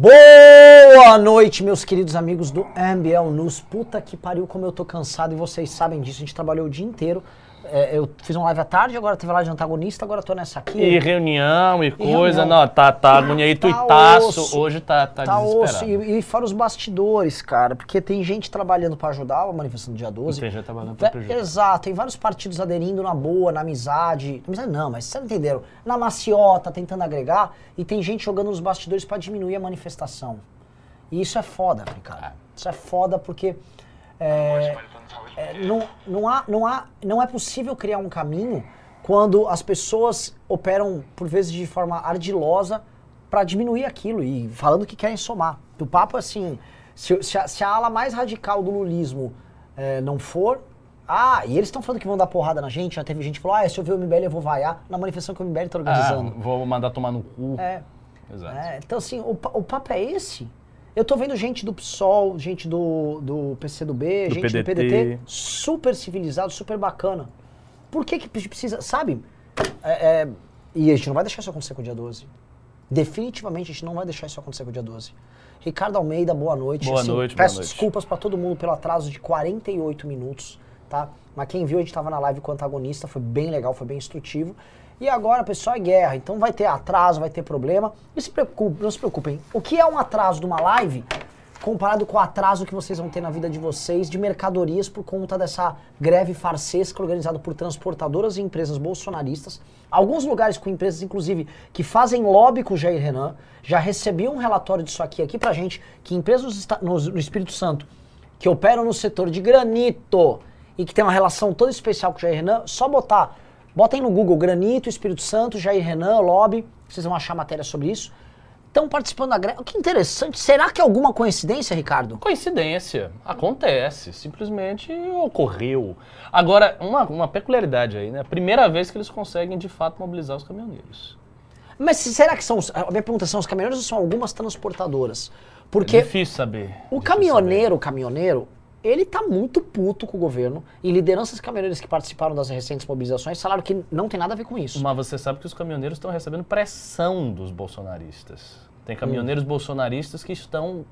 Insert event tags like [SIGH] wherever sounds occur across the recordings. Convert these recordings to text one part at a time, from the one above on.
Boa noite, meus queridos amigos do MBL News. Puta que pariu, como eu tô cansado e vocês sabem disso. A gente trabalhou o dia inteiro. É, eu fiz um live à tarde, agora teve live de antagonista, agora tô nessa aqui. E reunião e coisa, reunião. não, tá, tá agonia aí, Tá tuitaço, osso. hoje tá, tá, Tá osso. desesperado. E, e fora os bastidores, cara, porque tem gente trabalhando pra ajudar a manifestação do dia 12. Tem gente trabalhando pra É, prejudicar. Exato, tem vários partidos aderindo na boa, na amizade. Na amizade não, mas vocês entenderam. Na maciota, tentando agregar, e tem gente jogando nos bastidores pra diminuir a manifestação. E isso é foda, Ricardo. Isso é foda porque é, é, não, não, há, não, há, não é possível criar um caminho quando as pessoas operam, por vezes, de forma ardilosa para diminuir aquilo e falando que querem somar. O papo é assim, se, se, a, se a ala mais radical do lulismo é, não for... Ah, e eles estão falando que vão dar porrada na gente, já teve gente que falou, ah, se eu ver o MBL eu vou vaiar na manifestação que o MBL está Ah, organizando. vou mandar tomar no cu. É, Exato. é, então, assim, o, o papo é esse. Eu tô vendo gente do PSOL, gente do, do PCdoB, Do gente do PDT. PDT, super civilizado, super bacana. Por que que precisa, sabe? É, é, e a gente não vai deixar isso acontecer com o dia 12. Definitivamente a gente não vai deixar isso acontecer com o dia 12. Ricardo Almeida, boa noite. Boa Assim, noite, boa Peço noite. desculpas pra todo mundo pelo atraso de 48 minutos, tá? Mas quem viu, a gente tava na live com o antagonista, foi bem legal, foi bem instrutivo. E agora, pessoal, é guerra, então vai ter atraso, vai ter problema. E se preocupe, não se preocupem. O que é um atraso de uma live comparado com o atraso que vocês vão ter na vida de vocês de mercadorias por conta dessa greve farsesca organizada por transportadoras e empresas bolsonaristas. Alguns lugares com empresas, inclusive, que fazem lobby com o Jair Renan. Já recebi um relatório disso aqui, aqui pra gente, que empresas no, no Espírito Santo que operam no setor de granito e que tem uma relação toda especial com o Jair Renan, só botar, botem no Google Granito, Espírito Santo, Jair Renan, Lobby, vocês vão achar matéria sobre isso. Estão participando da greve. Que interessante. Será que é alguma coincidência, Ricardo? Coincidência. Acontece. Simplesmente ocorreu. Agora, uma, uma peculiaridade aí, né? Primeira vez que eles conseguem, de fato, mobilizar os caminhoneiros. Mas se- será que são. os- A minha pergunta são os caminhoneiros ou são algumas transportadoras? É Porque difícil saber. o difícil caminhoneiro, o caminhoneiro, ele tá muito puto com o governo e lideranças caminhoneiras que participaram das recentes mobilizações falaram que não tem nada a ver com isso. Mas você sabe que os caminhoneiros estão recebendo pressão dos bolsonaristas. Tem caminhoneiros bolsonaristas que estão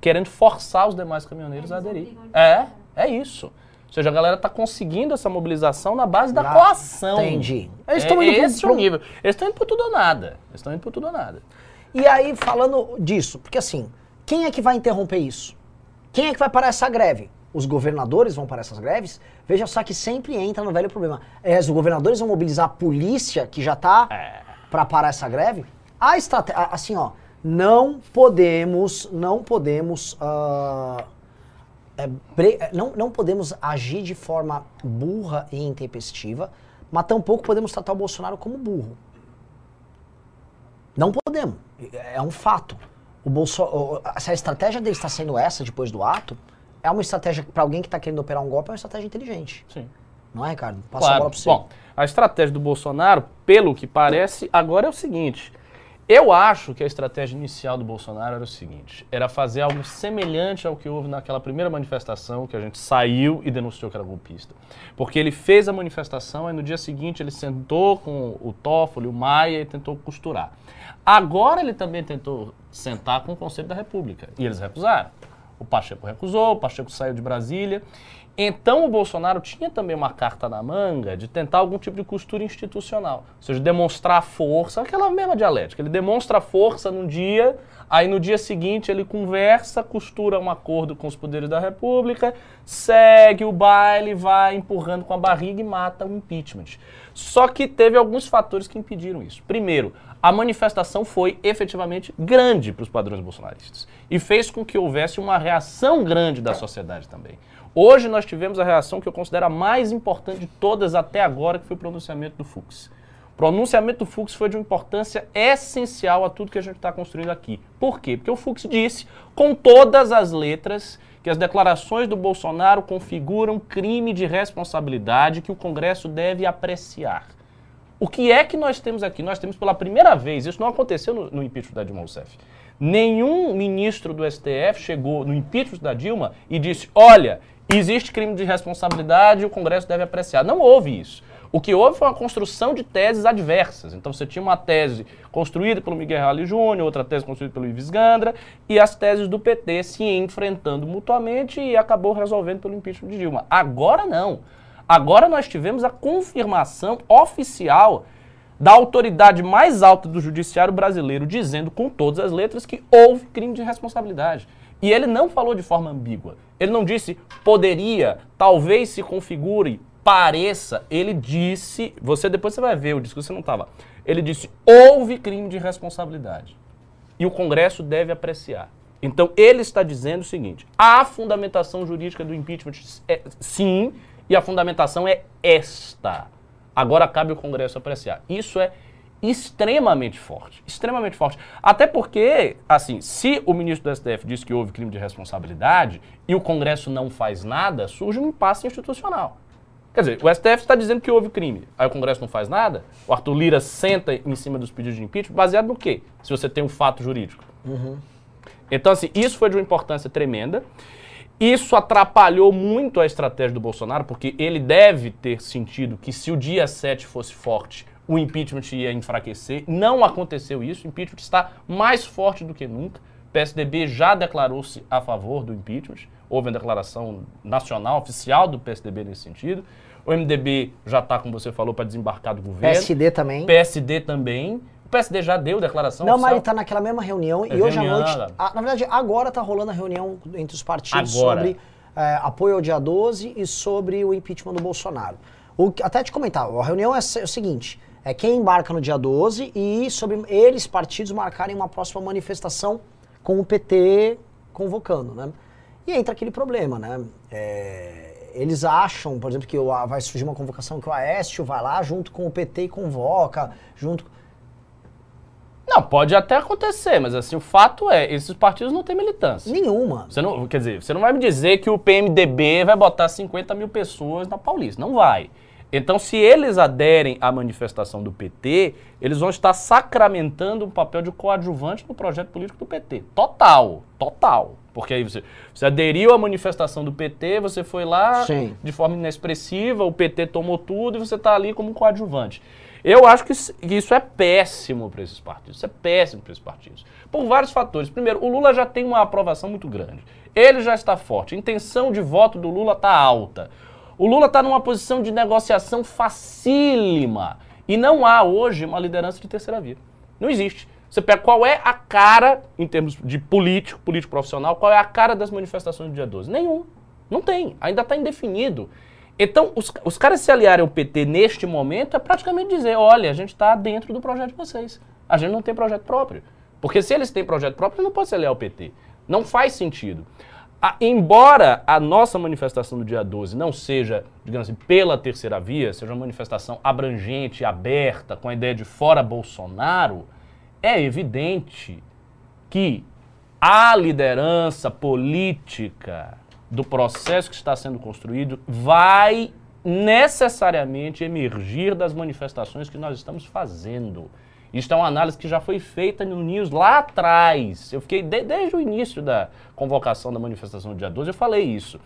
querendo forçar os demais caminhoneiros a aderir. É, é isso. Ou seja, a galera está conseguindo essa mobilização na base da Ah, coação. entendi. Eles Eles estão é, indo esse é o pro- nível. Eles estão indo por tudo ou nada. Eles estão indo por tudo ou nada. E aí, falando disso, porque assim, quem é que vai interromper isso? Quem é que vai parar essa greve? Os governadores vão parar essas greves? Veja só que sempre entra no velho problema. É, os governadores vão mobilizar a polícia, que já tá É. para parar essa greve? A estratégia, assim, ó, não podemos, não podemos, é, bre- é, não, não podemos agir de forma burra e intempestiva, mas tampouco podemos tratar o Bolsonaro como burro. Não podemos. É é um fato. O Bolso... Se a estratégia dele está sendo essa depois do ato, é uma estratégia para alguém que está querendo operar um golpe, é uma estratégia inteligente. Sim. Não é, Ricardo? Passa a Claro. bola para você. Bom, a estratégia do Bolsonaro, pelo que parece, agora é o seguinte. Eu acho que a estratégia inicial do Bolsonaro era o seguinte: era fazer algo semelhante ao que houve naquela primeira manifestação que a gente saiu e denunciou que era golpista. Porque ele fez a manifestação e no dia seguinte ele sentou com o Toffoli, o Maia e tentou costurar. Agora ele também tentou sentar com o Conselho da República e eles recusaram. O Pacheco recusou, o Pacheco saiu de Brasília. Então o Bolsonaro tinha também uma carta na manga de tentar algum tipo de costura institucional. Ou seja, demonstrar força, aquela mesma dialética. Ele demonstra força num dia, aí no dia seguinte ele conversa, costura um acordo com os poderes da República, segue o baile, vai empurrando com a barriga e mata o impeachment. Só que teve alguns fatores que impediram isso. Primeiro, a manifestação foi efetivamente grande para os padrões bolsonaristas e fez com que houvesse uma reação grande da sociedade também. Hoje nós tivemos a reação que eu considero a mais importante de todas até agora, que foi o pronunciamento do Fux. O pronunciamento do Fux foi de uma importância essencial a tudo que a gente está construindo aqui. Por quê? Porque o Fux disse, com todas as letras, que as declarações do Bolsonaro configuram crime de responsabilidade que o Congresso deve apreciar. O que é que nós temos aqui? Nós temos pela primeira vez, isso não aconteceu no, no impeachment da Dilma Rousseff. Nenhum ministro do STF chegou no impeachment da Dilma e disse: olha, existe crime de responsabilidade o Congresso deve apreciar. Não houve isso. O que houve foi uma construção de teses adversas. Então você tinha uma tese construída pelo Miguel Reale Júnior, outra tese construída pelo Ives Gandra, e as teses do PT se enfrentando mutuamente e acabou resolvendo pelo impeachment de Dilma. Agora não. Agora nós tivemos a confirmação oficial da autoridade mais alta do judiciário brasileiro dizendo com todas as letras que houve crime de responsabilidade. E ele não falou de forma ambígua. Ele não disse poderia, talvez se configure, pareça. Ele disse, você depois você vai ver o discurso, você não estava. Ele disse houve crime de responsabilidade. E o Congresso deve apreciar. Então ele está dizendo o seguinte: a fundamentação jurídica do impeachment é sim, e a fundamentação é esta. Agora cabe o Congresso apreciar. Isso é extremamente forte, extremamente forte. Até porque, assim, se o ministro do STF diz que houve crime de responsabilidade e o Congresso não faz nada, surge um impasse institucional. Quer dizer, o STF está dizendo que houve crime, aí o Congresso não faz nada, o Arthur Lira senta em cima dos pedidos de impeachment, baseado no quê? Se você tem um fato jurídico. Uhum. Então, assim, isso foi de uma importância tremenda. Isso atrapalhou muito a estratégia do Bolsonaro, porque ele deve ter sentido que se o dia 7 fosse forte, o impeachment ia enfraquecer. Não aconteceu isso, o impeachment está mais forte do que nunca. O PSDB já declarou-se a favor do impeachment, houve uma declaração nacional, oficial do PSDB nesse sentido. O MDB já está, como você falou, para desembarcar do governo. PSD também. PSD também. O PSD já deu declaração Não, oficial? mas ele está naquela mesma reunião É e hoje à noite. a- na verdade, agora está rolando a reunião entre os partidos Agora. sobre é, apoio ao dia 12 e sobre o impeachment do Bolsonaro. O, até te comentar, a reunião é, é o seguinte: é quem embarca no dia 12 e sobre eles, partidos, marcarem uma próxima manifestação com o PT convocando, né? E entra aquele problema, né? É, eles acham, por exemplo, que vai surgir uma convocação que o Aécio vai lá junto com o PT e convoca, junto. Não, pode até acontecer, mas assim, o fato é, esses partidos não têm militância. Nenhuma. Você não, quer dizer, você não vai me dizer que o PMDB vai botar 50 mil pessoas na Paulista. Não vai. Então, se eles aderem à manifestação do PT, eles vão estar sacramentando um papel de coadjuvante no projeto político do PT. Total, total. Porque aí você, você aderiu à manifestação do PT, você foi lá Sim. de forma inexpressiva, o PT tomou tudo e você está ali como coadjuvante. Eu acho que isso, é péssimo para esses partidos. Isso é péssimo para esses partidos. Por vários fatores. Primeiro, o Lula já tem uma aprovação muito grande. Ele já está forte. A intenção de voto do Lula está alta. O Lula está numa posição de negociação facílima. E não há hoje uma liderança de terceira via. Não existe. Você pega qual é a cara, em termos de político, político profissional, qual é a cara das manifestações do dia 12? Nenhum. Não tem. Ainda está indefinido. Então, os, os caras se aliarem ao PT neste momento é praticamente dizer: olha, a gente está dentro do projeto de vocês. A gente não tem projeto próprio. Porque se eles têm projeto próprio, não pode se aliar ao PT. Não faz sentido. A- embora a nossa manifestação do dia 12 não seja, digamos assim, pela terceira via, seja uma manifestação abrangente, aberta, com a ideia de fora Bolsonaro, é evidente que a liderança política do processo que está sendo construído vai necessariamente emergir das manifestações que nós estamos fazendo. Isso é uma análise que já foi feita no News lá atrás. Eu fiquei, de- desde o início da convocação da manifestação do dia 12, eu falei isso.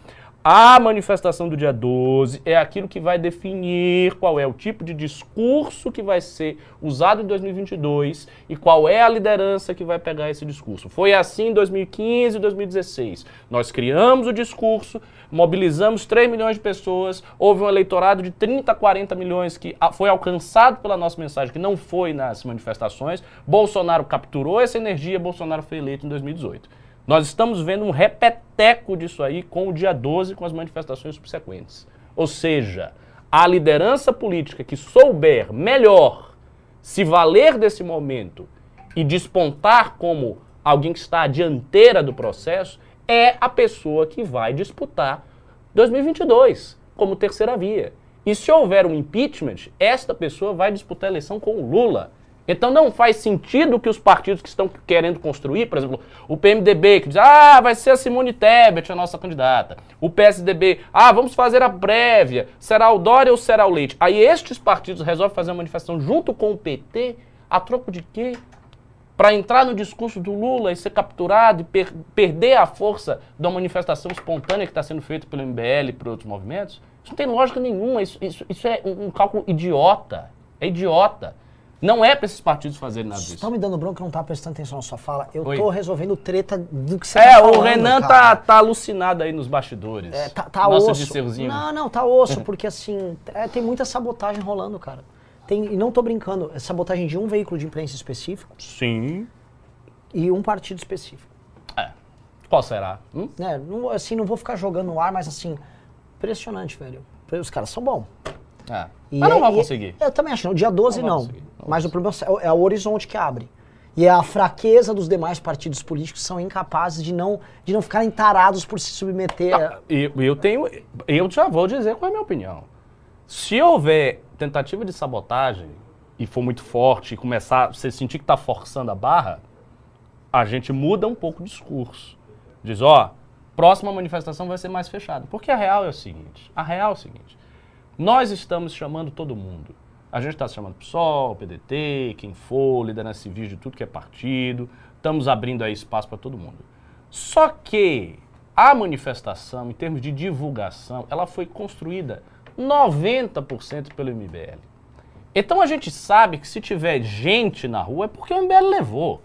A manifestação do dia 12 é aquilo que vai definir qual é o tipo de discurso que vai ser usado em 2022 e qual é a liderança que vai pegar esse discurso. Foi assim em 2015 e 2016. Nós criamos o discurso, mobilizamos 3 milhões de pessoas, houve um eleitorado de 30, 40 milhões que foi alcançado pela nossa mensagem, que não foi nas manifestações. Bolsonaro capturou essa energia, Bolsonaro foi eleito em 2018. Nós estamos vendo um repeteco disso aí com o dia 12, com as manifestações subsequentes. Ou seja, a liderança política que souber melhor se valer desse momento e despontar como alguém que está à dianteira do processo é a pessoa que vai disputar 2022 como terceira via. E se houver um impeachment, esta pessoa vai disputar a eleição com o Lula. Então não faz sentido que os partidos que estão querendo construir, por exemplo, o PMDB que diz, ah, vai ser a Simone Tebet a nossa candidata. O PSDB, ah, vamos fazer a prévia, será o Dória ou será o Leite? Aí estes partidos resolvem fazer uma manifestação junto com o PT, a troco de quê? Para entrar no discurso do Lula e ser capturado e per- perder a força da manifestação espontânea que está sendo feita pelo MBL e por outros movimentos? Isso não tem lógica nenhuma. Isso, isso, isso é um, um cálculo idiota. É idiota. Não é para esses partidos fazerem nada Vocês disso. estão me dando bronca, não tá prestando atenção na sua fala. Eu Oi. tô resolvendo treta do que você É, tá o falando, Renan tá, cara. tá alucinado aí nos bastidores. É, tá, tá Nosso osso. Dirceuzinho. Não, não, tá osso, [LAUGHS] porque assim, é, tem muita sabotagem rolando, cara. Tem, e não tô brincando, é sabotagem de um veículo de imprensa específico Sim. e um partido específico. É. Qual será? Hum? né? Não, assim, não vou ficar jogando no ar, mas assim, impressionante, velho. Os caras são bons. É. E Mas não é- vai e- conseguir. Eu também acho, no dia 12 Não não. Mas o problema é, é o horizonte que abre. E é a fraqueza dos demais partidos políticos que são incapazes de não, de não ficarem tarados por se submeter. a- E eu tenho. Eu já vou dizer qual é a minha opinião. Se houver tentativa de sabotagem e for muito forte e começar, você sentir que está forçando a barra, a gente muda um pouco o discurso. Diz, ó, próxima manifestação vai ser mais fechada. Porque a real é o seguinte: a real é o seguinte. Nós estamos chamando todo mundo. A gente está chamando PSOL, PDT, quem for, liderança civil de tudo que é partido. Estamos abrindo aí espaço para todo mundo. Só que a manifestação, em termos de divulgação, ela foi construída 90% pelo MBL. Então a gente sabe que se tiver gente na rua é porque o MBL levou.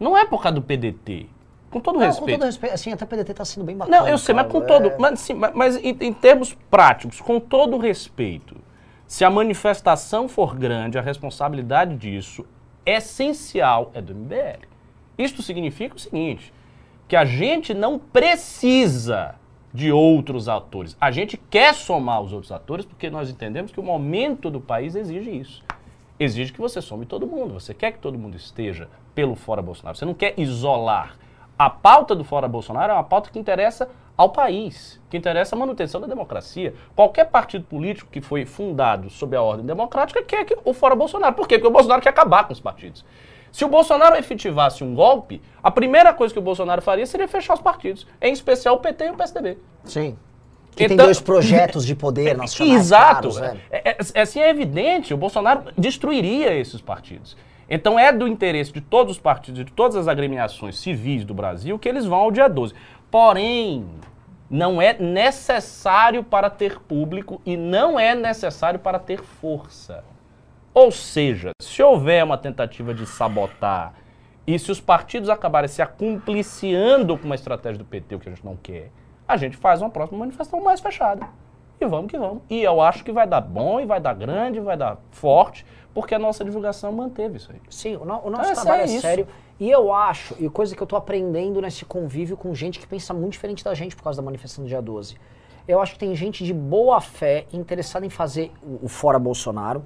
Não é por causa do PDT. Com todo Não, com respeito. todo respeito, assim, até o PDT tá sendo bem bacana. Não, eu sei, mas cara, com é- todo. Mas, sim, mas, mas em, em termos práticos, com todo respeito, se a manifestação for grande, a responsabilidade disso essencial é do MBL. Isto significa o seguinte: que a gente não precisa de outros atores. A gente quer somar os outros atores porque nós entendemos que o momento do país exige isso. Exige que você some todo mundo. Você quer que todo mundo esteja pelo fora Bolsonaro. Você não quer isolar. A pauta do fora Bolsonaro é uma pauta que interessa ao país, que interessa a manutenção da democracia. Qualquer partido político que foi fundado sob a ordem democrática quer que o fora Bolsonaro. Por quê? Porque o Bolsonaro quer acabar com os partidos. Se o Bolsonaro efetivasse um golpe, a primeira coisa que o Bolsonaro faria seria fechar os partidos, em especial o PT e o PSDB. Sim. Que tem Então- dois projetos de poder [LAUGHS] nacionais Exato. claros, né? É, é- assim, é evidente, o Bolsonaro destruiria esses partidos. Então é do interesse de todos os partidos, de todas as agremiações civis do Brasil, que eles vão ao dia 12. Porém, não é necessário para ter público e não é necessário para ter força. Ou seja, se houver uma tentativa de sabotar e se os partidos acabarem se acumpliciando com uma estratégia do PT, o que a gente não quer, a gente faz uma próxima manifestação mais fechada. E vamos que vamos. E eu acho que vai dar bom, e vai dar grande, vai dar forte, porque a nossa divulgação manteve isso aí. Sim, o, no- o nosso É, trabalho é é sério. E eu acho, e coisa que eu tô aprendendo nesse convívio com gente que pensa muito diferente da gente por causa da manifestação do dia 12. Eu acho que tem gente de boa fé interessada em fazer o, o fora Bolsonaro,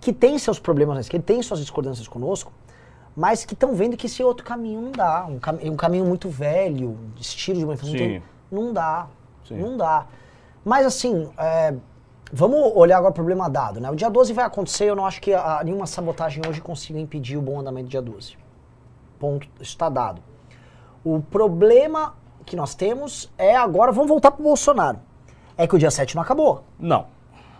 que tem seus problemas esquerda, tem suas discordâncias conosco, mas que estão vendo que esse outro caminho não dá. Um, cam- um caminho muito velho, estilo de manifestação, Sim. tem- não dá. Sim. Não dá. Mas assim, é, vamos olhar agora o problema dado, né? O dia 12 vai acontecer, eu não acho que a- nenhuma sabotagem hoje consiga impedir o bom andamento do dia 12. Ponto, isso está dado. O problema que nós temos é agora, vamos voltar pro Bolsonaro. É que o dia 7 não acabou. Não.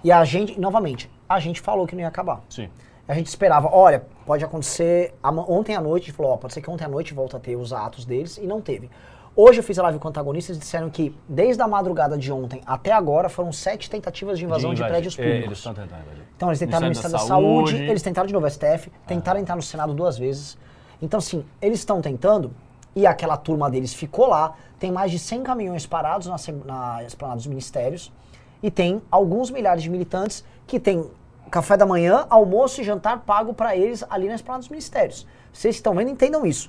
E a gente, novamente, a gente falou que não ia acabar. Sim. A gente esperava, olha, pode acontecer ontem à noite, a gente falou, ó, pode ser que ontem à noite volta a ter os atos deles e não teve. Hoje eu fiz a live com antagonistas e disseram que desde a madrugada de ontem até agora foram sete tentativas de invasão de, invadir. prédios É, públicos. eles estão tentando invadir. Então eles tentaram no Ministério da da, Saúde, Saúde. eles tentaram de novo STF, tentaram entrar no Senado duas vezes. Então, assim, eles estão tentando, e aquela turma deles ficou lá, tem mais de 100 caminhões parados na, na esplanada dos ministérios, e tem alguns milhares de militantes que têm café da manhã, almoço e jantar pago para eles ali na esplanada dos ministérios. Vocês estão vendo, entendam isso.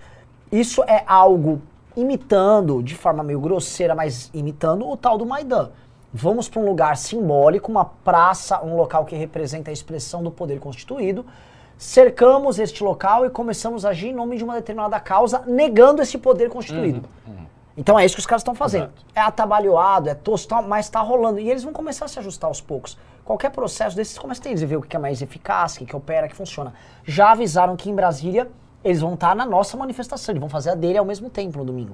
Isso é algo imitando, de forma meio grosseira, mas imitando o tal do Maidan. Vamos para um lugar simbólico, uma praça, um local que representa a expressão do poder constituído. Cercamos este local e começamos a agir em nome de uma determinada causa, negando esse poder constituído. Então é isso que os caras estão fazendo. Exato. É atabalhoado, é tosco, tal, mas está rolando. E eles vão começar a se ajustar aos poucos. Qualquer processo desses começa a ver o que é mais eficaz, o que, que opera, o que funciona. Já avisaram que em Brasília eles vão estar na nossa manifestação, eles vão fazer a dele ao mesmo tempo no domingo.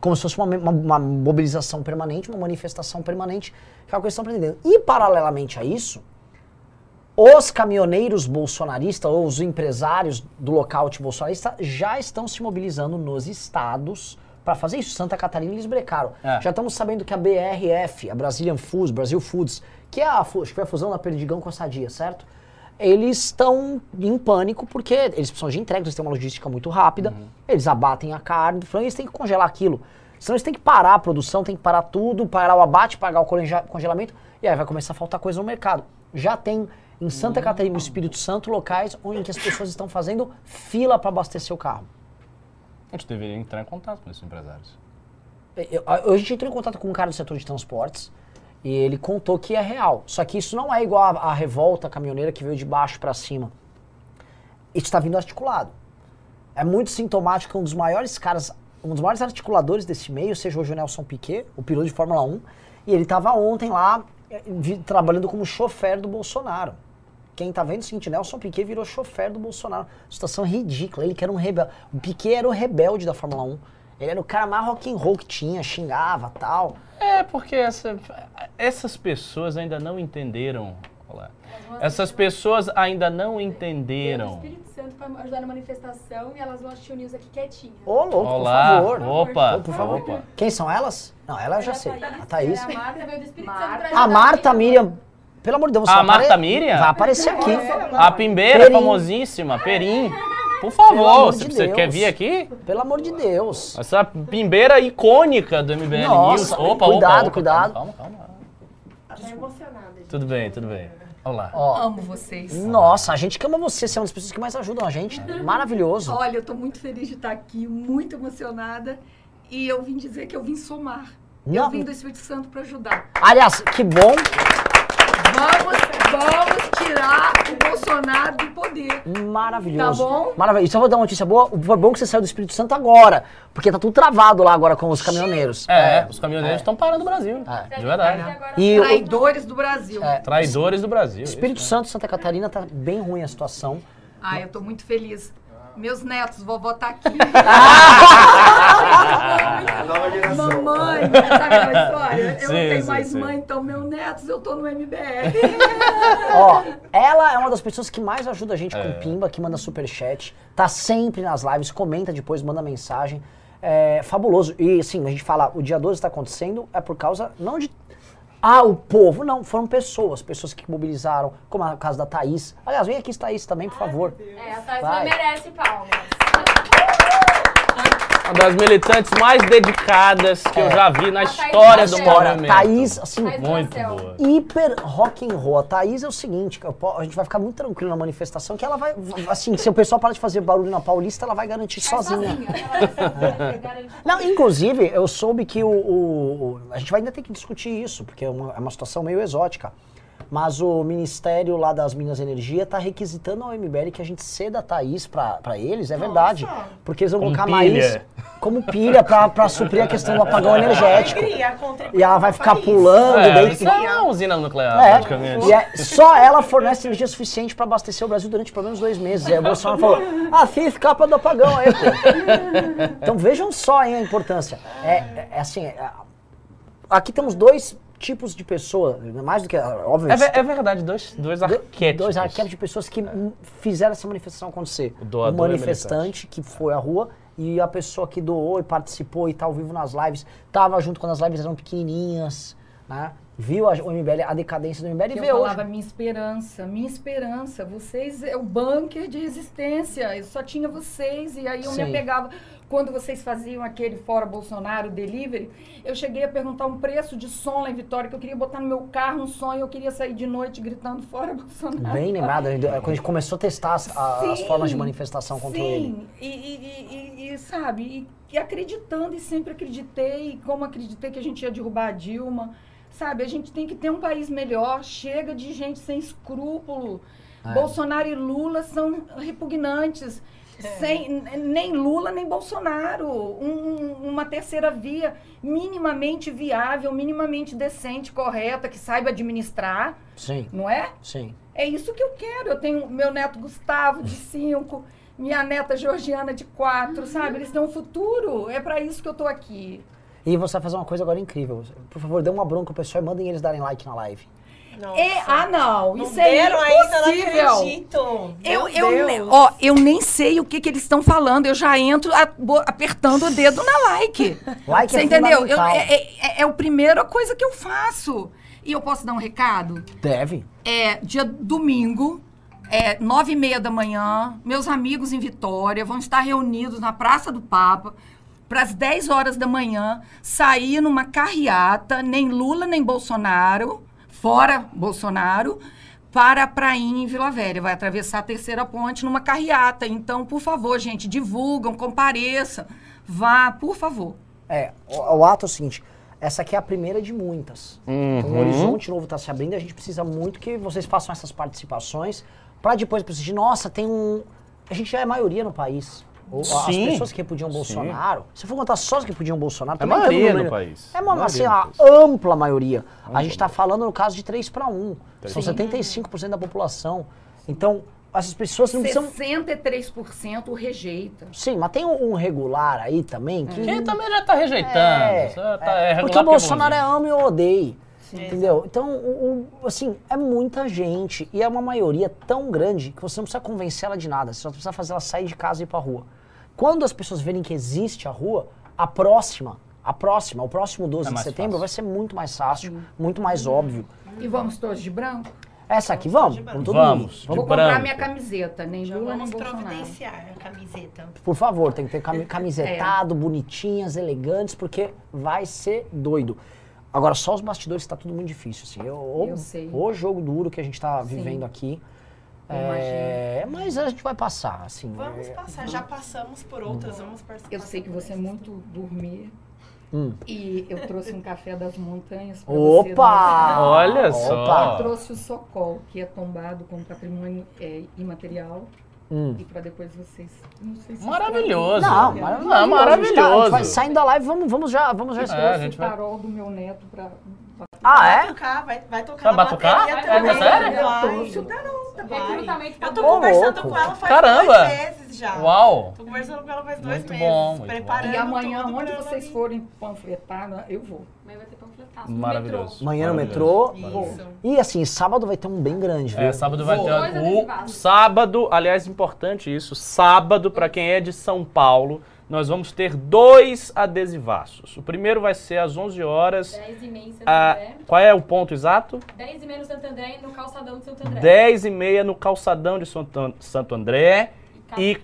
Como se fosse uma, uma- uma mobilização permanente, uma manifestação permanente, que é o que eles estão aprendendo. E paralelamente a isso, os caminhoneiros bolsonaristas ou os empresários do lockout bolsonarista já estão se mobilizando nos estados para fazer isso. Santa Catarina eles brecaram. É. Já estamos sabendo que a BRF, a Brazilian Foods, Brasil Foods, que é a, acho que foi a fusão da Perdigão com a Sadia, certo? Eles estão em pânico porque eles precisam de entrega, eles têm uma logística muito rápida, eles abatem a carne do frango e eles têm que congelar aquilo. Senão eles têm que parar a produção, tem que parar tudo, parar o abate, pagar o conge- congelamento, e aí vai começar a faltar coisa no mercado. Já tem em Santa Catarina e no Espírito Santo locais onde que as pessoas estão fazendo fila para abastecer o carro. A gente deveria entrar em contato com esses empresários. Eu, eu- a gente entrou em contato com um cara do setor de transportes e ele contou que é real. Só que isso não é igual a revolta caminhoneira que veio de baixo para cima. Está vindo articulado. É muito sintomático que um dos maiores caras, um dos maiores articuladores desse meio seja hoje o Nelson Piquet, o piloto de Fórmula 1, e ele estava ontem lá eh, trabalhando como chofer do Bolsonaro. Quem tá vendo é o seguinte, Nelson Piquet virou chofer do Bolsonaro. Situação ridícula. Ele que era um rebelde. O Piquet era o rebelde da Fórmula 1. Ele era o cara mais rock and roll que tinha, xingava tal. É, porque essa- essas pessoas ainda não entenderam. Olá. Essas pessoas ainda não entenderam. Espírito Santo para ajudar na manifestação e elas vão assistir o News aqui quietinha. Ô, louco, Olá. por favor. Opa, Ô, por favor. opa. Quem são elas? Não, ela eu já É sei. Thaís. A Thaís. É, a Marta veio do Espírito Santo Marta. pra A Marta Miriam. Pelo amor de Deus, você A vai apare- Marta Miriam? Vai aparecer aqui. A Pimbeira, Perim. famosíssima, Perim. Por favor, você, de você Deus. quer vir aqui? Pelo amor de Deus. Essa pimbeira icônica do MBL Nossa, News. Opa, cuidado, opa, opa, cuidado. Calma, calma, calma. Tá emocionada. Tudo bem, tudo bem. Olá. Ó, Amo vocês. nossa, a gente que ama você, você é uma das pessoas que mais ajudam a gente. Maravilhoso. Olha, eu tô muito feliz de estar aqui, muito emocionada. E eu vim dizer que eu vim somar. Não. Eu vim do Espírito Santo para ajudar. Aliás, que bom. Vamos, vamos tirar o Bolsonaro do poder. Maravilhoso. Tá bom? Maravilhoso. E só vou dar uma notícia boa. Foi bom que você saiu do Espírito Santo agora. Porque tá tudo travado lá agora com os caminhoneiros. É, os caminhoneiros estão parando o Brasil. É. De verdade. E Traidores do Brasil. É. Traidores do Brasil. Espírito isso, Santo e Santa Catarina tá bem ruim a situação. Ai, eu tô muito feliz. Meus netos, vovó tá aqui. [LAUGHS] Nova geração. Mamãe, sabe aquela história? Eu Sim, não tenho sim, mais sim. mãe, então meus netos, eu tô no MBR. Ó, ela é uma das pessoas que mais ajuda a gente É. com Pimba, que manda superchat. Tá sempre nas lives, comenta depois, manda mensagem. É fabuloso. E assim, a gente fala, o dia 12 está acontecendo, é por causa, não de. Ah, o povo. Não, foram pessoas, pessoas que mobilizaram, como a caso da Thaís. Aliás, vem aqui, Thaís, também, por favor. É, a Thaís Vai. merece palmas. Uma das militantes mais dedicadas que eu já vi na história do movimento. Thaís, assim, Thaís Muito Marcel. boa. hiper rock and roll. A Thaís é o seguinte, a gente vai ficar muito tranquilo na manifestação, que ela vai, assim, se o pessoal parar de fazer barulho na Paulista, ela vai garantir Vai sozinha. Vai garantir. Não, inclusive, eu soube que o, o- o- A gente vai ainda ter que discutir isso, porque é uma, é uma situação meio exótica. Mas o Ministério lá das Minas e Energia está requisitando ao MBL que a gente ceda a Thaís para eles, é verdade. Porque eles vão Como colocar pilha. mais como pilha para suprir a questão do apagão energético. E ela vai ficar pulando, É, daí isso é uma usina nuclear, é, praticamente. e é- só ela fornece energia suficiente para abastecer o Brasil durante pelo menos dois meses. Aí o Bolsonaro falou: ah, sim, escapa do apagão aí, pô. Então vejam só hein, a importância. É, é- é assim, é- aqui temos dois tipos de pessoa, mais do que, É, obviamente, ve- é verdade, dois, dois arquétipos. dois arquétipos de pessoas que hum, fizeram essa manifestação acontecer. O doador o manifestante que foi à rua e a pessoa que doou e participou e tá ao vivo nas lives, tava junto quando as lives eram pequenininhas, né? Viu a, o MBL, a decadência do MBL e Eu vê hoje. falava minha esperança, minha esperança. Vocês é o bunker de resistência. Eu só tinha vocês e aí eu Sim. me apegava. Quando vocês faziam aquele fora Bolsonaro delivery, eu cheguei a perguntar um preço de som lá em Vitória que eu queria botar no meu carro um som e eu queria sair de noite gritando [LAUGHS] fora Bolsonaro. Bem lembrado, gente- quando a gente começou a testar as, a- as Sim, formas de manifestação contra ele. Sim, e, e- e- e, sabe, e, e acreditando e sempre acreditei, como acreditei que a gente ia derrubar a Dilma. Sabe, a gente tem que ter um país melhor, chega de gente sem escrúpulo. É. Bolsonaro e Lula são repugnantes. Sem, nem Lula, nem Bolsonaro. Um- uma terceira via minimamente viável, minimamente decente, correta, que saiba administrar, Sim, não é? sim. É isso que eu quero. Eu tenho meu neto Gustavo, de 5, minha neta Georgiana, de 4, sabe? Eles têm um futuro. É para isso que eu tô aqui. E você vai fazer uma coisa agora incrível. Por favor, dê uma bronca pro pessoal e mandem eles darem like na live. Nossa. É, ah, não, Não isso é deram ainda, não impossível. acredito. Eu, eu, Deus. ó, eu nem sei o que, que eles estão falando. Eu já entro a- bo- apertando o dedo na like. [LAUGHS] Like Você é entendeu? Eu- é, é- é a primeira coisa que eu faço. E eu posso dar um recado? Deve. É dia domingo, é nove e meia da manhã. Meus amigos em Vitória vão estar reunidos na Praça do Papa para as 10 horas da manhã sair numa carreata, nem Lula nem Bolsonaro, fora Bolsonaro, para a prainha em Vila Velha. Vai atravessar a terceira ponte numa carreata. Então, por favor, gente, divulgam, compareçam. Vá, por favor. É, o, o ato é o seguinte, essa aqui é a primeira de muitas. Então, Uhum. o horizonte novo está se abrindo, a gente precisa muito que vocês façam essas participações para depois preciso nossa, tem um... A gente já é maioria no país. O- As Sim. pessoas que repudiam Bolsonaro, se for contar só as que repudiam Bolsonaro, É também maioria no no país. É uma, Maioria assim, a país. ampla maioria. A gente está falando no caso de 3 para 1. São 75% da população. Então, essas pessoas não precisam... 63% rejeita. Sim, mas tem um, regular aí também que... Quem também já tá rejeitando. É, tá- é, é porque o regular Bolsonaro é bonzinho. ame ou odeie. Entendeu? Então, o, o- assim, é muita gente e é uma maioria tão grande que você não precisa convencer ela de nada, você só precisa fazer ela sair de casa e ir pra rua. Quando as pessoas verem que existe a rua, a próxima, a próxima, o próximo 12 É de setembro fácil. vai ser muito mais fácil, muito mais óbvio. E vamos todos de branco? Essa aqui, vamos? Vamos todo Vamos, Vou comprar branco. minha camiseta, nem Já Lula nem vamos Bolsonaro. providenciar a camiseta. por favor, tem que ter cami- [LAUGHS] É. camisetado, bonitinhas, elegantes, porque vai ser doido. Agora, só os bastidores tá tudo muito difícil, assim. Eu, o, Eu sei. o jogo duro que a gente tá Sim. vivendo aqui. É, mas a gente vai passar, assim. Vamos é, passar, já passamos por outras, vamos participar. Eu sei que você é muito dormir. Hum. E eu trouxe um café das montanhas pra Opa! você. né? Olha Opa! só. Eu trouxe o Socol, que é tombado como patrimônio é, imaterial. Hum. E pra depois vocês. Não sei se Maravilhoso. Não, Não, maravilhoso. A gente, tá- a maravilhoso. gente vai saindo da live, vamos, vamos já, vamos já. É, gente o vai- tarol do meu neto pra. Ah, Vai é? tocar, vai, vai tocar Vai na batucar? bateria É também. sério? Eu Vai. tarol. Vai. Pra Eu tô conversando com ela faz Caramba. dois meses já. Uau. Tô conversando com ela faz dois Muito meses. bom, muito preparando E amanhã, tudo onde pra vocês vir. forem panfletar, eu vou. Mas vai ter panfletaço. Maravilhoso. Amanhã no metrô. Isso. E assim, sábado vai ter um bem grande, viu? É, sábado vai ter adesivados. sábado, aliás, importante isso, sábado para quem é de São Paulo, nós vamos ter dois adesivaços. O primeiro vai ser às 11 horas. 10 e meia em Santo Ah, André. qual é o ponto exato? 10 e meia no Santo André e no calçadão de Santo André. 10 e meia no calçadão de Santo Santo André e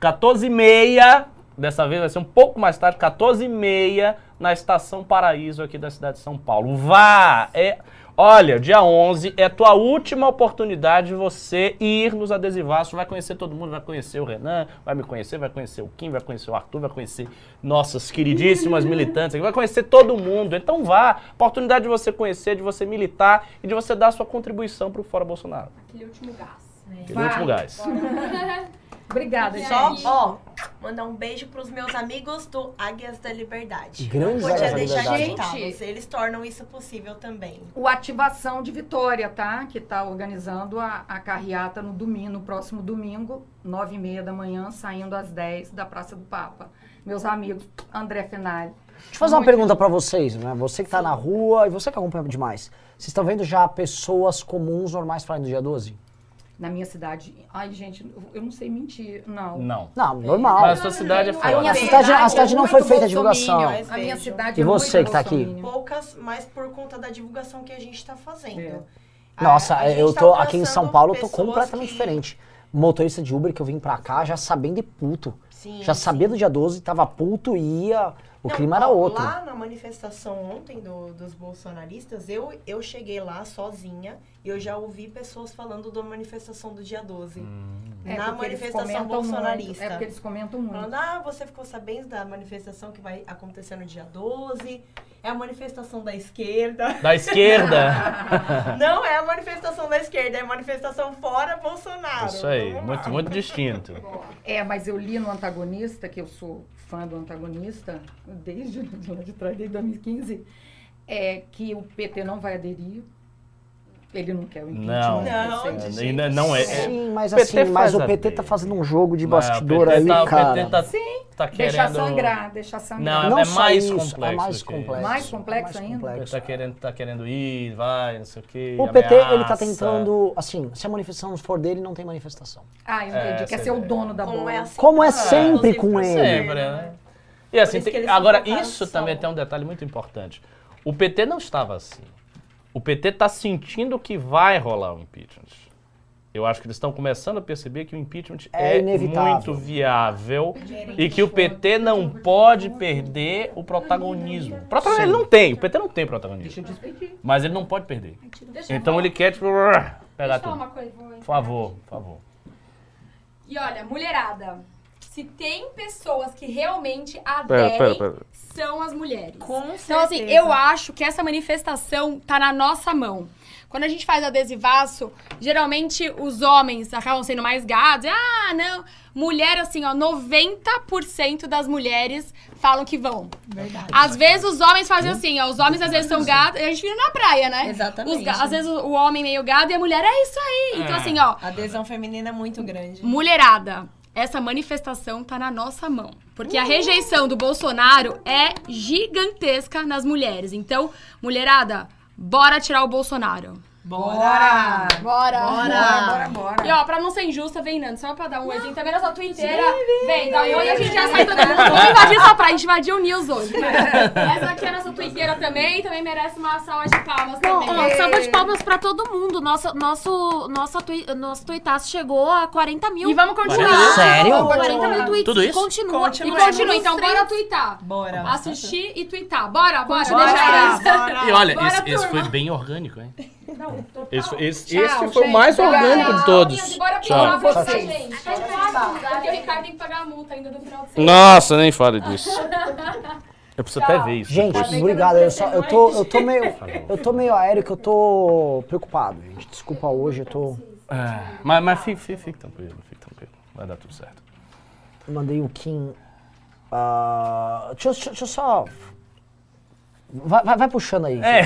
14 e meia, dessa vez vai ser um pouco mais tarde, 14 e meia na Estação Paraíso aqui da cidade de São Paulo. Vá! É, olha, dia 11 é tua última oportunidade de você ir nos adesivaços. Vai conhecer todo mundo, vai conhecer o Renan, vai me conhecer, vai conhecer o Kim, vai conhecer o Arthur, vai conhecer nossas queridíssimas militantes aqui, vai conhecer todo mundo. Então vá, oportunidade de você conhecer, de você militar e de você dar a sua contribuição para o Fora Bolsonaro. Aquele último gás. Né? Aquele Vai. último gás. [LAUGHS] Obrigada, Só, gente. aí? ó, mandar um beijo pros meus amigos do Águias da Liberdade. Grandes podia Águias da deixar de Liberdade. citá-los. Eles tornam isso possível também. O Ativação de Vitória, tá? Que tá organizando a, a carreata no domingo, no próximo domingo, nove e meia da manhã, saindo às 10 da Praça do Papa. Meus amigos, André Fenali. Deixa eu fazer uma pergunta pra vocês, né? Você que tá na rua e você que acompanha demais. Vocês estão vendo já pessoas comuns, normais falando do dia 12? Na minha cidade. Ai, gente, eu não sei mentir. Não. Não. Não, normal. Mas a sua cidade é A fora. minha A cidade- a cidade é não muito foi feita a divulgação. A minha cidade E é você muito que tá aqui? Poucas, mas por conta da divulgação que a gente tá fazendo. É. A- Nossa, a gente eu tá tô aqui em São Paulo, eu tô completamente que- diferente. Motorista de Uber que eu vim pra cá já sabendo de puto. Sim, já sabia sim. do dia 12, tava puto e ia. O Não, clima era ó, outro. Lá na manifestação ontem do- dos bolsonaristas, eu, eu cheguei lá sozinha e eu já ouvi pessoas falando da manifestação do dia 12. É, na manifestação comentam muito, bolsonarista. É porque eles comentam muito. Falando, ah, você ficou sabendo da manifestação que vai acontecer no dia 12? É a manifestação da esquerda. Da esquerda. [LAUGHS] Não é a manifestação da esquerda, é a manifestação fora Bolsonaro. Isso aí, muito, muito distinto. [LAUGHS] É, mas eu li no Antagonista, que eu sou fã do Antagonista, desde [LAUGHS] lá de trás, desde 2015, é que o PT não vai aderir. Ele não quer o impeachment. Não. Não, jeito Ainda não é. é- Sim, mas PT assim, mas o PT a tá fazendo um jogo de Não, bastidor o PT aí, tá, cara. O PT tá, Sim. tá tá Deixar querendo... sangrar, deixar sangrar. Não, Não é mais isso, complexo é mais complexo. Mais complexo Mais ainda? complexo. Ele tá querendo, tá querendo ir, vai, não sei o quê. O PT, ele tá ameaça. tentando, assim, se a manifestação for dele, não tem manifestação. Ah, eu É, entendi. Quer essa ser o ideia. dono da bola. é assim? Como é Ah, sempre com ele. Sempre, né? E assim, tem- agora, isso também tem um detalhe muito importante. O PT não estava assim. O PT está sentindo que vai rolar o impeachment. Eu acho que eles estão começando a perceber que o impeachment É é, muito viável e que o PT não pode perder o protagonismo. O protagonismo ele não tem, o PT não tem protagonismo. Mas ele não pode perder. Então ele quer, tipo, pegar tudo. uma coisa. vou Por favor, por favor. E olha, mulherada, se tem pessoas que realmente aderem, pera, pera. São as mulheres. Com Então, assim, certeza. eu acho que essa manifestação tá na nossa mão. Quando a gente faz adesivaço, geralmente os homens acabam sendo mais gados. Ah, não. Mulher, assim, ó, 90% das mulheres falam que vão. Verdade. Às vezes os homens fazem assim, ó. Os homens às vezes são gados. A gente viu na praia, né? Exatamente. Os às vezes o o homem meio gado e a mulher é isso aí. Então, É. assim, ó. A adesão feminina é muito grande. Mulherada, essa manifestação tá na nossa mão. Porque a rejeição do Bolsonaro é gigantesca nas mulheres. Então, mulherada, bora tirar o Bolsonaro. Bora! Bora! Bora, bora, bora. E ó, pra não ser injusta, vem, Nando, só pra dar um exemplo, também na sua twitteira. Vem, dá um oi, a gente já sai todo mundo. Vamos invadir essa praia, a gente invadiu o News hoje. [LAUGHS] Essa aqui é a nossa twitteira também, também merece uma salva de palmas Não, também. ó, salva de palmas pra todo mundo. Nossa, nosso, nossa tui, nosso tuitaço chegou a 40 mil. E vamos continuar. Sério? 40 mil tweets. Tudo E isso? continua. Continua. E continua, então bora twittar. Bora. Assistir e twittar. Bora, bora, Bora, deixa isso. bora. E olha, turma. foi bem orgânico, hein? Não, total. Esse, esse, Tchau, esse foi o mais Tchau. orgânico de todos. Bora Tchau. Tchau. vocês, gente. Porque o Ricardo tem que pagar a multa ainda no final de semana. Nossa, nem fale disso. [LAUGHS] Eu preciso até ver isso. Gente, depois. obrigado. Eu, só, eu, tô, eu, tô meio, eu tô meio aéreo que eu tô preocupado, gente. Desculpa hoje, eu tô. É, mas mas fique, fique, fique tranquilo, fique tranquilo. Vai dar tudo certo. Eu mandei o Kim. ah, deixa, eu- deixa eu só. Vai, vai, vai puxando aí. É.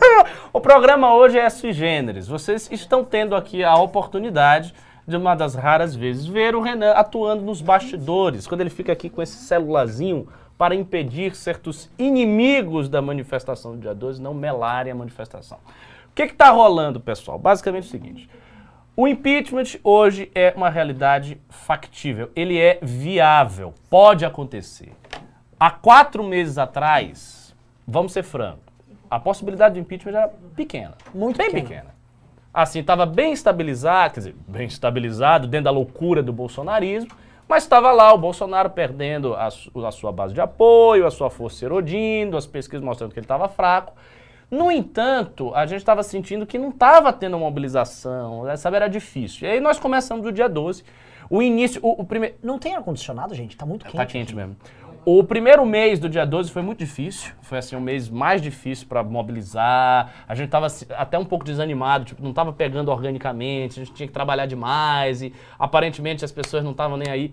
[LAUGHS] o programa hoje é sui generis. Vocês estão tendo aqui a oportunidade de uma das raras vezes ver o Renan atuando nos bastidores, quando ele fica aqui com esse celularzinho para impedir certos inimigos da manifestação do dia 12 não melarem a manifestação. O que está rolando, pessoal? Basicamente é o seguinte. O impeachment hoje é uma realidade factível, ele é viável, pode acontecer. Há quatro meses atrás, vamos ser francos, a possibilidade de impeachment era pequena. Muito bem pequena. pequena. Assim, estava bem estabilizado, quer dizer, bem estabilizado dentro da loucura do bolsonarismo, mas estava lá o Bolsonaro perdendo a, a sua base de apoio, a sua força erodindo, as pesquisas mostrando que ele estava fraco. No entanto, a gente estava sentindo que não estava tendo mobilização, né, sabe, era difícil. E aí nós começamos do dia 12. O início, o, o primeiro. Não tem ar-condicionado, gente? Tá muito quente. Tá quente mesmo. O primeiro mês do dia 12 foi muito difícil. Foi assim, um mês mais difícil para mobilizar. A gente tava assim, até um pouco desanimado, tipo, não tava pegando organicamente, a gente tinha que trabalhar demais e aparentemente as pessoas não estavam nem aí.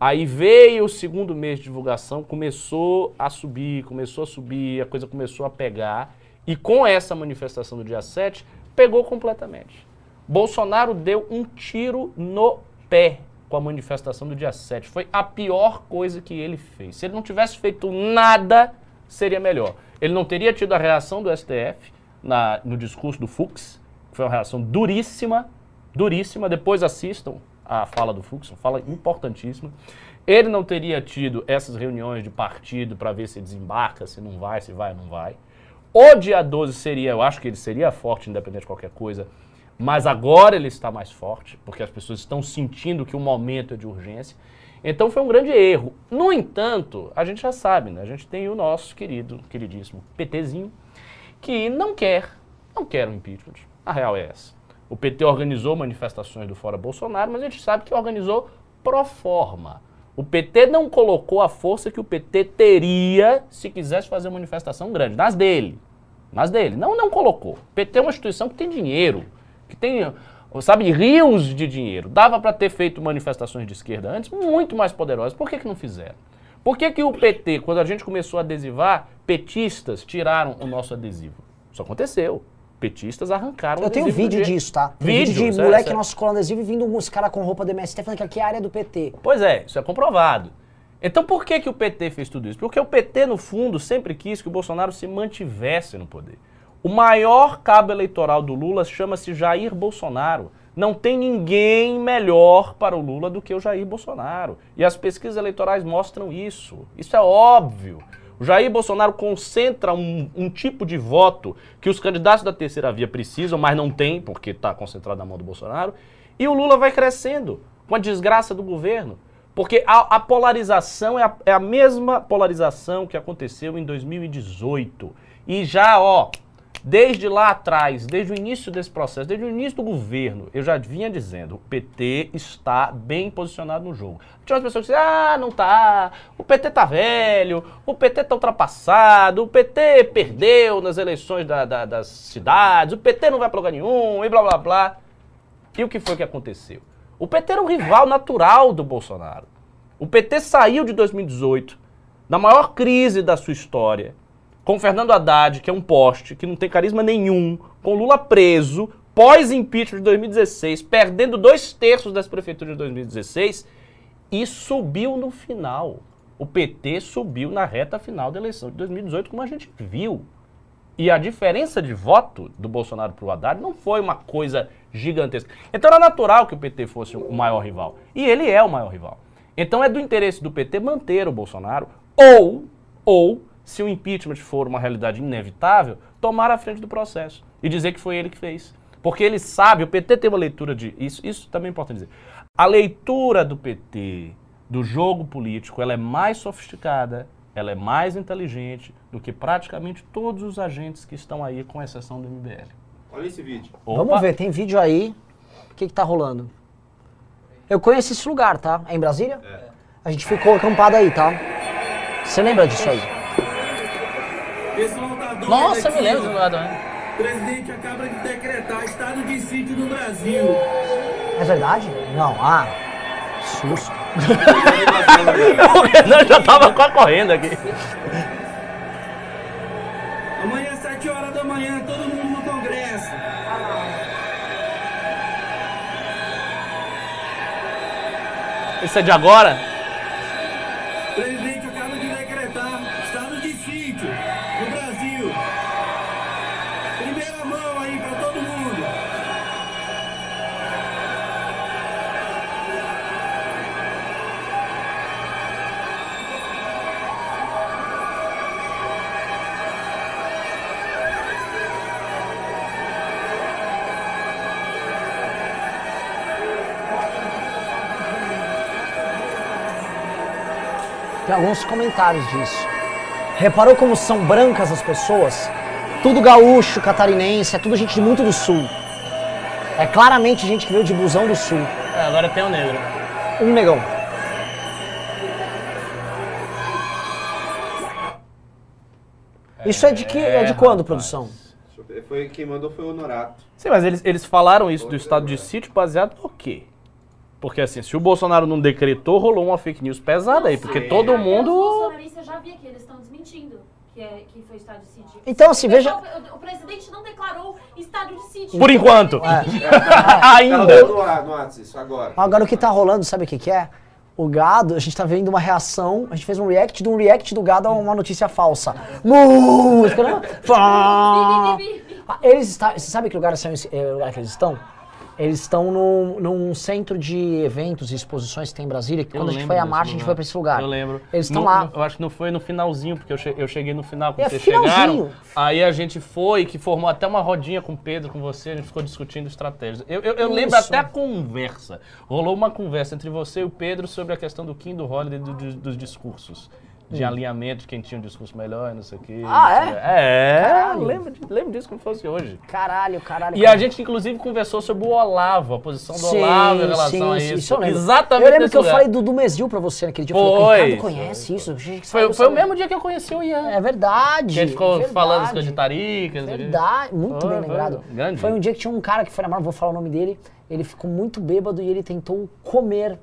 Aí veio o segundo mês de divulgação, começou a subir, começou a subir, a coisa começou a pegar. E com essa manifestação do dia 7, pegou completamente. Bolsonaro deu um tiro no pé com a manifestação do dia 7. Foi a pior coisa que ele fez. Se ele não tivesse feito nada, seria melhor. Ele não teria tido a reação do STF na- no discurso do Fux, que foi uma reação duríssima, duríssima. Depois assistam a fala do Fux, uma fala importantíssima. Ele não teria tido essas reuniões de partido para ver se desembarca, se não vai, se vai não vai. O dia 12 seria, eu acho que ele seria forte, independente de qualquer coisa, mas agora ele está mais forte, porque as pessoas estão sentindo que o momento é de urgência. Então foi um grande erro. No entanto, a gente já sabe, né? A gente tem o nosso querido, queridíssimo PTzinho, que não quer, não quer um impeachment. A real é essa. O PT organizou manifestações do Fora Bolsonaro, mas a gente sabe que organizou pro forma. O PT não colocou a força que o PT teria se quisesse fazer uma manifestação grande, nas dele. Nas dele. Não, não colocou. O PT é uma instituição que tem dinheiro, que tem, sabe, rios de dinheiro. Dava para ter feito manifestações de esquerda antes muito mais poderosas. Por que, que não fizeram? Por que, que o PT, quando a gente começou a adesivar, petistas tiraram o nosso adesivo? Isso aconteceu. Petistas arrancaram o Eu tenho do vídeo disso, tá? Vídeo, vídeo de sério, moleque sério. nosso colando adesivo e vindo uns caras com roupa do MST falando que aqui é a área do PT. Pois é, isso é comprovado. Então por que, que o PT fez tudo isso? Porque o PT, no fundo, sempre quis que o Bolsonaro se mantivesse no poder. O maior cabo eleitoral do Lula chama-se Jair Bolsonaro. Não tem ninguém melhor para o Lula do que o Jair Bolsonaro. E as pesquisas eleitorais mostram isso. Isso é óbvio. O Jair Bolsonaro concentra um, um tipo de voto que os candidatos da terceira via precisam, mas não tem, porque está concentrado na mão do Bolsonaro. E o Lula vai crescendo com a desgraça do governo. Porque a, a polarização é a, é a mesma polarização que aconteceu em 2018. E já, ó, Desde lá atrás, desde o início desse processo, desde o início do governo, eu já vinha dizendo, o PT está bem posicionado no jogo. Tinha umas pessoas que diziam, ah, não tá, o PT tá velho, o PT tá ultrapassado, o PT perdeu nas eleições da, da, das cidades, o PT não vai para lugar nenhum, e blá blá blá. E o que foi que aconteceu? O PT era um rival natural do Bolsonaro. O PT saiu de 2018, na maior crise da sua história, com Fernando Haddad, que é um poste, que não tem carisma nenhum, com Lula preso, pós-impeachment de 2016, perdendo dois terços das prefeituras de 2016, e subiu no final. O PT subiu na reta final da eleição de 2018, como a gente viu. E a diferença de voto do Bolsonaro para o Haddad não foi uma coisa gigantesca. Então era natural que o PT fosse o maior rival. E ele é o maior rival. Então é do interesse do PT manter o Bolsonaro ou, ou se o impeachment for uma realidade inevitável, tomar a frente do processo e dizer que foi ele que fez. Porque ele sabe, o PT tem uma leitura de. Isso, isso também é importante dizer. A leitura do PT do jogo político ela é mais sofisticada, ela é mais inteligente do que praticamente todos os agentes que estão aí, com exceção do MBL. Olha esse vídeo. Opa. Vamos ver, tem vídeo aí. O que, que tá rolando? Eu conheço esse lugar, tá? É em Brasília? É. A gente ficou acampado aí, tá? Você lembra disso aí? Nossa, aqui, me lembro do né? O presidente acaba de decretar estado de sítio no Brasil. É verdade? Não, ah. Susto. [LAUGHS] O Renan já tava quase correndo aqui. Amanhã, às 7 horas da manhã, todo mundo no Congresso. Isso é de agora? Presidente Tem alguns comentários disso. Reparou como são brancas as pessoas? Tudo gaúcho, catarinense, é tudo gente muito do sul. É claramente gente que veio de busão do sul. É, agora tem o negro. Um negão. Isso é de que é de quando, produção? Foi, quem mandou foi o Honorato. Sim, mas eles, eles falaram isso do estado de sítio baseado no quê? Porque assim, se o Bolsonaro não decretou, rolou uma fake news pesada aí, porque Sim. todo Os mundo. bolsonaristas já vi aqui, eles estão desmentindo que, é, que foi estado de sítio. Então, assim, veja. O, o presidente não declarou estado de sítio. Por enquanto. É. [LAUGHS] Ainda. no ar, no WhatsApp, isso agora. Agora o que tá rolando, sabe o que, que é? O gado, a gente tá vendo uma reação, a gente fez um react de um react do gado a uma notícia falsa. Os bi, bi. Ah, Eles está, você sabe que lugar, são esse- é, lugar que eles estão? Eles estão num, num centro de eventos e exposições que tem em Brasília, que Eu quando a gente foi à marcha, a gente lugar. foi pra esse lugar. Eu lembro. Eles estão lá. eu acho que não foi no finalzinho, porque eu, che- eu cheguei no final quando É, vocês finalzinho. chegaram. Aí a gente foi, que formou até uma rodinha com o Pedro, com você, a gente ficou discutindo estratégias. Eu, eu, eu lembro até a conversa. Rolou uma conversa entre você e o Pedro sobre a questão do Kim do Holiday do- do- dos discursos. De alinhamento de quem tinha um discurso melhor e não sei o quê. Hum. Ah, é? É, Caralho. lembro, lembro disso como se fosse hoje. Caralho, caralho. E a gente, inclusive, conversou sobre o Olavo, a posição do Olavo em relação a isso. eu lembro. Exatamente Eu lembro que eu lugar. falei do, do Mesil pra você naquele dia. Eu Foi. falei, Ricardo conhece isso? Gente, Foi, saiu, foi o mesmo dia que eu conheci o Ian. É verdade. Que a gente ficou verdade. falando as coisas de taricas. Verdade, muito Foi, bem foi. lembrado. Grande. Foi um dia que tinha um cara que foi na Marvel, vou falar o nome dele, ele ficou muito bêbado e ele tentou comer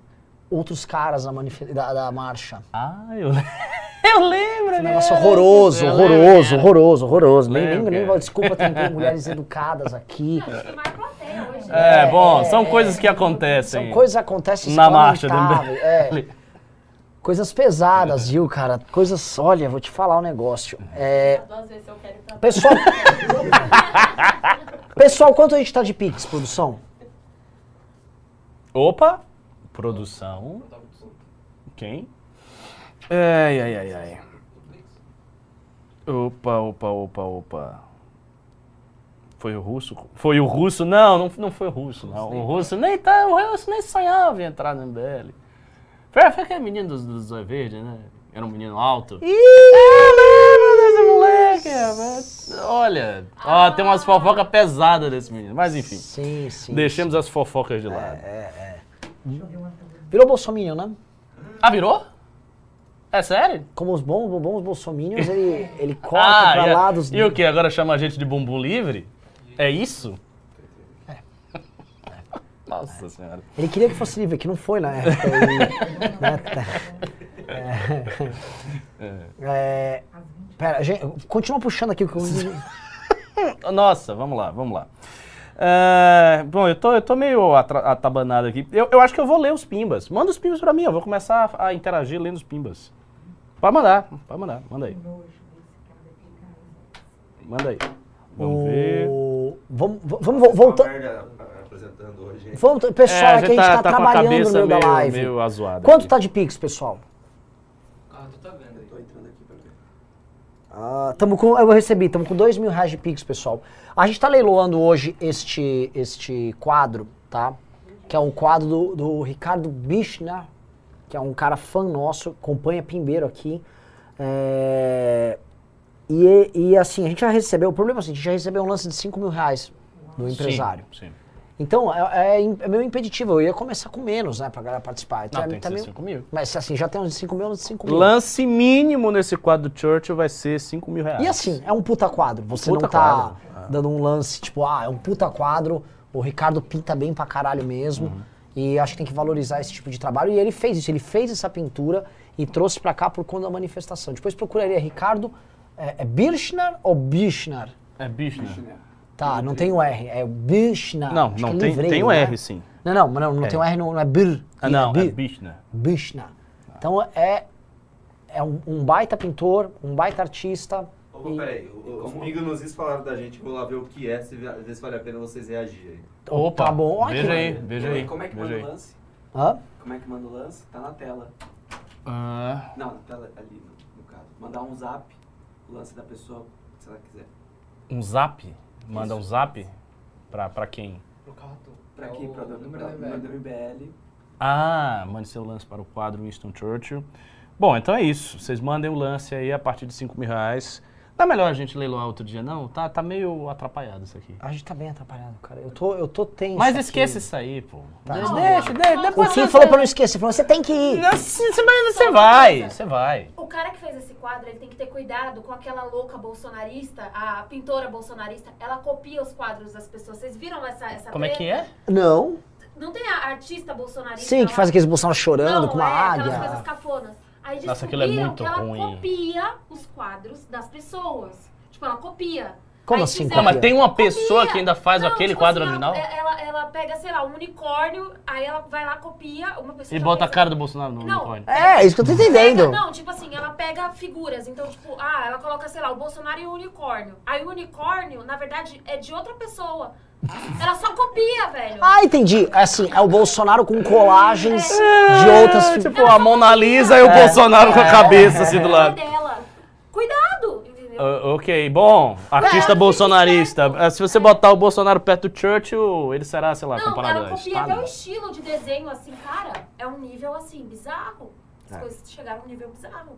outros caras da, manife- da, da marcha. Ah, eu, [LAUGHS] eu lembro. Um né? negócio horroroso, Eu lembro, horroroso, cara. horroroso, horroroso. Nem, nem, Lembro, nem, cara. desculpa, tem, [LAUGHS] mulheres educadas aqui. Hoje. né? É, bom, são coisas que acontecem. São coisas que acontecem Na marcha do lamentáveis, é. [LAUGHS] Coisas pesadas, viu, cara? Coisas. Olha, vou te falar um negócio. É, Duas vezes eu quero ir pra pessoal. pessoal, quanto a gente tá de Pix, produção? Opa! Produção. Quem? Ai, ai, ai, ai. Opa, opa, opa, opa. Foi o russo? Foi o russo? Não, não, não foi o russo, não. O russo nem tá, o russo nem sonhava em entrar no MBL. Foi, foi aquele menino dos, dos Zóio Verde, né? Era um menino alto. Ih! Eu lembro desse moleque. Olha, ó, tem umas fofocas pesadas desse menino. Mas enfim, Sim, sim. deixemos as fofocas de lado. Virou bolsominion, né? Ah, virou? É sério? Como os bons, bons bolsominions, ele, [LAUGHS] ele corta Ah, pra e, lá dos. e o que? Agora chama a gente de bumbum livre? É isso? [LAUGHS] Nossa senhora. Ele queria que fosse livre, que não foi na época. Ele, [LAUGHS] né, tá- é, é, pera, gente, continua puxando aqui o que eu. Nossa, vamos lá, vamos lá. É, bom, eu tô, eu tô meio atabanado aqui. Eu, eu acho que eu vou ler os pimbas. Manda os pimbas pra mim, eu vou começar a, a interagir lendo os pimbas. Pode mandar, pode mandar, manda aí. Manda aí. Vamos ver. O- Vamos, vamos vo- voltar. Vamos, pessoal, É, é, que a gente tá, com a trabalhando no cabeça meio da meio- live. meio azoada Quanto aqui. tá de Pix, pessoal? Ah, tu tá vendo aí. Tô entrando aqui pra ver. Ah, tamo com, eu recebi, estamos com dois mil reais de Pix, pessoal. A gente tá leiloando hoje este, este quadro, tá? Que é um quadro do, do Ricardo Bichner, que é um cara fã nosso, acompanha Pimbeiro aqui. É, e, e assim, a gente já recebeu, o problema é assim, a gente já recebeu um lance de 5 mil reais do empresário. Sim, sim. Então, é, é, é meio impeditivo, eu ia começar com menos, né, pra galera participar. Então, Não, é- tem que tá ser meio- 5 mil. Mas assim, já tem uns de 5 mil, uns de 5 mil. Lance mínimo nesse quadro do Churchill vai ser 5 mil reais. E assim, é um puta quadro. Você puta não tá quadro. dando um lance, tipo, ah, é um puta quadro. O Ricardo pinta bem pra caralho mesmo. Uhum. E acho que tem que valorizar esse tipo de trabalho. E ele fez isso, ele fez essa pintura e trouxe pra cá por conta da manifestação. Depois procuraria Ricardo. É, é Birchner ou Bichner? É bicho, né? Tá, não tem o R, é Bichner. Não, Acho não, é tem, livreiro, tem o né? R sim. Não, não, não, não É. tem o R, não, não é Bir. Ah, não, é Bi- bicho, né? Bichner. Então é, é um, um baita pintor, um baita artista. Ô, peraí, o- os pinganosis falaram da gente, vou lá ver o que é, se ver se vale a pena vocês reagirem. Opa, tá bom. Olha veja aí, veja aí. Como é que manda o lance? Hã? Como é que manda o lance? Tá na tela. Ah, Não, na tela ali, no, no caso. Mandar um zap, o lance da pessoa, se ela quiser. um zap? Manda um zap? Pra, pra quem? Pro carro. Pra aqui, pra, pra, pra, número do MBL. Ah, mande seu lance para o quadro Winston Churchill. Bom, então é isso. Vocês mandem o lance aí a partir de 5 mil reais. Não é melhor a gente leiloar outro dia, não? Tá, tá meio atrapalhado isso aqui. A gente tá bem atrapalhado, cara. Eu tô, eu tô tenso. Mas aqui. esqueça isso aí, pô. Tá. Deixa, Não, deixa, deixa. O Depois Kim você- falou pra não esquecer, falou, você tem que ir. Não, Você vai, você vai, você vai. O cara que fez esse quadro, ele tem que ter cuidado com aquela louca bolsonarista, a pintora bolsonarista. Ela copia os quadros das pessoas. Vocês viram essa, essa Como é que é? Não. Não tem a artista bolsonarista Sim, que faz aqueles Bolsonaro chorando Não, com uma é, águia. aquelas coisas cafonas. Aí Nossa, aquilo é muito que ela ruim. copia os quadros das pessoas. Tipo, ela copia. Como Aí assim, fizeram- Não, mas tem uma pessoa Copia. que ainda faz Não, aquele tipo quadro assim, original Ela, ela, ela pega, sei lá, um unicórnio, aí ela vai lá, copia uma pessoa. e bota a cara do Bolsonaro no Não. unicórnio. É, isso que eu tô entendendo. Pega- não, tipo assim, ela pega figuras. Então, tipo, ah, ela coloca, sei lá, o Bolsonaro e o unicórnio. Aí o unicórnio, na verdade, é de outra pessoa. Ela só copia, velho. Ah, entendi. É Assim, é o Bolsonaro com colagens de outras É, figuras. tipo, a Mona Lisa e o É. Bolsonaro com a cabeça assim do É lado. dela. Cuidado, Ah, ok, bom, artista É, bolsonarista. Ah, Se você botar o Bolsonaro perto do Churchill, ele será, sei lá, Não, comparado ela a copia até o estilo de desenho, assim, cara. É um nível, assim, bizarro. As É. coisas chegaram a um nível bizarro.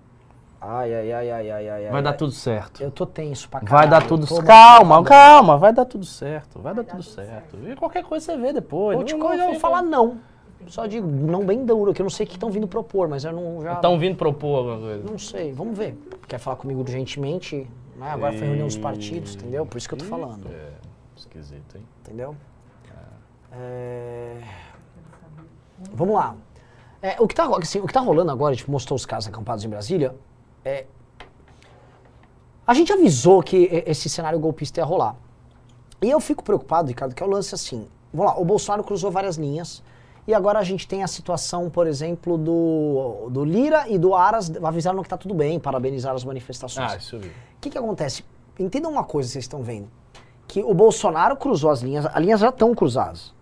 Ai, ai, ai, ai, ai, ai. Vai ai, dar tudo certo. Eu tô tenso pra Vai caralho. dar tudo certo. Calma, calma, vai dar tudo certo. Vai dar tudo certo. E qualquer coisa você vê depois. Vou te Não- eu não vou falar não. Só digo, não bem duro, que eu não sei o que estão vindo propor, mas eu não já. Estão vindo propor alguma coisa. Não sei, vamos ver. Quer falar comigo urgentemente? Né? Agora foi reunião dos partidos, entendeu? Por isso que eu tô falando. É, esquisito, hein? Entendeu? É, Vamos lá. É, o, que tá, assim, o que tá rolando agora, a gente mostrou os casos acampados em Brasília, é... A gente avisou que esse cenário golpista ia rolar. E eu fico preocupado, Ricardo, que é o lance assim. Vamos lá, o Bolsonaro cruzou várias linhas E agora a gente tem a situação, por exemplo, do, do Lira e do Aras avisaram que tá tudo bem, parabenizaram as manifestações. Ah, isso vi. O que, que acontece? Entendam uma coisa, vocês estão vendo. Que o Bolsonaro cruzou as linhas, as linhas já estão cruzadas.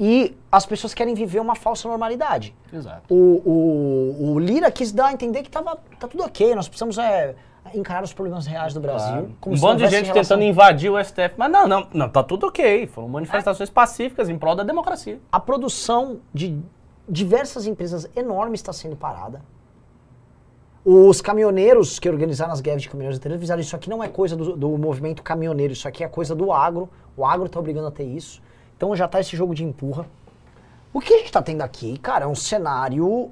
E as pessoas querem viver uma falsa normalidade. Exato. O, o, o Lira quis dar a entender que tava, tá tudo ok, nós precisamos é, encarar os problemas reais do Brasil. Claro. como Um bando de gente relação- tentando invadir o STF. Mas não, não, não, tá tudo ok. Foram manifestações pacíficas em prol da democracia. A produção de diversas empresas enormes está sendo parada. Os caminhoneiros que organizaram as greves de caminhoneiros anteriores avisaram isso aqui não é coisa do, do movimento caminhoneiro, isso aqui é coisa do agro. O agro está obrigando a ter isso. Então já está esse jogo de empurra. O que a gente está tendo aqui, cara, é um cenário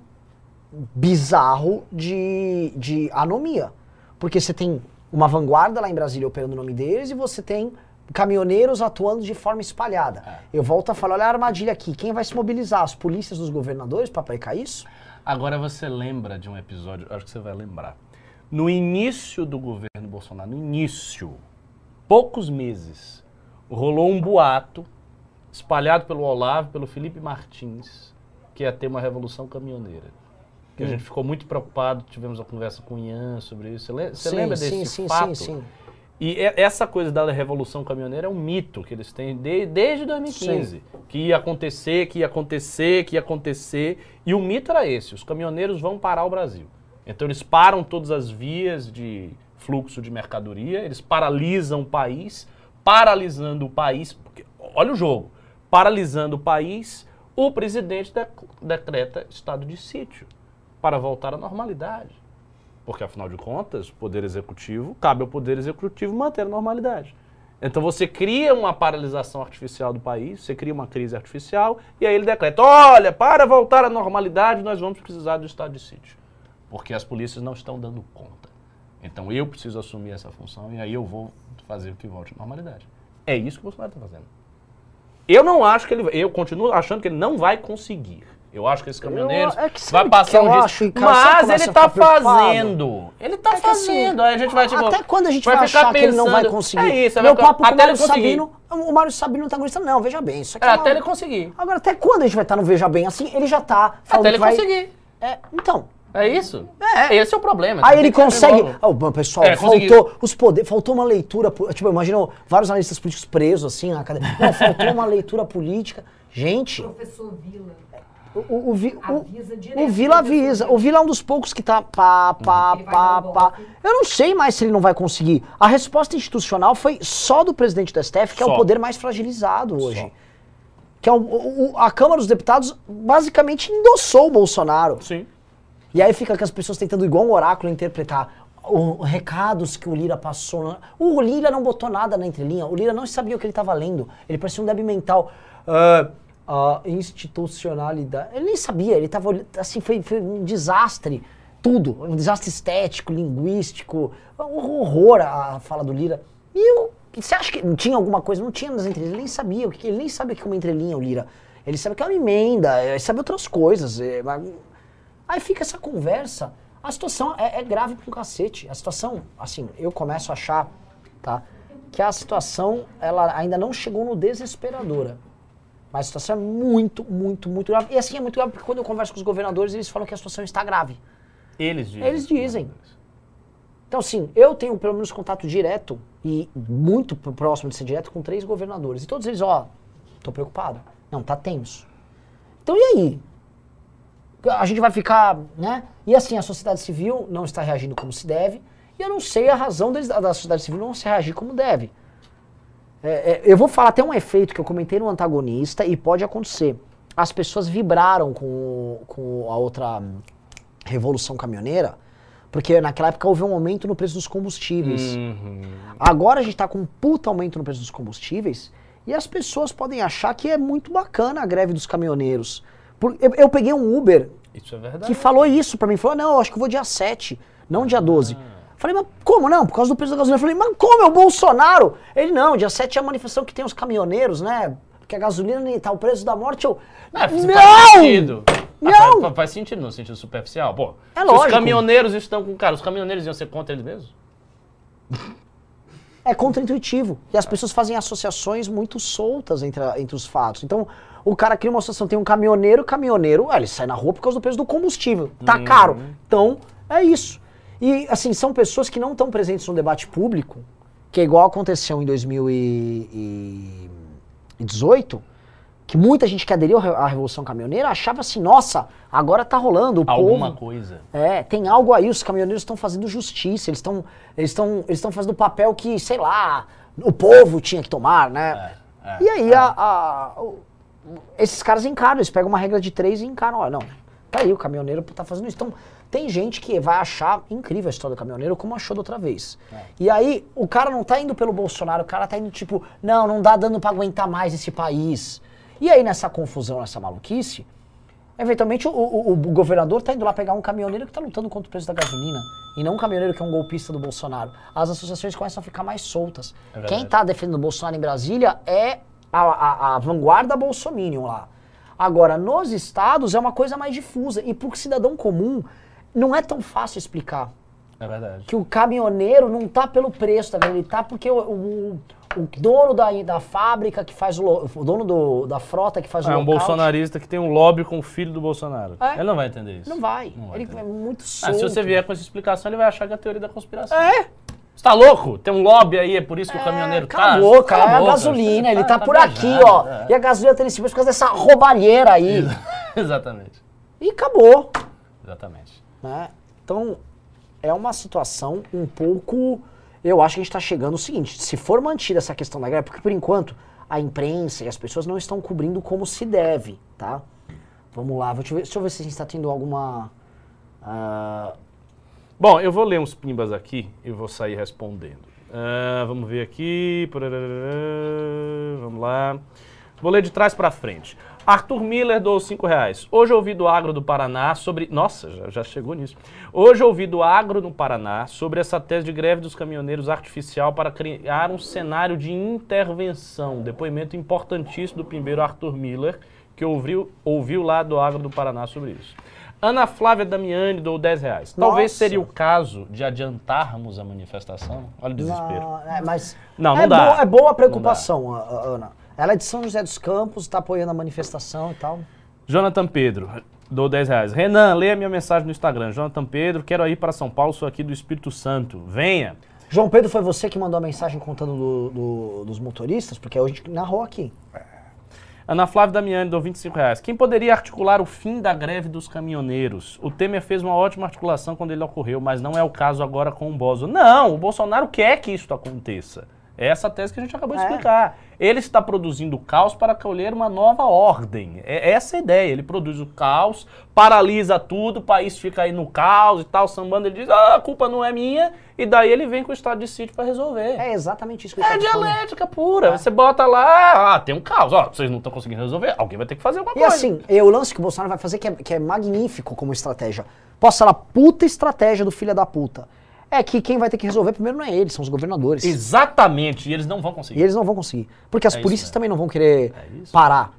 bizarro de, de anomia. Porque você tem uma vanguarda lá em Brasília operando o nome deles e você tem caminhoneiros atuando de forma espalhada. Eu volto a falar, olha a armadilha aqui. Quem vai se mobilizar? As polícias dos governadores para aplicar isso? Agora você lembra de um episódio, acho que você vai lembrar. No início do governo Bolsonaro, no início, poucos meses, rolou um boato espalhado pelo Olavo, pelo Felipe Martins, que ia ter uma revolução caminhoneira. Que a Hum. gente ficou muito preocupado, tivemos uma conversa com o Ian sobre isso. Você le- Você Sim, lembra sim, desse sim, fato? sim, sim. E e- essa coisa da revolução caminhoneira é um mito que eles têm de- desde 2015. Que ia acontecer, que ia acontecer, que ia acontecer. E o mito era esse: os caminhoneiros vão parar o Brasil. Então eles param todas as vias de fluxo de mercadoria, eles paralisam o país, paralisando o país. porque- olha o jogo: paralisando o país, o presidente de- decreta estado de sítio para voltar à normalidade. Porque, afinal de contas, o Poder Executivo, cabe ao Poder Executivo manter a normalidade. Então você cria uma paralisação artificial do país, você cria uma crise artificial, e aí ele decreta: olha, para voltar à normalidade, nós vamos precisar do estado de sítio. Porque as polícias não estão dando conta. Então eu preciso assumir essa função e aí eu vou fazer o que volte à normalidade. É isso que o Bolsonaro está fazendo. Eu não acho que ele. Eu continuo achando que ele não vai conseguir. Eu acho que esses caminhoneiros é que vai que passar eu um dia. acho, e, cara, sabe Mas ele você tá fazendo. Ele tá É que, assim, fazendo. Aí a gente vai tipo. Até quando a gente vai, ficar achar que ele não vai pensando, conseguir? É isso, Meu vai papo com o até ele Mário conseguir. Sabino, o Mário Sabino não tá gostando, não, veja bem. Isso aqui É, é até ele conseguir. Agora, até quando a gente vai estar no Veja Bem assim? Ele já tá falando Até ele que vai... conseguir. É, então, É isso? É. Esse é o problema. Aí ele que consegue. logo. Ah, o pessoal, É, conseguiu. faltou os poderes, faltou uma leitura. po- Tipo, imagina vários analistas políticos presos assim na cadeia. Não, faltou uma [LAUGHS] leitura política. Gente, Professor Vila. O, o, o, Vi- o- o Vila avisa. O Vila é um dos poucos que tá pá, pá, pá, pá. Eu não sei mais se ele não vai conseguir. A resposta institucional foi só do presidente do STF, que é o Só. poder mais fragilizado hoje. Só. Que é o, a Câmara dos Deputados basicamente endossou o Bolsonaro. Sim. E aí fica com as pessoas tentando, igual um oráculo, interpretar o- recados que o Lira passou. O Lira não botou nada na entrelinha. O Lira não sabia o que ele estava lendo. Ele parecia um débil mental. Ah, a institucionalidade. Ele nem sabia. Ele estava assim, foi, foi um desastre. Tudo. Um desastre estético, linguístico. Um horror a fala do Lira. E o- você acha que não tinha alguma coisa? Não tinha nas entrelinhas. Ele nem sabia. Ele nem sabe o que é uma entrelinha, o Lira. Ele sabe que é uma emenda. Ele sabe outras coisas. é, mas- Aí fica essa conversa. A situação é, é grave pra um cacete. A situação, assim, eu começo a achar, tá? Que a situação, ela ainda não chegou no desesperadora. Mas a situação é muito, muito, muito grave. E assim, é muito grave porque quando eu converso com os governadores, eles falam que a situação está grave. Eles dizem. Eles dizem. Então, assim, eu tenho pelo menos contato direto e muito próximo de ser direto com três governadores. E todos eles, ó, tô preocupado. Não, tá tenso. Então, e aí? A gente vai ficar, né? E assim, a sociedade civil não está reagindo como se deve. E eu não sei a razão deles, da sociedade civil não se reagir como deve. É, é, eu vou falar até um efeito que eu comentei no antagonista e pode acontecer. As pessoas vibraram com, com a outra revolução caminhoneira, porque naquela época houve um aumento no preço dos combustíveis. Uhum. Agora a gente está com um puta aumento no preço dos combustíveis e as pessoas podem achar que é muito bacana a greve dos caminhoneiros. Por- eu, eu peguei um Uber é que falou isso pra mim. Falou, não, eu acho que eu vou dia 7, não dia 12. Falei, mas como não? Por causa do preço da gasolina. Falei, mas como? É o Bolsonaro? Ele, não, dia 7 é a manifestação que tem os caminhoneiros, né? Porque a gasolina tá o preço da morte. Eu, Ah, faz não! sentido. Ah, Não! faz, faz sentido no sentido superficial. Pô, É lógico. os caminhoneiros estão com. Cara, os caminhoneiros iam ser contra eles mesmos? é contraintuitivo. E as pessoas fazem associações muito soltas entre, a- entre os fatos. Então, o cara cria uma associação, tem um caminhoneiro, caminhoneiro, ah, ele sai na rua por causa do preço do combustível. Tá caro. Então, é isso. E, assim, são pessoas que não estão presentes no debate público, que é igual aconteceu em 2018, que muita gente que aderiu à Revolução Caminhoneira achava assim, nossa, agora tá rolando, o Alguma povo... coisa. É, tem algo aí, os caminhoneiros estão fazendo justiça, eles estão eles eles fazendo o papel que, sei lá, o povo tinha que tomar, né? É, e aí a- a- o- esses caras encaram, eles pegam uma regra de três e encaram, ó, não, tá aí, o caminhoneiro tá fazendo isso. Então, tem gente que vai achar incrível a história do caminhoneiro, como achou da outra vez. E aí, o cara não tá indo pelo Bolsonaro, o cara tá indo tipo, não, não dá dando pra aguentar mais esse país. E aí, nessa confusão, nessa maluquice, Eventualmente o, o- o governador tá indo lá pegar um caminhoneiro que tá lutando contra o preço da gasolina. E não um caminhoneiro que é um golpista do Bolsonaro. As associações começam a ficar mais soltas. verdade. Quem tá defendendo o Bolsonaro em Brasília é a, a- a vanguarda bolsominion lá. Agora, nos estados é uma coisa mais difusa. E pro cidadão comum, não é tão fácil explicar. É verdade. Que o caminhoneiro não tá pelo preço da gasolina, ele tá porque o, o- o dono da, da fábrica que faz o, o dono do- da frota que faz o É um bolsonarista que tem um lobby com o filho do Bolsonaro. É. Ele não vai entender isso. Não vai. Não vai ele entender. é muito Ah, solto. se você vier com essa explicação, ele vai achar que é a teoria da conspiração. É. Você tá louco? Tem um lobby aí, é por isso que o caminhoneiro tá. Cala a boca, Cala é a gasolina, você ele [LAUGHS] tá, por aqui, ó. é. E a gasolina tá nesse preço por causa dessa roubalheira aí. [LAUGHS] Exatamente. E acabou. Exatamente. Né? Então, é uma situação um pouco. Eu acho que a gente está chegando o seguinte: se for mantida essa questão da greve, porque por enquanto a imprensa e as pessoas não estão cobrindo como se deve, tá? Vamos lá, deixa eu ver, deixa eu ver se a gente está tendo alguma. ah, Bom, eu vou ler uns pimbas aqui e vou sair respondendo. Ah, vamos ver aqui. Vamos lá. Vou ler de trás pra frente. Arthur Miller doou 5 reais. Hoje ouvi do Agro do Paraná sobre. Nossa, já, já chegou nisso. Hoje ouvi do Agro no Paraná sobre essa tese de greve dos caminhoneiros artificial para criar um cenário de intervenção. Depoimento importantíssimo do pimbeiro Arthur Miller, que ouviu, ouviu lá do Agro do Paraná sobre isso. Ana Flávia Damiani doou 10 reais. Talvez Nossa. seria o caso de adiantarmos a manifestação. Olha o desespero. não, é, mas Não, não é, dá. boa, é boa a preocupação, Ana. Ela é de São José dos Campos, está apoiando a manifestação e tal. Jonathan Pedro, dou 10 reais. Renan, leia minha mensagem no Instagram. Jonathan Pedro, quero ir para São Paulo, sou aqui do Espírito Santo. Venha. João Pedro, foi você que mandou a mensagem contando do- do- dos motoristas? Porque hoje narrou aqui. Ana Flávia Damiani, dou 25 reais. Quem poderia articular o fim da greve dos caminhoneiros? O Temer fez uma ótima articulação quando ele ocorreu, mas não é o caso agora com o Bozo. Não, o Bolsonaro quer que isso aconteça. É essa tese que a gente acabou de É. explicar. Ele está produzindo caos para colher uma nova ordem. É essa a ideia. Ele produz o caos, paralisa tudo, o país fica aí no caos e tal, sambando. Ele diz, ah, a culpa não é minha, e daí ele vem com o estado de sítio para resolver. É exatamente isso que eu É tava falando. dialética pura. Você bota lá, ah, tem um caos. Ó, vocês não estão conseguindo resolver, alguém vai ter que fazer alguma E coisa. assim, e o lance que o Bolsonaro vai fazer que é, que é magnífico como estratégia. Posso falar, puta estratégia do filho da puta. É que quem vai ter que resolver primeiro não é eles, são os governadores. Exatamente, e eles não vão conseguir. E eles não vão conseguir. Porque as É isso polícias mesmo. também não vão querer É isso. parar.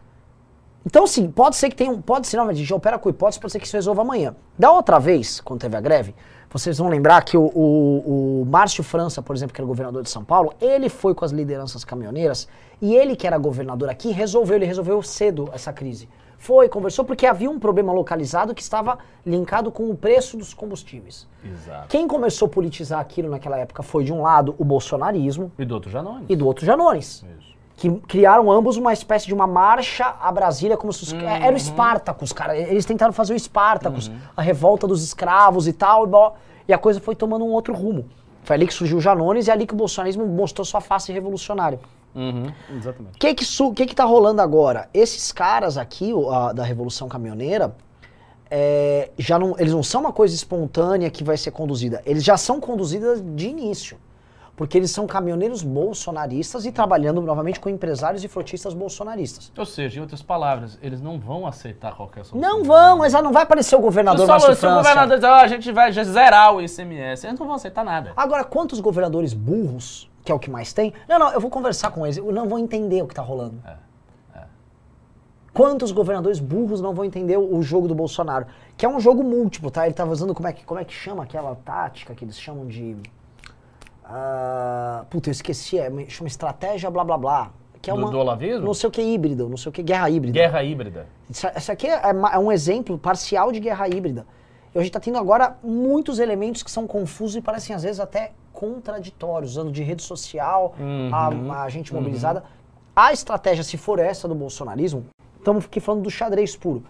Então, assim, pode ser que tenha um. Pode ser, não, mas a gente opera com hipótese, pode ser que isso resolva amanhã. Da outra vez, quando teve a greve, vocês vão lembrar que o, o, o Márcio França, por exemplo, que era governador de São Paulo, ele foi com as lideranças caminhoneiras e ele, que era governador aqui, resolveu, ele resolveu cedo essa crise. Foi, conversou, porque havia um problema localizado que estava linkado com o preço dos combustíveis. Exato. Quem começou a politizar aquilo naquela época foi, de um lado, o bolsonarismo E do outro Janones. e do outro, Janones Isso. que criaram ambos uma espécie de uma marcha a Brasília como se os, era o Espartacus, cara. Eles tentaram fazer o Espartacus, a revolta dos escravos e tal, e, e a coisa foi tomando um outro rumo. Foi ali que surgiu o Janones e ali que o bolsonarismo mostrou sua face revolucionária. Uhum, exatamente. O que que, su- que que tá rolando agora? Esses caras aqui, a- da Revolução Caminhoneira, é, já não, eles não são uma coisa espontânea que vai ser conduzida. Eles já são conduzidas de início. Porque eles são caminhoneiros bolsonaristas e trabalhando novamente com empresários e frotistas bolsonaristas. Ou seja, em outras palavras, eles não vão aceitar qualquer solução. Não vão, mas já não vai aparecer o governador Só Márcio se o França. governador dizer, ó, a gente vai zerar o ICMS, eles não vão aceitar nada. Agora, quantos governadores burros, que é o que mais tem? Não, não, eu vou conversar com eles, eu não vou entender o que tá rolando. Quantos governadores burros não vão entender o jogo do Bolsonaro? Que é um jogo múltiplo, tá? Ele tava usando, como é que, como é que chama aquela tática que eles chamam de... ah, puta, eu esqueci, é, chama estratégia blá blá blá. Que é Do- uma, do olavismo? Não sei o que híbrido, não sei o que guerra híbrida. Guerra híbrida. Isso, isso aqui é, é um exemplo parcial de guerra híbrida. E a gente está tendo agora muitos elementos que são confusos e parecem às vezes até contraditórios, usando de rede social, Uhum. a, a gente mobilizada. A estratégia, se for essa do bolsonarismo, estamos aqui falando do xadrez puro.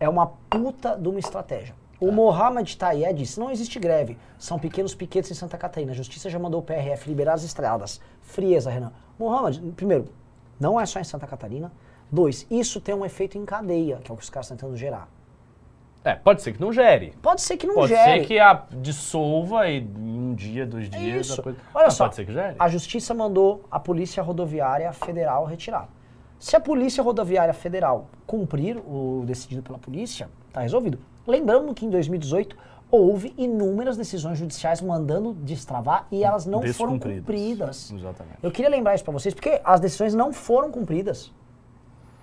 É uma puta de uma estratégia. O Mohamed Tayeb disse: não existe greve, são pequenos piquetes em Santa Catarina. A justiça já mandou o PRF liberar as estradas. Frieza, Renan. Mohamed, primeiro, não é só em Santa Catarina. Dois, isso tem um efeito em cadeia, que é o que os caras estão tentando gerar. É, pode ser que não gere. Pode ser que não Pode gere. ser que a dissolva e em um dia, dois dias. isso. coisa- Olha só, Pode ser que gere. a justiça mandou a Polícia Rodoviária Federal retirar. Se a Polícia Rodoviária Federal cumprir o decidido pela polícia, tá resolvido. Lembrando que em 2018 houve inúmeras decisões judiciais mandando destravar e elas não foram cumpridas. Exatamente. Eu queria lembrar isso pra vocês, porque as decisões não foram cumpridas.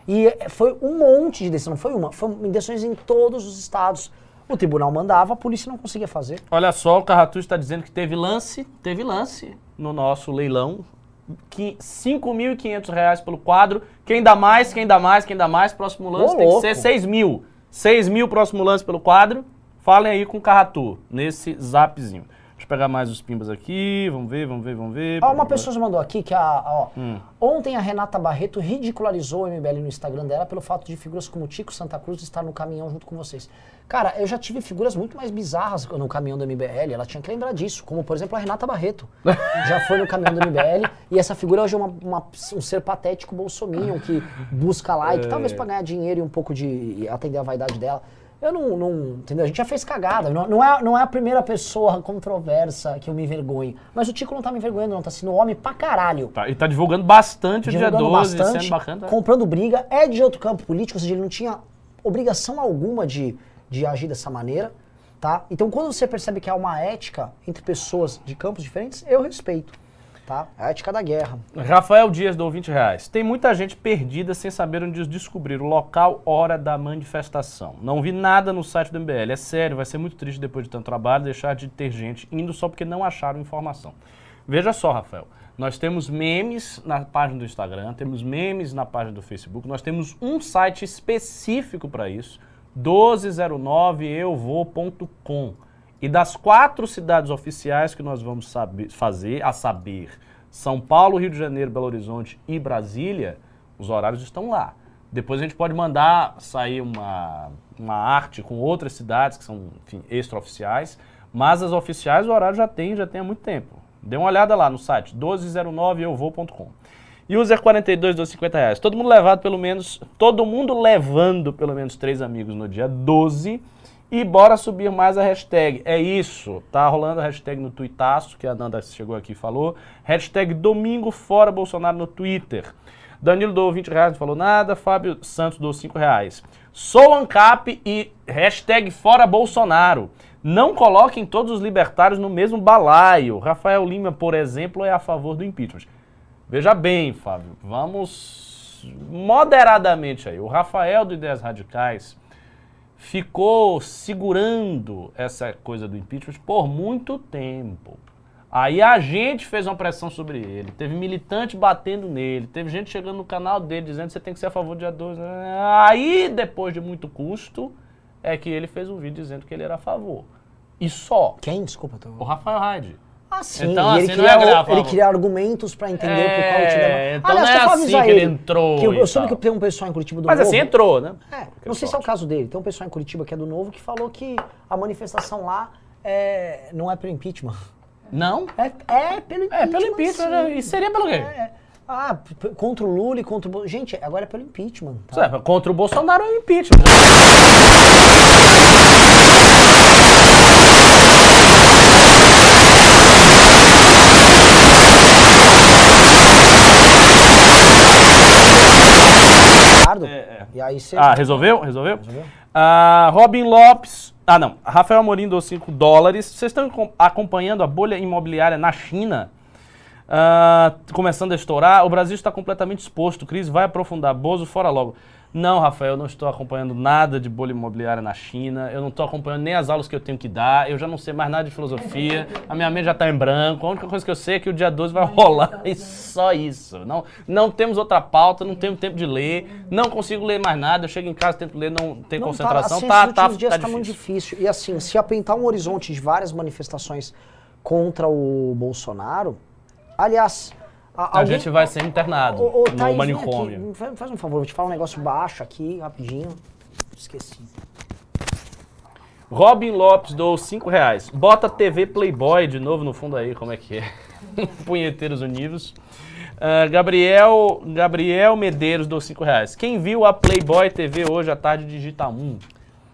E foi um monte de decisão, não foi uma, foram decisões em todos os estados. O tribunal mandava, a polícia não conseguia fazer. Olha só, o Carratu está dizendo que teve lance, teve lance no nosso leilão. Que 5.500 reais pelo quadro. Quem dá mais, quem dá mais, quem dá mais. Próximo lance Ô, tem que louco. ser 6 mil. 6 mil próximo lance pelo quadro. Falem aí com o Carratu, nesse zapzinho. Deixa eu pegar mais os pimbas aqui. Vamos ver, vamos ver, vamos ver. Ó, uma pessoa mandou aqui que a, ó, Hum. ontem a Renata Barreto ridicularizou o MBL no Instagram dela pelo fato de figuras como Tico Santa Cruz estar no caminhão junto com vocês. Cara, eu já tive figuras muito mais bizarras no caminhão do MBL, ela tinha que lembrar disso, como por exemplo a Renata Barreto. [LAUGHS] já foi no caminhão do MBL e essa figura hoje é uma- uma- um ser patético bolsominion que busca like, talvez É. pra ganhar dinheiro e um pouco de atender a vaidade dela. Eu não, não- entendeu? A gente já fez cagada. Não, não é, não é a primeira pessoa controversa que eu me envergonho. Mas o Tico não tá me envergonhando, não. Tá sendo homem pra caralho. Tá, e tá divulgando bastante o dia Divulgando 12, bastante, sendo bacana. tá? comprando briga. É de outro campo político, ou seja, ele não tinha obrigação alguma de, de agir dessa maneira. Tá? Então, quando você percebe que há uma ética entre pessoas de campos diferentes, eu respeito. Tá? É a ética da guerra. Rafael Dias deu 20 reais. Tem muita gente perdida sem saber onde descobrir o local, hora da manifestação. Não vi nada no site do MBL. É sério, vai ser muito triste depois de tanto trabalho deixar de ter gente indo só porque não acharam informação. Veja só, Rafael. Nós temos memes na página do Instagram, temos memes na página do Facebook, nós temos um site específico para isso, 1209euvou.com. E das quatro cidades oficiais que nós vamos saber- fazer, a saber, São Paulo, Rio de Janeiro, Belo Horizonte e Brasília, os horários estão lá. Depois a gente pode mandar sair uma, uma arte com outras cidades que são, enfim, extraoficiais, mas as oficiais o horário já tem, já tem há muito tempo. Dê uma olhada lá no site 1209euvou.com. User 42 dos 50 reais. Todo mundo levado pelo menos, todo mundo levando pelo menos três amigos no dia 12 e bora subir mais a hashtag. É isso, tá rolando a hashtag no Tuitaço, que a Nanda chegou aqui e falou. Hashtag Domingo Fora Bolsonaro no Twitter. Danilo doou 20 reais, não falou nada. Fábio Santos doou 5 reais. Sou ANCAP e hashtag Fora Bolsonaro. Não coloquem todos os libertários no mesmo balaio. Rafael Lima, por exemplo, é a favor do impeachment. Veja bem, Fábio, vamos moderadamente aí. O Rafael do Ideias Radicais ficou segurando essa coisa do impeachment por muito tempo. Aí a gente fez uma pressão sobre ele, teve militante batendo nele, teve gente chegando no canal dele dizendo que você tem que ser a favor do dia 12. Aí, depois de muito custo, é que ele fez um vídeo dizendo que ele era a favor. E só. Quem? Desculpa. Tô... O Rafael Hyde. Ah, sim. Então, ele, assim, não é gravar, ele queria argumentos pra entender por qual É, te dava. então Aliás, não é assim que ele entrou Que eu, eu soube que tem um pessoal em Curitiba do Mas Novo. assim entrou, né? É, não sei se é o caso dele. Tem um pessoal em Curitiba que é do Novo que falou que a manifestação lá é, não é pelo impeachment. Não? É, é pelo impeachment. É, pelo impeachment. né? sim. E seria pelo quê? É. Ah, p- p- contra o Lula e contra o... Bo- Gente, agora é pelo impeachment. Tá? É, contra o Bolsonaro é o impeachment. Ricardo. é. E aí você... Ah, resolveu? Resolveu? Resolveu? Ah, Robin Lopes. Ah, não. Rafael Amorim deu 5 dólares. Vocês estão com- acompanhando a bolha imobiliária na China? Ah, começando a estourar. O Brasil está completamente exposto. Cris vai aprofundar. Bozo, fora logo. Não, Rafael, eu não estou acompanhando nada de bolha imobiliária na China. Eu não estou acompanhando nem as aulas que eu tenho que dar. Eu já não sei mais nada de filosofia. A minha mente já está em branco. A única coisa que eu sei é que o dia 12 vai rolar. [LAUGHS] E só isso. Não, não temos outra pauta, não temos tempo de ler. Não consigo ler mais nada. Eu chego em casa, tento ler, não tem Não, concentração. assim, Tá, tá, últimos dias tá tá muito difícil. difícil. E assim, se apentar um horizonte de várias manifestações contra o Bolsonaro, aliás... A alguém- gente vai ser internado Ô, ô, no Thaís, manicômio. aqui, faz, um favor, vou te falar um negócio baixo aqui, rapidinho. Esqueci. Robin Lopes doou 5 reais. Bota TV Playboy de novo no fundo aí, como é que é? [LAUGHS] Punheteiros Unidos. Ah, Gabriel, Gabriel Medeiros doou 5 reais. Quem viu a Playboy TV hoje à tarde digita 1.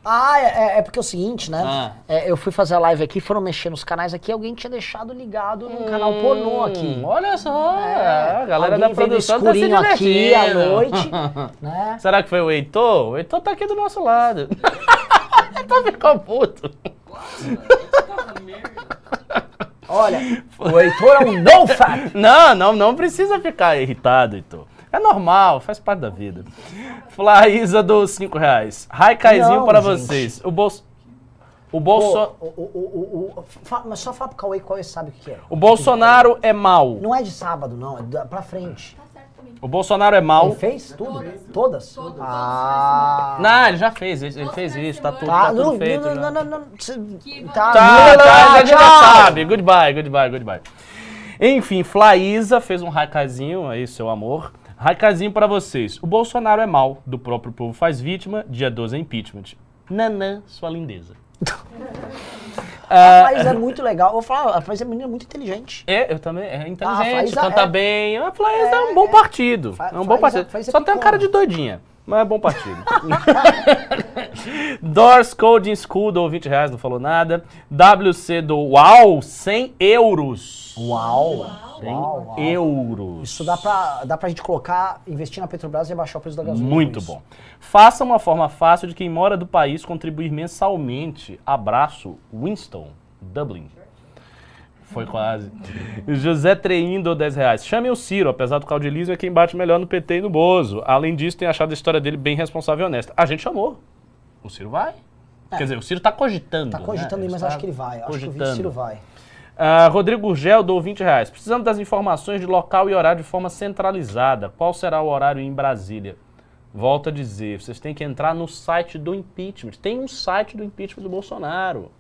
Ah, é, é- é porque é o seguinte, né? Ah. É, eu fui fazer a live aqui, foram mexer nos canais aqui, alguém tinha deixado ligado num canal pornô aqui. Hum, Olha só, É, a galera da no produção tá se aqui à noite, [LAUGHS] né? Será que foi o Heitor? O Heitor tá aqui do nosso lado. Heitor ficou puto. Olha, o Heitor é um no-fap. Não, não, não precisa ficar irritado, Heitor. É normal, faz parte da vida. Flaísa dos 5 reais. Raikaizinho Não, para gente. vocês. O bolso. O, Pô, Bolso... o, o, o, o, o- fa- mas só fala pro Cauê qual ele sabe o que é. o Bolsonaro é mau. Não é de sábado, não, é da- pra frente. O Bolsonaro é mau. Ele fez tudo? Todas? Ah. Não, ele já fez, ele, ele fez isso, tá tudo, Tá, tá tudo não, feito. não, não, não, não, cê- Tá, tá, tá, a gente já tchau. sabe. Goodbye, goodbye, goodbye. Enfim, Flaísa fez um raicazinho, aí, seu amor. Raicazinho pra vocês. O Bolsonaro é mal, do próprio povo faz vítima, dia 12 é impeachment. Nanã, sua lindeza. [LAUGHS] A Flaís é muito legal. Eu vou falar, a Flaís é uma menina muito inteligente. É, eu também, é Ah, inteligente, Flaísa canta é- bem. A Flaísa é, um É, bom é. partido. Fa- é um bom partido. É Só tem uma cara de doidinha, mas é bom partido. [LAUGHS] Doors Coding School dou 20 reais, não falou nada. WC do Uau, 100 euros. Uau. 100 Uau, uau. euros. Isso dá pra, dá pra gente colocar, investir na Petrobras e abaixar o preço da gasolina. Muito isso. bom. Faça uma forma fácil de quem mora do país contribuir mensalmente. Abraço, Winston, Dublin. Foi quase. José Treindo, 10 reais. Chame o Ciro, apesar do caudilismo, é quem bate melhor no PT e no Bozo. Além disso, tem achado a história dele bem responsável e honesta. A gente chamou. O Ciro vai. Quer dizer, o Ciro tá cogitando. Tá cogitando né? aí, mas Está acho que ele vai. Acho que o cogitando. Ciro vai. Ah, Rodrigo Gurgel dou 20 reais. Precisamos das informações de local e horário de forma centralizada. Qual será o horário em Brasília? Volto a dizer, vocês têm que entrar no site do impeachment. Tem um site do impeachment do Bolsonaro.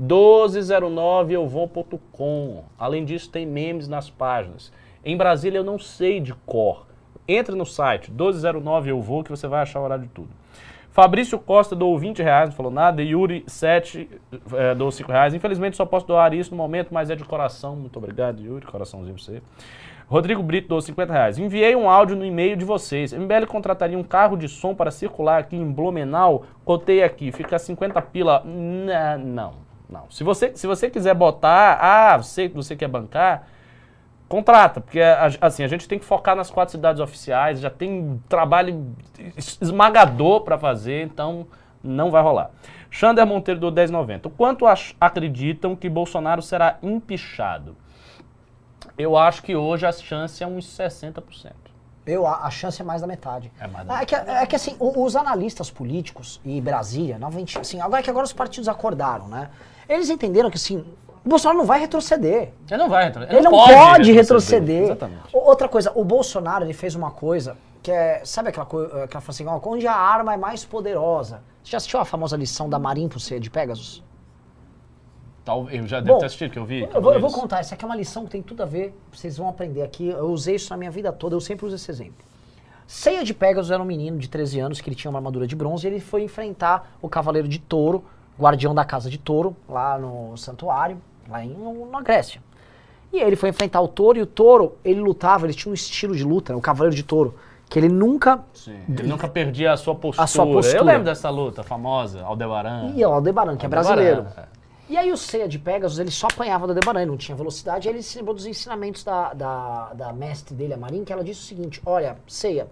1209euvon.com. Além disso, tem memes nas páginas. Em Brasília eu não sei de cor. Entre no site 1209euvon que você vai achar o horário de tudo. Fabrício Costa doou 20 reais, não falou nada. Yuri 7 é, doou 5 reais. Infelizmente só posso doar isso no momento, mas é de coração. Muito obrigado, Yuri. Coraçãozinho pra você. Rodrigo Brito doou 50 reais. Enviei um áudio no e-mail de vocês. MBL contrataria um carro de som para circular aqui em Blumenau. Cotei aqui, fica 50 pila. Não, não. não. Se, você, se você quiser botar, ah, você, você quer bancar, contrata, porque a- assim, a gente tem que focar nas quatro cidades oficiais, já tem um trabalho es- esmagador para fazer, então não vai rolar. Xander Monteiro do 1090. O quanto acreditam que Bolsonaro será empichado? Eu acho que hoje a chance é uns 60%. Eu, a, a chance é mais da metade. É mais da É que, é que assim, os analistas políticos e Brasília, novamente, assim, agora que agora os partidos acordaram, né? Eles entenderam que assim, o Bolsonaro não vai retroceder. Ele não vai retroceder. Ele, não pode, retroceder. Exatamente. O- Outra coisa, o Bolsonaro ele fez uma coisa que é, sabe aquela coisa, aquela fala assim, onde a arma é mais poderosa. Você já assistiu a famosa lição da C de Pegasus? Eu já devo Bom, ter assistido, que eu vi. Eu vou, eu vou contar, essa aqui é uma lição que tem tudo a ver, vocês vão aprender aqui. Eu usei isso na minha vida toda, eu sempre uso esse exemplo. Ceia de Pegasus era um menino de 13 anos que ele tinha uma armadura de bronze e ele foi enfrentar o Cavaleiro de Touro, guardião da casa de Touro, lá no santuário, lá em, na Grécia. E ele foi enfrentar o touro e o touro, ele lutava, ele tinha um estilo de luta, né, o Cavaleiro de Touro, que ele nunca Ele nunca perdia a sua postura. sua postura. Eu lembro dessa luta famosa, Aldebaran. E o Aldebaran, que é brasileiro. é. E aí o Ceia de Pegasus, ele só apanhava da Aldebaran, ele não tinha velocidade, aí ele se lembrou dos ensinamentos da, da, da mestre dele, a Marin, que ela disse o seguinte, olha, Ceia,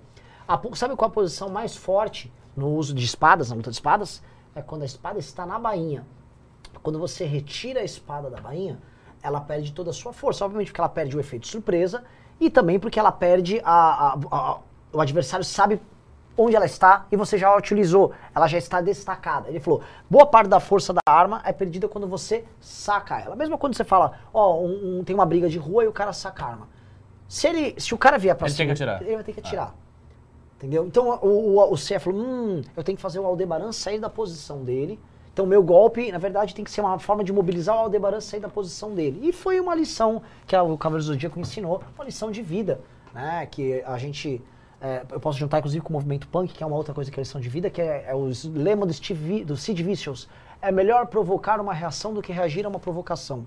a sabe qual a posição mais forte no uso de espadas, na luta de espadas? É quando a espada está na bainha. Quando você retira a espada da bainha, ela perde toda a sua força. Obviamente porque ela perde o efeito surpresa e também porque ela perde a, a- a- o adversário sabe onde ela está e você já a utilizou. Ela já está destacada. Ele falou: boa parte da força da arma é perdida quando você saca ela. Mesmo quando você fala, ó, um- um- tem uma briga de rua e o cara saca a arma. Se, ele, se o cara vier tem cima, ele vai ter que atirar. Entendeu? Então o, o, o falou: hum, eu tenho que fazer o Aldebaran sair da posição dele. Então meu golpe, na verdade, tem que ser uma forma de mobilizar o Aldebaran sair da posição dele. E foi uma lição que o Cavaleiros do Zodíaco ensinou, uma lição de vida, né? Que a gente. é, eu posso juntar, inclusive, com o movimento punk, que é uma outra coisa que é lição de vida, que é, é o lema do, Steve, do Sid Vicious. É melhor provocar uma reação do que reagir a uma provocação.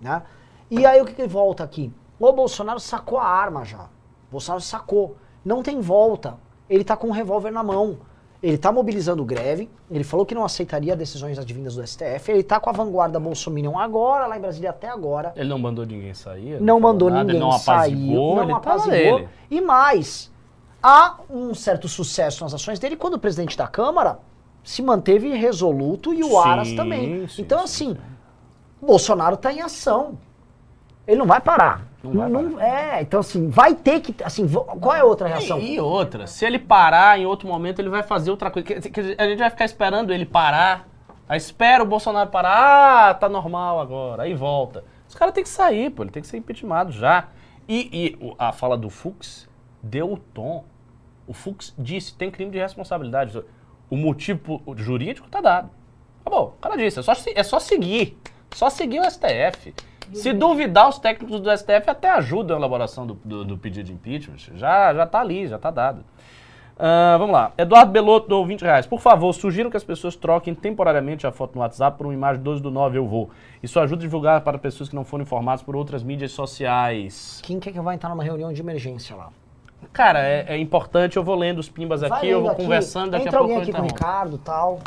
Né? E aí o que, que volta aqui? O Bolsonaro sacou a arma já. O Bolsonaro sacou. Não tem volta. Ele tá com um revólver na mão. Ele tá mobilizando greve. Ele falou que não aceitaria decisões advindas do STF. Ele tá com a vanguarda Bolsominion agora, lá em Brasília até agora. Ele não mandou ninguém sair? Não falou mandou nada, ninguém não sair. Não ele apaziguou. nele. E mais, há um certo sucesso nas ações dele quando o presidente da Câmara se manteve resoluto e o Sim, Aras também. sim, então, sim, assim, Bolsonaro está em ação. Ele não vai parar. Não vai Não- É, então assim, vai ter que. Assim, qual é a outra reação? E, e outra, se ele parar em outro momento, ele vai fazer outra coisa. A gente vai ficar esperando ele parar. Aí espera o Bolsonaro parar. Ah, tá normal agora. Aí volta. Os caras têm que sair, pô. Ele tem que ser impeachmentado já. E, e a fala do Fux deu o tom. O Fux disse, tem crime de responsabilidade. O motivo jurídico tá dado. Acabou. O cara disse, é só, é só seguir. Só seguir o STF. Se duvidar, os técnicos do STF até ajudam a elaboração do, do- do pedido de impeachment. Já, já tá ali, já tá dado. Ah, vamos lá. Eduardo Belotto dou 20 reais. Por favor, sugiro que as pessoas troquem temporariamente a foto no WhatsApp por uma imagem 12 do 9 eu vou. Isso ajuda a divulgar para pessoas que não foram informadas por outras mídias sociais. Quem quer que vai entrar numa reunião de emergência lá? Cara, é, é importante, eu vou lendo os pimbas aqui, eu vou aqui, conversando, daqui Entra a pouco alguém eu aqui com o. Ricardo e tal.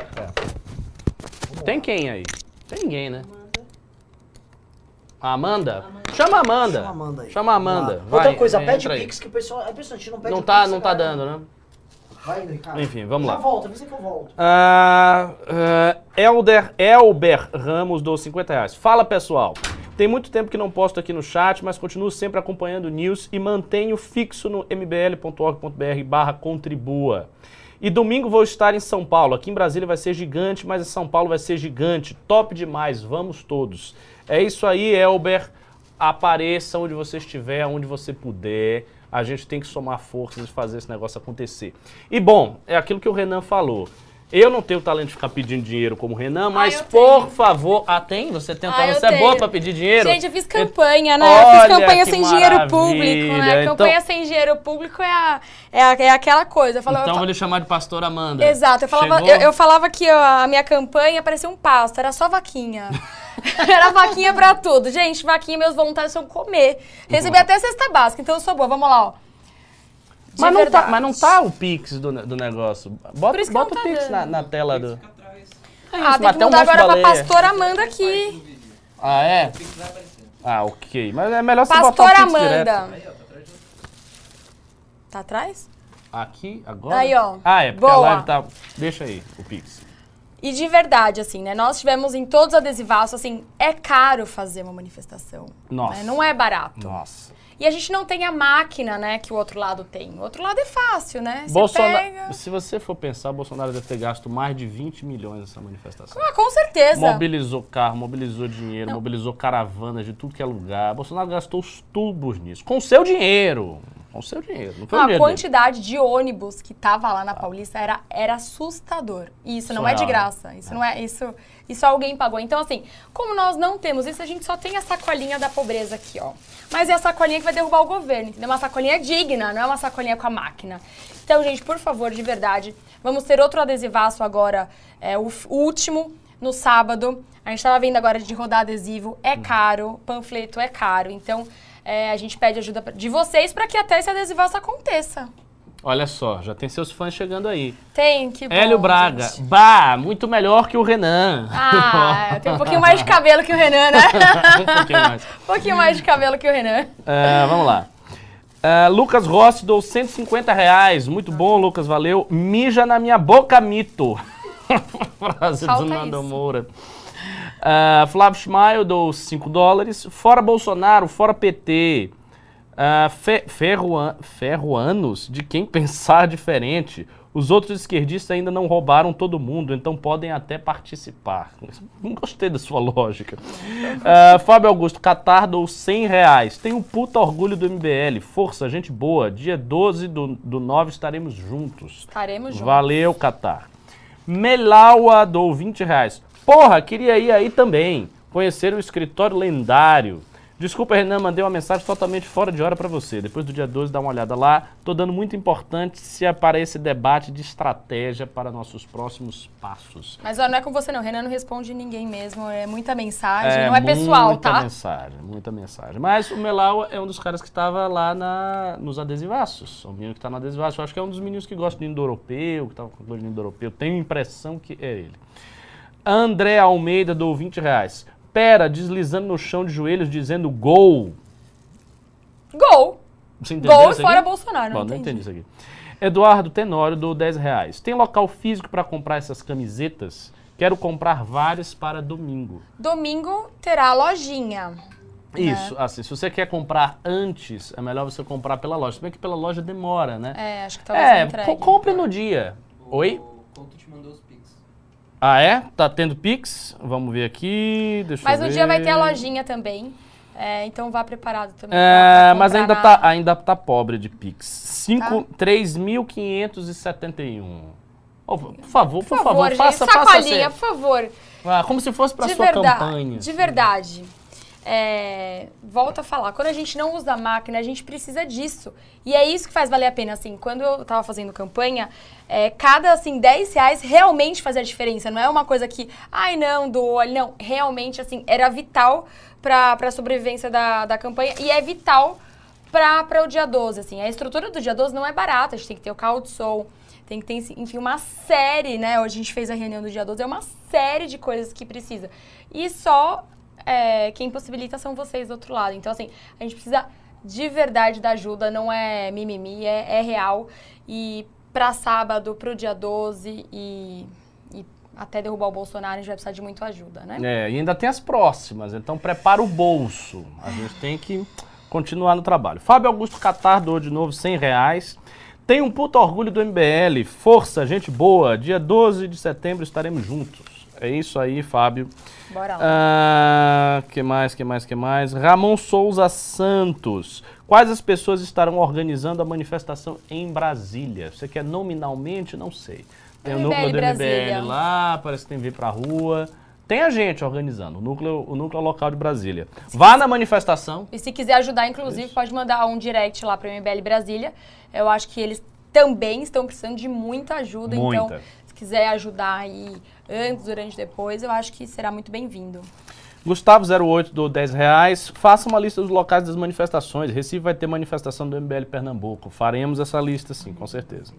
Tem quem aí? Tem ninguém, né? A Amanda? Chama a Amanda. Chama a Amanda aí. Chama a Amanda. Vai, Outra coisa, pede entra aí. Pix que o pessoal. A pessoa a gente não pede Não Pix, tá, não tá cara. dando, né? Vai indo, Ricardo. Enfim, vamos Já lá. volta, avisa que eu volto. Ah, ah, Elder, Elber Ramos do 50 reais. Fala pessoal. Tem muito tempo que não posto aqui no chat, mas continuo sempre acompanhando o news e mantenho fixo no mbl.org.br barra contribua. E domingo vou estar em São Paulo. Aqui em Brasília vai ser gigante, mas em São Paulo vai ser gigante. Top demais, vamos todos. É isso aí, Elber. Apareça onde você estiver, onde você puder. A gente tem que somar forças e fazer esse negócio acontecer. E bom, é aquilo que o Renan falou. Eu não tenho talento de ficar pedindo dinheiro como o Renan, mas eu por tenho. favor. Ah, tem? Você tem um Ah, talento? eu Você é boa tenho. pra pedir dinheiro? Gente, eu fiz campanha, né? eu Olha fiz campanha sem dinheiro maravilha. público, né? Então- Campanha sem dinheiro público é, a, é, a- é aquela coisa. Eu falava, Então eu eu vou lhe chamar de pastor Amanda. Exato, eu falava, eu, eu falava que a minha campanha parecia um pasto, era só vaquinha. [LAUGHS] era vaquinha pra tudo. Gente, vaquinha, meus voluntários são comer. Recebi até cesta básica, então eu sou boa. Vamos lá, ó. Mas não, tá, mas não tá o Pix do, do negócio. Bota, Por isso que bota não o tá Pix dando. na, na tela do. É Ah, tem que um mudar de agora pra baleia. Pastora Amanda aqui. Ah, é? Ah, ok. Mas é melhor você Pastora botar o Pix Amanda. direto. Tá atrás? Aqui, agora? Aí, ó. Ah, é, porque a Boa. live tá... Deixa aí, o Pix. E de verdade, assim, né? Nós tivemos em todos os adesivaços, assim, é caro fazer uma manifestação. Nossa. né? Não é barato. Nossa. E a gente não tem a máquina, né, que o outro lado tem. O outro lado é fácil, né? Bolsonaro, pega... se você for pensar, Bolsonaro deve ter gasto mais de 20 milhões nessa manifestação. Ah, com certeza. Mobilizou carro, mobilizou dinheiro, mobilizou caravanas de tudo que é lugar. Bolsonaro gastou os tubos nisso. Com o seu dinheiro. Com o seu dinheiro. Não foi o a dinheiro dele. quantidade de ônibus que tava lá na Paulista era, era assustador. E isso não é de Surreal. graça. Isso não é. Isso, isso alguém pagou. Então, assim, como nós não temos isso, a gente só tem a sacolinha da pobreza aqui, ó. Mas é a sacolinha que vai derrubar o governo, entendeu? Uma sacolinha digna, não é uma sacolinha com a máquina. Então, gente, por favor, de verdade, vamos ter outro adesivaço agora, é, o, último, no sábado. A gente tava vendo agora de rodar adesivo, é caro, panfleto é caro. Então, é, a gente pede ajuda de vocês para que até esse adesivaço aconteça. Olha só, já tem seus fãs chegando aí. Tem, que bom, Hélio Braga. gente. Bah, muito melhor que o Renan. Ah, [LAUGHS] tem um pouquinho mais de cabelo que o Renan, né? [LAUGHS] um pouquinho mais. [LAUGHS] um pouquinho mais de cabelo que o Renan. Ah, vamos lá. Ah, Lucas Rossi dou 150 reais. Muito bom, Lucas, valeu. Mija na minha boca, mito. Frase Falta do Nando. Moura. Ah, Flávio Schmael dou 5 dólares. Fora Bolsonaro, fora PT. Ah, fe, ferroanos de quem [LAUGHS] pensar diferente. Os outros esquerdistas ainda não roubaram todo mundo, então podem até participar. [LAUGHS] Não gostei da sua lógica. Ah, Fábio Augusto, Catar dou 100 reais. Tenho um puta orgulho do MBL. Força, gente boa. Dia 12 do, do 9 estaremos juntos. Estaremos juntos. Valeu, Catar. Melaua dou 20 reais. Porra, queria ir aí também. Conhecer o escritório lendário. Desculpa, Renan, mandei uma mensagem totalmente fora de hora pra você. Depois do dia 12, dá uma olhada lá. Tô dando muito importante se para esse debate de estratégia para nossos próximos passos. Mas ó, não é com você não, Renan não responde ninguém mesmo, é muita mensagem, não é pessoal, muita tá? mensagem, muita mensagem. Mas o Melau é um dos caras que estava lá na, nos adesivaços. O menino que está no adesivaço. Eu acho que é um dos meninos que gosta de indo-europeu, que estava com coisa de indo-europeu. Tenho a impressão que é ele. André Almeida dou 20 reais. Pera, deslizando no chão de joelhos, dizendo gol. Gol! Você entendeu Gol fora? Bolsonaro, não Bom, não entendi. entendi isso aqui. Eduardo Tenório dou 10 reais. Tem local físico para comprar essas camisetas? Quero comprar várias para domingo. Domingo terá lojinha. Isso, assim, se você quer comprar antes, é melhor você comprar pela loja. Se bem que pela loja demora, né? É, acho que talvez É, compre no dia. Oi? O Couto te mandou os pics. Ah, é? Tá tendo Pix? Vamos ver aqui. Deixa Mas no ver. dia vai ter a lojinha também. É, então vá preparado também. É, mas ainda na- tá, ainda tá pobre de Pix. Cinco- 3.571. Ô, por favor, por, Por favor, gente, faça, faça sacolinha, assim. por favor. Ah, como se fosse para de sua verdade, campanha. De verdade. É, volto a falar, quando a gente não usa a máquina, a gente precisa disso. E é isso que faz valer a pena, assim, quando eu tava fazendo campanha, é, cada, assim, 10 reais realmente fazia diferença. Não é uma coisa que, ai, não, do olho, não. Realmente, assim, era vital pra, pra sobrevivência da, da campanha e é vital pra o dia 12, assim. A estrutura do dia 12 não é barata, a gente tem que ter o carro de som, tem que ter, enfim, uma série, né? Hoje a gente fez a reunião do dia 12, é uma série de coisas que precisa. E só é, quem possibilita são vocês do outro lado. Então, assim, a gente precisa de verdade da ajuda, não é mimimi, é, é real. E pra sábado, pro dia 12 e, e até derrubar o Bolsonaro, a gente vai precisar de muita ajuda, né? É, e ainda tem as próximas, então prepara o bolso. A gente tem que continuar no trabalho. Fábio Augusto Catar doou de novo 100 reais. Tem um puto orgulho do MBL. Força, gente boa. Dia 12 de setembro estaremos juntos. É isso aí, Fábio. Bora lá. Ah, que mais, que mais, que mais? Ramon Souza Santos. Quais as pessoas estarão organizando a manifestação em Brasília? Você quer nominalmente? Não sei. Tem o núcleo do Brasília. MBL lá, parece que tem vir pra rua. Tem a gente organizando, o núcleo, o núcleo local de Brasília. Vá na manifestação. E se quiser ajudar, inclusive, pode mandar um direct lá para o MBL Brasília. Eu acho que eles também estão precisando de muita ajuda. Muita. Então, se quiser ajudar aí antes, durante depois, eu acho que será muito bem-vindo. Gustavo08 do 10 reais. Faça uma lista dos locais das manifestações. Recife vai ter manifestação do MBL Pernambuco. Faremos essa lista, sim, com certeza.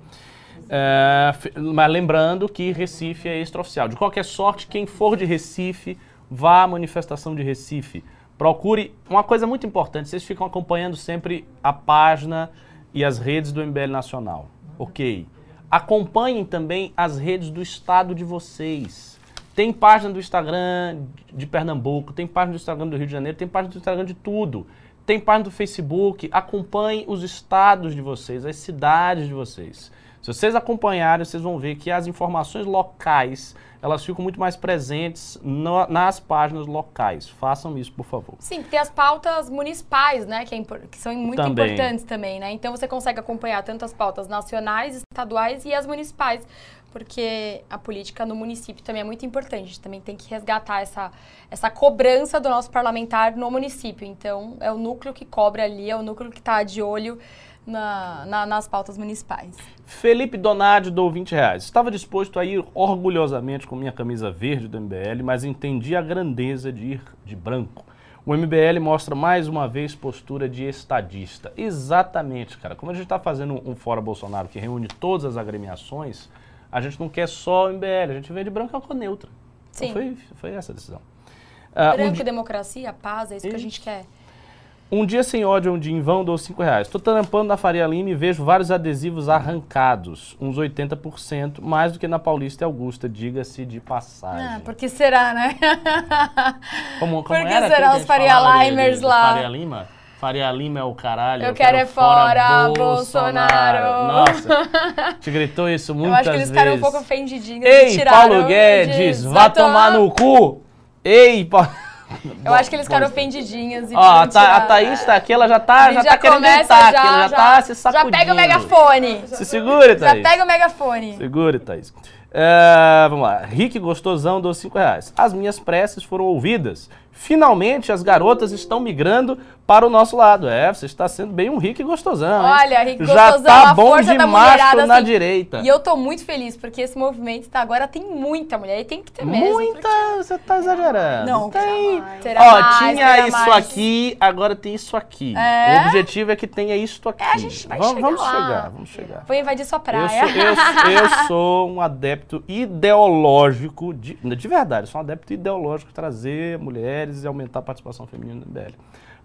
É, mas lembrando que Recife é extraoficial. De qualquer sorte, quem for de Recife, vá à manifestação de Recife. Procure. Uma coisa muito importante: vocês ficam acompanhando sempre a página e as redes do MBL Nacional. Ok. Acompanhem também as redes do estado de vocês. Tem página do Instagram de Pernambuco, tem página do Instagram do Rio de Janeiro, tem página do Instagram de tudo. Tem página do Facebook. Acompanhem os estados de vocês, as cidades de vocês. Se vocês acompanharem, vocês vão ver que as informações locais, elas ficam muito mais presentes no- nas páginas locais. Façam isso, por favor. Sim, tem as pautas municipais, né? Que, é impor- que são muito Também. importantes também, né? Então você consegue acompanhar tanto as pautas nacionais, estaduais e as municipais. Porque a política no município também é muito importante. A gente também tem que resgatar essa, essa cobrança do nosso parlamentar no município. Então, é o núcleo que cobra ali, é o núcleo que está de olho na- na- nas pautas municipais. Felipe Donadi dou 20 reais. Estava disposto a ir orgulhosamente com minha camisa verde do MBL, mas entendi a grandeza de ir de branco. O MBL mostra mais uma vez postura de estadista. Exatamente, cara. Como a gente está fazendo um Fora Bolsonaro que reúne todas as agremiações, a gente não quer só o MBL, a gente vem de branco e alcor neutra. Então Sim. foi, foi essa a decisão. Ah, um Branco, di- democracia, paz, é isso que a gente quer. Um dia sem ódio, um dia em vão, dou 5 reais. Tô trampando na Faria Lima e vejo vários adesivos arrancados, uns 80%, mais do que na Paulista e Augusta, diga-se de passagem. Ah, por que será, né? [LAUGHS] Como, como por que era será os Faria Limers lá? Faria Lima? Faria Lima é o caralho. Eu quero é fora Bolsonaro. Nossa, te gritou isso [LAUGHS] Eu muitas acho que eles vezes. ficaram um pouco ofendidinhos. Ei, Paulo Guedes, vá tomar no cu! Ei, Paulo... [LAUGHS] Eu acho que eles ficaram ofendidinhos e Ó, a, Tha- a. Thaís tá aqui, ela já tá, E já tá querendo começa gritar aqui, ela já, tá se sacudindo. Já pega o megafone. Se segure, Já Thaís. pega o megafone. Segure, Thaís. É, vamos lá. Rick Gostosão dos 5 reais. As minhas preces foram ouvidas. Finalmente as garotas estão migrando para o nosso lado. É, você está sendo bem um Rick Gostosão. hein? Olha, Rick Já Gostosão, tá a bom de macho na assim. direita. E eu tô muito feliz, porque esse movimento tá agora tem muita mulher. E tem que ter mesmo. Muita, você tá exagerando. Não, tem. Terá Ó, mais, tinha isso mais. aqui, agora tem isso aqui. É? O objetivo é que tenha isto aqui. a gente vai vamos, chegar vamos lá. chegar, vamos chegar. Vou invadir sua Eu praia. sou, eu sou- eu [LAUGHS] sou um adepto ideológico, de, de verdade, eu sou um adepto ideológico de trazer mulheres e aumentar a participação feminina no MBL.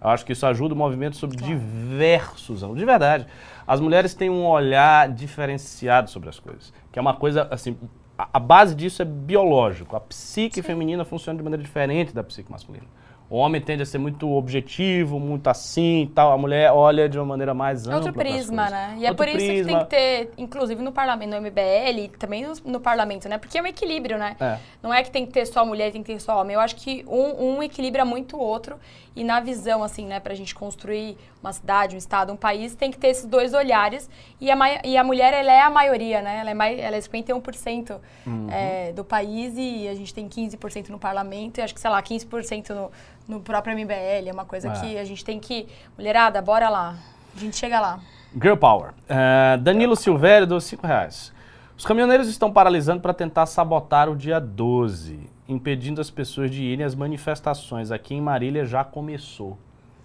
Eu acho que isso ajuda o movimento sobre diversos ângulos. De verdade, as mulheres têm um olhar diferenciado sobre as coisas, que é uma coisa, assim, a, a base disso é biológico. A psique feminina funciona de maneira diferente da psique masculina. O homem tende a ser muito objetivo, muito assim e tal. A mulher olha de uma maneira mais ampla. Outro prisma, né? E é Outro por isso que tem prisma. que ter, inclusive no parlamento, no MBL, também no, no parlamento, né? Porque é um equilíbrio, né? É. Não é que tem que ter só mulher, tem que ter só homem. Eu acho que um, um equilibra muito o outro. E na visão, assim, né, pra gente construir uma cidade, um estado, um país, tem que ter esses dois olhares. E a, e a mulher, ela é a maioria, né? Ela é, mai- ela é 51% Uhum. é, do país e a gente tem 15% no parlamento. E acho que, sei lá, 15% no, no próprio MBL. É uma coisa É. que a gente tem que... Mulherada, bora lá. A gente chega lá. Girl Power. É, Danilo Silvério dos 5 reais. Os caminhoneiros estão paralisando para tentar sabotar o dia 12, impedindo as pessoas de irem às manifestações. Aqui em Marília já começou.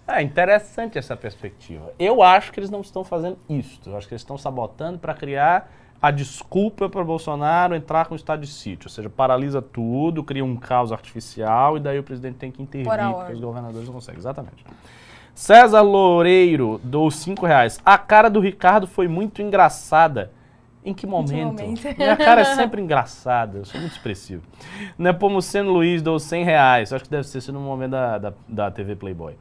É interessante essa perspectiva. Eu acho que eles não estão fazendo isso. Eu acho que eles estão sabotando para criar a desculpa para Bolsonaro entrar com o estado de sítio. Ou seja, paralisa tudo, cria um caos artificial e daí o presidente tem que intervir, porque os governadores não conseguem. Exatamente. César Loureiro, dou 5 reais. A cara do Ricardo foi muito engraçada. Em que momento? momento? [LAUGHS] Minha cara é sempre engraçada, eu sou muito expressivo. Nepomuceno Luiz, dou 100 reais. Acho que deve ser no momento da, da, da TV Playboy.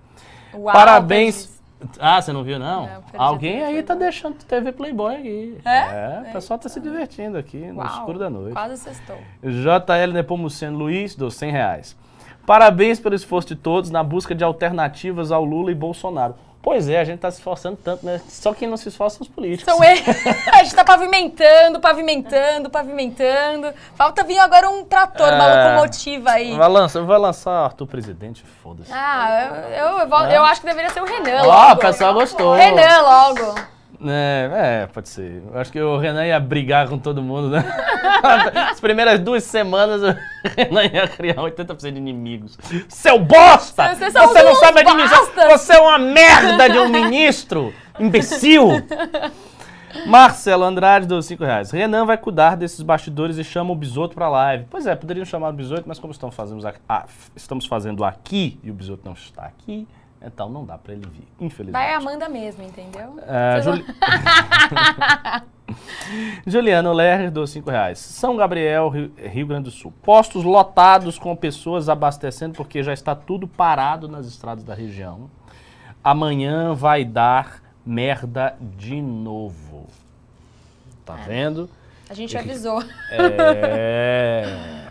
Uau, Parabéns. Ah, você não viu, não? Alguém aí tá deixando TV Playboy aqui. É? o pessoal tá se divertindo aqui no Uau, escuro da noite. Quase sextou. JL Nepomuceno Luiz, dos 100 reais. Parabéns pelo esforço de todos na busca de alternativas ao Lula e Bolsonaro. Pois é, a gente tá se esforçando tanto, né? Só quem não se esforça são os políticos. São eles. [LAUGHS] a gente tá pavimentando, pavimentando, pavimentando. Falta vir agora um trator, uma É. locomotiva aí. Vai lançar, vai lançar Arthur Presidente, foda-se. Ah, eu, eu, eu, vou- eu acho que deveria ser o Renan. Ó, logo. o pessoal gostou. Renan logo. É, é, pode ser. Eu acho que o Renan ia brigar com todo mundo, né? [LAUGHS] As primeiras duas semanas o Renan ia criar 80% de inimigos. Seu bosta! Vocês são Você não sabe administrar! Você é uma merda de um ministro! Imbecil! Marcelo Andrade dos 5 reais. Renan vai cuidar desses bastidores e chama o Bisoto pra live. Pois é, poderiam chamar o Bisoto, mas como estamos fazendo, aqui, ah, estamos fazendo aqui e o Bisoto não está aqui, então não dá pra ele vir, infelizmente. Vai a Amanda mesmo, entendeu? É, Juli... [LAUGHS] Juliano Lerner dos 5 reais. São Gabriel, Rio, Rio Grande do Sul. Postos lotados com pessoas abastecendo porque já está tudo parado nas estradas da região. Amanhã vai dar merda de novo. Tá vendo? A gente avisou. É. [LAUGHS]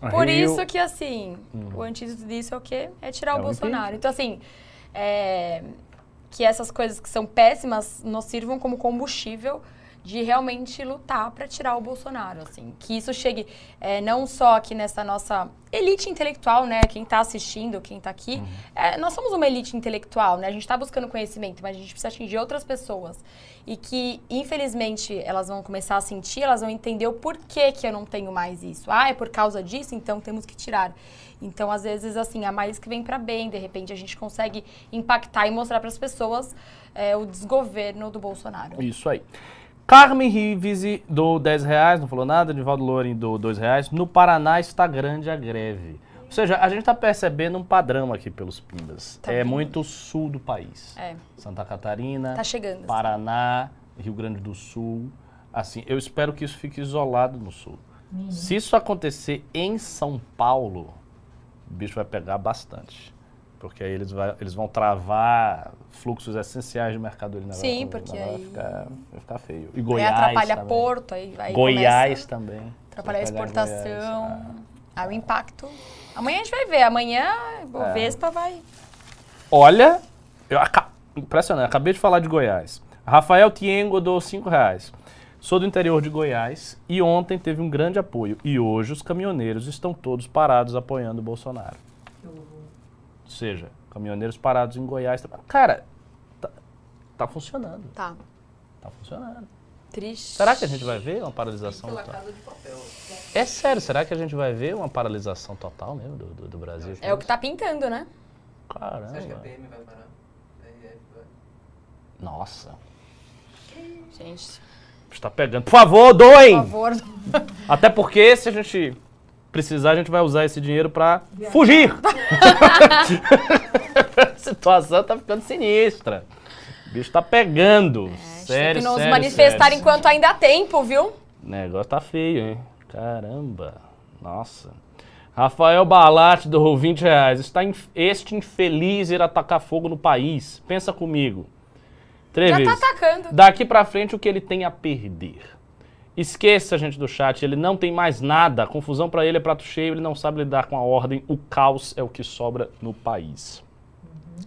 Por Rio- isso que, assim, o antídoto disso é o quê? É tirar É o o Bolsonaro. Então, assim, é, que essas coisas que são péssimas nos sirvam como combustível de realmente lutar para tirar o Bolsonaro, assim. Que isso chegue é, não só aqui nessa nossa elite intelectual, né? Quem está assistindo, quem está aqui. é, nós somos uma elite intelectual, né? A gente está buscando conhecimento, mas a gente precisa atingir outras pessoas. E que, infelizmente, elas vão começar a sentir, elas vão entender o porquê que eu não tenho mais isso. Ah, é por causa disso? Então temos que tirar. Então, às vezes, assim, há mais que vem para bem. De repente, a gente consegue impactar e mostrar para as pessoas é, o desgoverno do Bolsonaro. Isso aí. Carmen Rivisi do 10 reais, não falou nada. Nivaldo Louren do 2 reais. No Paraná está grande a greve. Ou seja, a gente está percebendo um padrão aqui pelos Pimbas. Tá é vendo? muito sul do país. É, Santa Catarina, tá chegando. Paraná, Rio Grande do Sul. Assim, eu espero que isso fique isolado no sul. Se isso acontecer em São Paulo, o bicho vai pegar bastante. Porque aí eles, vai- eles vão travar fluxos essenciais de mercadoria. né? Sim, Vai- porque vai aí- ficar, vai ficar feio. E Aí Goiás atrapalha também. Porto, aí, aí Goiás começa também. a atrapalhar a em Goiás. exportação. Aí o impacto. Amanhã a gente vai ver. Amanhã o É. Vespa vai. Olha, eu aca... impressionante, acabei de falar de Goiás. Rafael Tiengo dou 5 reais. Sou do interior de Goiás e ontem teve um grande apoio. E hoje os caminhoneiros estão todos parados apoiando o Bolsonaro. Ou seja, caminhoneiros parados em Goiás. Cara, tá, tá funcionando. Tá. Tá funcionando. Triste. Será que a gente vai ver uma paralisação total? É sério, será que a gente vai ver uma paralisação total mesmo do, do, do Brasil? É o que tá pintando, né? Caramba. Você acha que a PM vai parar? Nossa. Gente, Está pegando. Por favor, doem! por favor. Até porque se a gente precisar, a gente vai usar esse dinheiro pra fugir. [LAUGHS] [LAUGHS] a situação tá ficando sinistra. O bicho tá pegando. É, sério, nos sério, manifestar sério. enquanto ainda há tempo, viu? O negócio tá feio, hein? Caramba. Nossa. Rafael Balate do 20 reais. Está este infeliz ir atacar fogo no país. Pensa comigo. Três Já tá vezes. atacando. Daqui pra frente, o que ele tem a perder? Esqueça, gente do chat, ele não tem mais nada. A confusão pra ele é prato cheio, ele não sabe lidar com a ordem. O caos é o que sobra no país.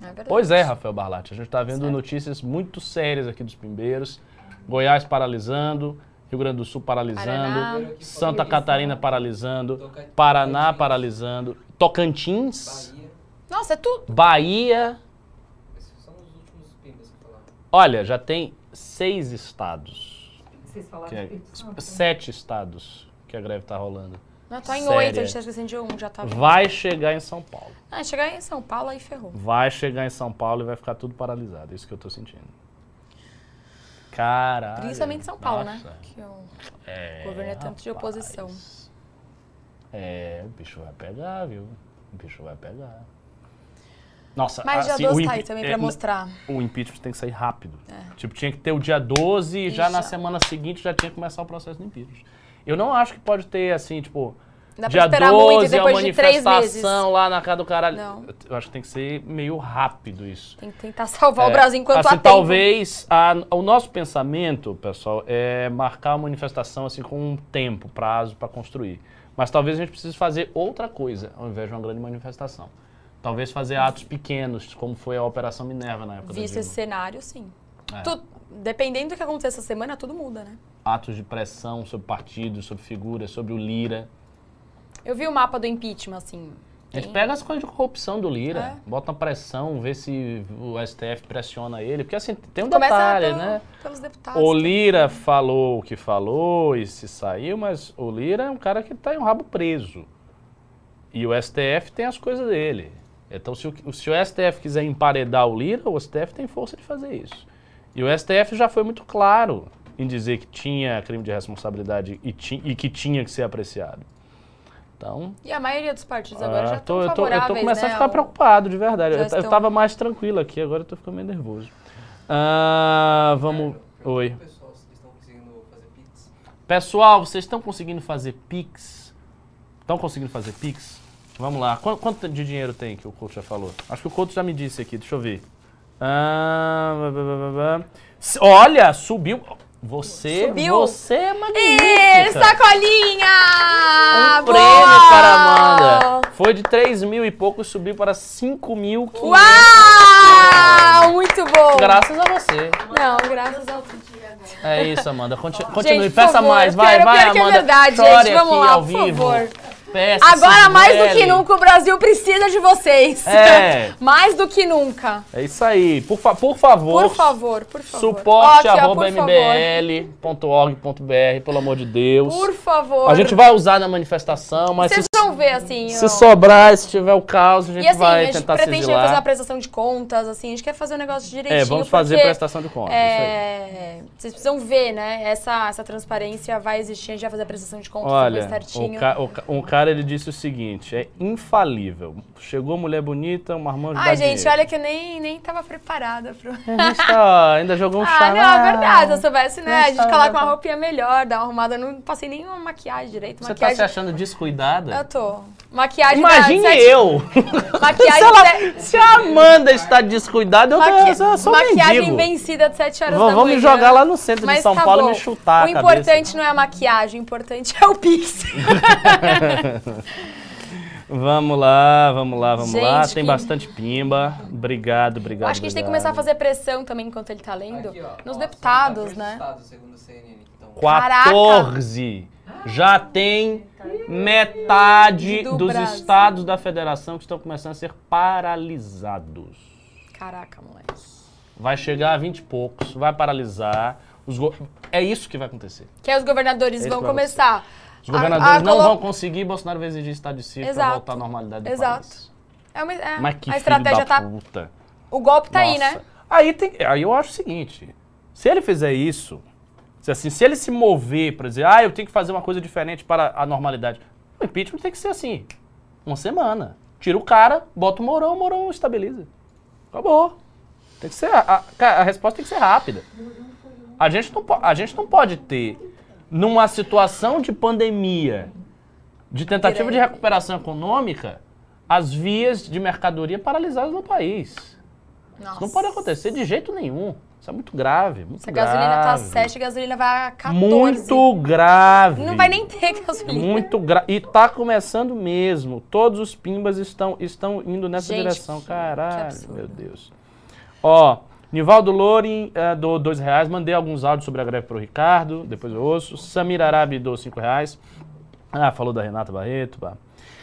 É verdade. Pois é, Rafael Barlatti, a gente está vendo notícias muito sérias aqui dos Pimbeiros. Goiás paralisando, Rio Grande do Sul paralisando, Paraná. Santa Catarina paralisando, Paraná paralisando, Tocantins, Bahia. Nossa, é tudo. Bahia. Esses são os últimos pimbas que falaram. Olha, já tem seis estados, Vocês falaram que é- Espírito Santo, sete estados que a greve está rolando. Não, tá em oito, a gente tá esquecendo de um, já tá. Vai chegar em São Paulo. Ah, chegar em São Paulo aí ferrou. Vai chegar em São Paulo e vai ficar tudo paralisado. É isso que eu tô sentindo. Caralho. Principalmente São Paulo, né? nossa. Que o É, governo é tanto de rapaz. oposição. É, o bicho vai pegar, viu? O bicho vai pegar. Nossa, Mas dia assim, 12 o tá aí também é, pra mostrar. O impeachment tem que sair rápido. Tipo, tinha que ter o dia 12 e já, É. Na semana seguinte já tinha que começar o processo do impeachment. Eu não acho que pode ter, assim, tipo, Dá pra dia esperar 12 muito depois a de manifestação lá na casa do caralho. Não. Eu acho que tem que ser meio rápido isso. Tem que tentar salvar o É, Brasil enquanto assim, há talvez a- o nosso pensamento, pessoal, é marcar a manifestação assim com um tempo, prazo para construir. Mas talvez a gente precise fazer outra coisa ao invés de uma grande manifestação. Talvez fazer atos pequenos, como foi a Operação Minerva na época Visto esse cenário, sim. É. Tu- dependendo do que acontecer essa semana, tudo muda, né? Atos de pressão sobre partidos, sobre figuras, sobre o Lira. Eu vi o mapa do impeachment, assim. A gente pega as coisas de corrupção do Lira, É. bota pressão, vê se o STF pressiona ele. Porque assim, tem um Começa detalhe, pelo- né? pelos deputados. O tem- Lira falou o que falou e se saiu, mas o Lira é um cara que está em um rabo preso. E o STF tem as coisas dele. Então, se o, se o STF quiser emparedar o Lira, o STF tem força de fazer isso. E o STF já foi muito claro em dizer que tinha crime de responsabilidade e, ti- e que tinha que ser apreciado. Então, E a maioria dos partidos agora ah, já estão eu, tô, eu favoráveis, tô começando né, a ficar ao- preocupado, de verdade. Já Eu, eu estão- tava mais tranquilo aqui, agora eu tô ficando meio nervoso. Ah, vamos. Oi. O pessoal, vocês estão conseguindo fazer pix? Pessoal, vocês estão conseguindo fazer Pix? Estão conseguindo fazer Pix? Vamos lá. Quanto, quanto de dinheiro tem que o Couto já falou? Acho que o Couto já me disse aqui, deixa eu ver. Ah, blá, blá, blá, Olha, subiu. Você, Subiu. você é Ê, magnífica. sacolinha! Um Boa! prêmio para Amanda. Foi de 3 mil e pouco, subiu para 5 mil. Uau! Muito bom! Graças a você. Não, graças ao É isso, Amanda. Conti- [LAUGHS] Continue, Gente, peça favor, mais. Vai, pior- vai, pior que é Amanda. verdade, Chore gente. Vamos aqui lá, ao por vivo. favor. Peça, Agora, mais do que nunca, o Brasil precisa de vocês. É. [LAUGHS] mais do que nunca. É isso aí. Por, fa- por favor. Por favor, por favor. Suporte Ó, arroba mbl.org.br, pelo amor de Deus. Por favor. A gente vai usar na manifestação, mas Vocês se, vão ver, assim. se sobrar, se tiver o caos, a gente E assim, vai a gente tentar pretende sigilar. fazer uma prestação de contas, assim, a gente quer fazer um negócio direitinho. É, vamos fazer porque, prestação de contas. É, vocês precisam ver, né? Essa, essa transparência vai existir, a gente vai fazer a prestação de contas Olha, certinho. o, o ca- um cara ele disse o seguinte: é infalível. Chegou mulher bonita, uma irmã Ai, gente, olha que eu nem, nem tava preparada pro. ainda jogou um [LAUGHS] Ah, chá. não, é verdade. Se eu soubesse, né? A gente Nossa, coloca uma tá. roupinha melhor, dá uma arrumada. Não passei nenhuma maquiagem direito. Você tá maquiagem... se achando descuidada? Eu tô. Maquiagem Imagine da eu. Maquiagem [LAUGHS] [LAUGHS] se, ela- da- se a Amanda está descuidada, eu, Maqui- eu, sou- eu sou maquiagem mendigo. vencida de 7 horas Vão- da manhã. me jogar lá no centro de Mas São tá Paulo e bom. me chutar O a cabeça. importante não é a maquiagem, o importante é o Pix. [LAUGHS] Vamos lá, vamos lá, vamos lá. Gente, Tem que- bastante pimba. Obrigado, obrigado. Acho que a gente tem que começar a fazer pressão também enquanto ele tá lendo. Aqui, ó. nos Ó, deputados, 14 né? estados, segundo o CNN. Então, 14. Já tem metade Do dos Brasil. estados da federação que estão começando a ser paralisados. Caraca, moleque. Vai chegar a 20 e poucos, vai paralisar. Os go- É isso que vai acontecer. Que aí os governadores Esse vão começar. Os a- governadores a não colo- vão conseguir, Bolsonaro vai exigir estado de sítio para voltar à normalidade do Exato. país. É uma, é, Mas que a estratégia da tá. puta. O golpe tá aí, Nossa. né? Aí, tem, aí eu acho o seguinte: se ele fizer isso, se, assim, se ele se mover para dizer, ah, eu tenho que fazer uma coisa diferente para a normalidade, o impeachment tem que ser assim: uma semana. Tira o cara, bota o Mourão, o Mourão estabiliza. Acabou. Tem que ser. A, a- a resposta tem que ser rápida. A gente, não, a gente não pode ter, numa situação de pandemia, de tentativa de recuperação econômica, as vias de mercadoria paralisadas no país. Nossa. Isso não pode acontecer de jeito nenhum. Isso é muito grave, muito Se a grave. gasolina tá 7, a gasolina vai a 14. Muito grave. Não vai nem ter gasolina. Muito grave. E tá começando mesmo. Todos os pimbas estão, estão indo nessa Gente, direção. Caralho, meu Deus. Ó, Nivaldo Lorin uh, do dois reais. Mandei alguns áudios sobre a greve pro Ricardo. Depois eu ouço. Samir Arabi do cinco reais. Ah, falou da Renata Barreto. Pá.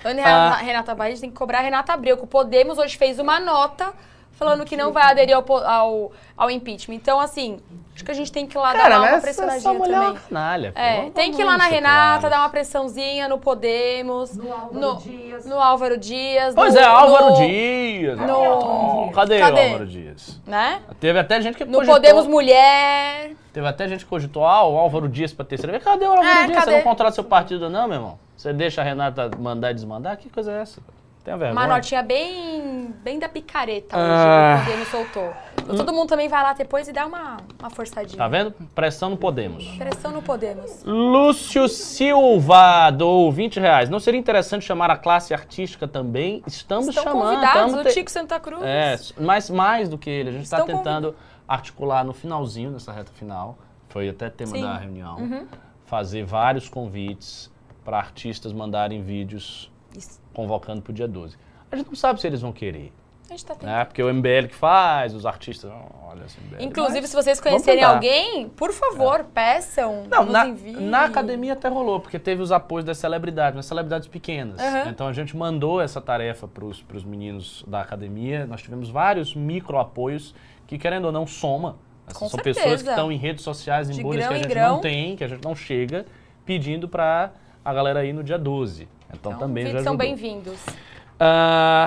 Ana Ah. Renata gente tem que cobrar a Renata Abreu, que o Podemos hoje fez uma nota falando que não vai aderir ao, ao, ao impeachment. Então, assim, acho que a gente tem que ir lá Cara, dar uma mas essa pressionadinha mulher é uma também. canalha. pô. É, tem que ir lá na Renata, claros. dar uma pressãozinha no Podemos, No Álvaro no, Dias. no Álvaro Dias. Pois no- é, Álvaro no- Dias. no- Cadê, Cadê? o Álvaro Dias? Né? Teve até gente que No cogitou- Podemos Mulher. Teve até gente que cogitou, ah, o Álvaro Dias pra terceira vez. Cadê o Álvaro É, Dias? Você cadê? não contrata seu partido não, meu irmão? Você deixa a Renata mandar e desmandar? Que coisa é essa? Tem vergonha. Uma notinha bem, bem da picareta Ah. hoje, que o Podemos soltou. Então, todo mundo também vai lá depois e dá uma, uma forçadinha. Tá vendo? Pressão no Podemos. Pressão no Podemos. Lúcio Silva, do 20 reais. Não seria interessante chamar a classe artística também? Estamos Estão chamando. convidados, estamos o te- Tico Santa Cruz. É, mas mais do que ele. A gente está Estão tentando articular no finalzinho, nessa reta final. Foi até tema Sim. da reunião. Uhum. Fazer vários convites para artistas mandarem vídeos Isso. convocando para o dia 12. A gente não sabe se eles vão querer. A gente tá tentando. Né? Porque o MBL que faz, os artistas. Olha esse MBL. Inclusive, Mas se vocês conhecerem alguém, por favor, peçam, Não, na, na academia até rolou, porque teve os apoios das celebridades, mas celebridades pequenas. Aham. Então a gente mandou essa tarefa para os meninos da academia. Nós tivemos vários micro apoios que, querendo ou não, soma. São certeza. pessoas que estão em redes sociais, em De bolhas que a gente não tem, que a gente não chega, pedindo para a galera ir no dia 12. Então, Então, também já vídeos são ajudou. bem-vindos.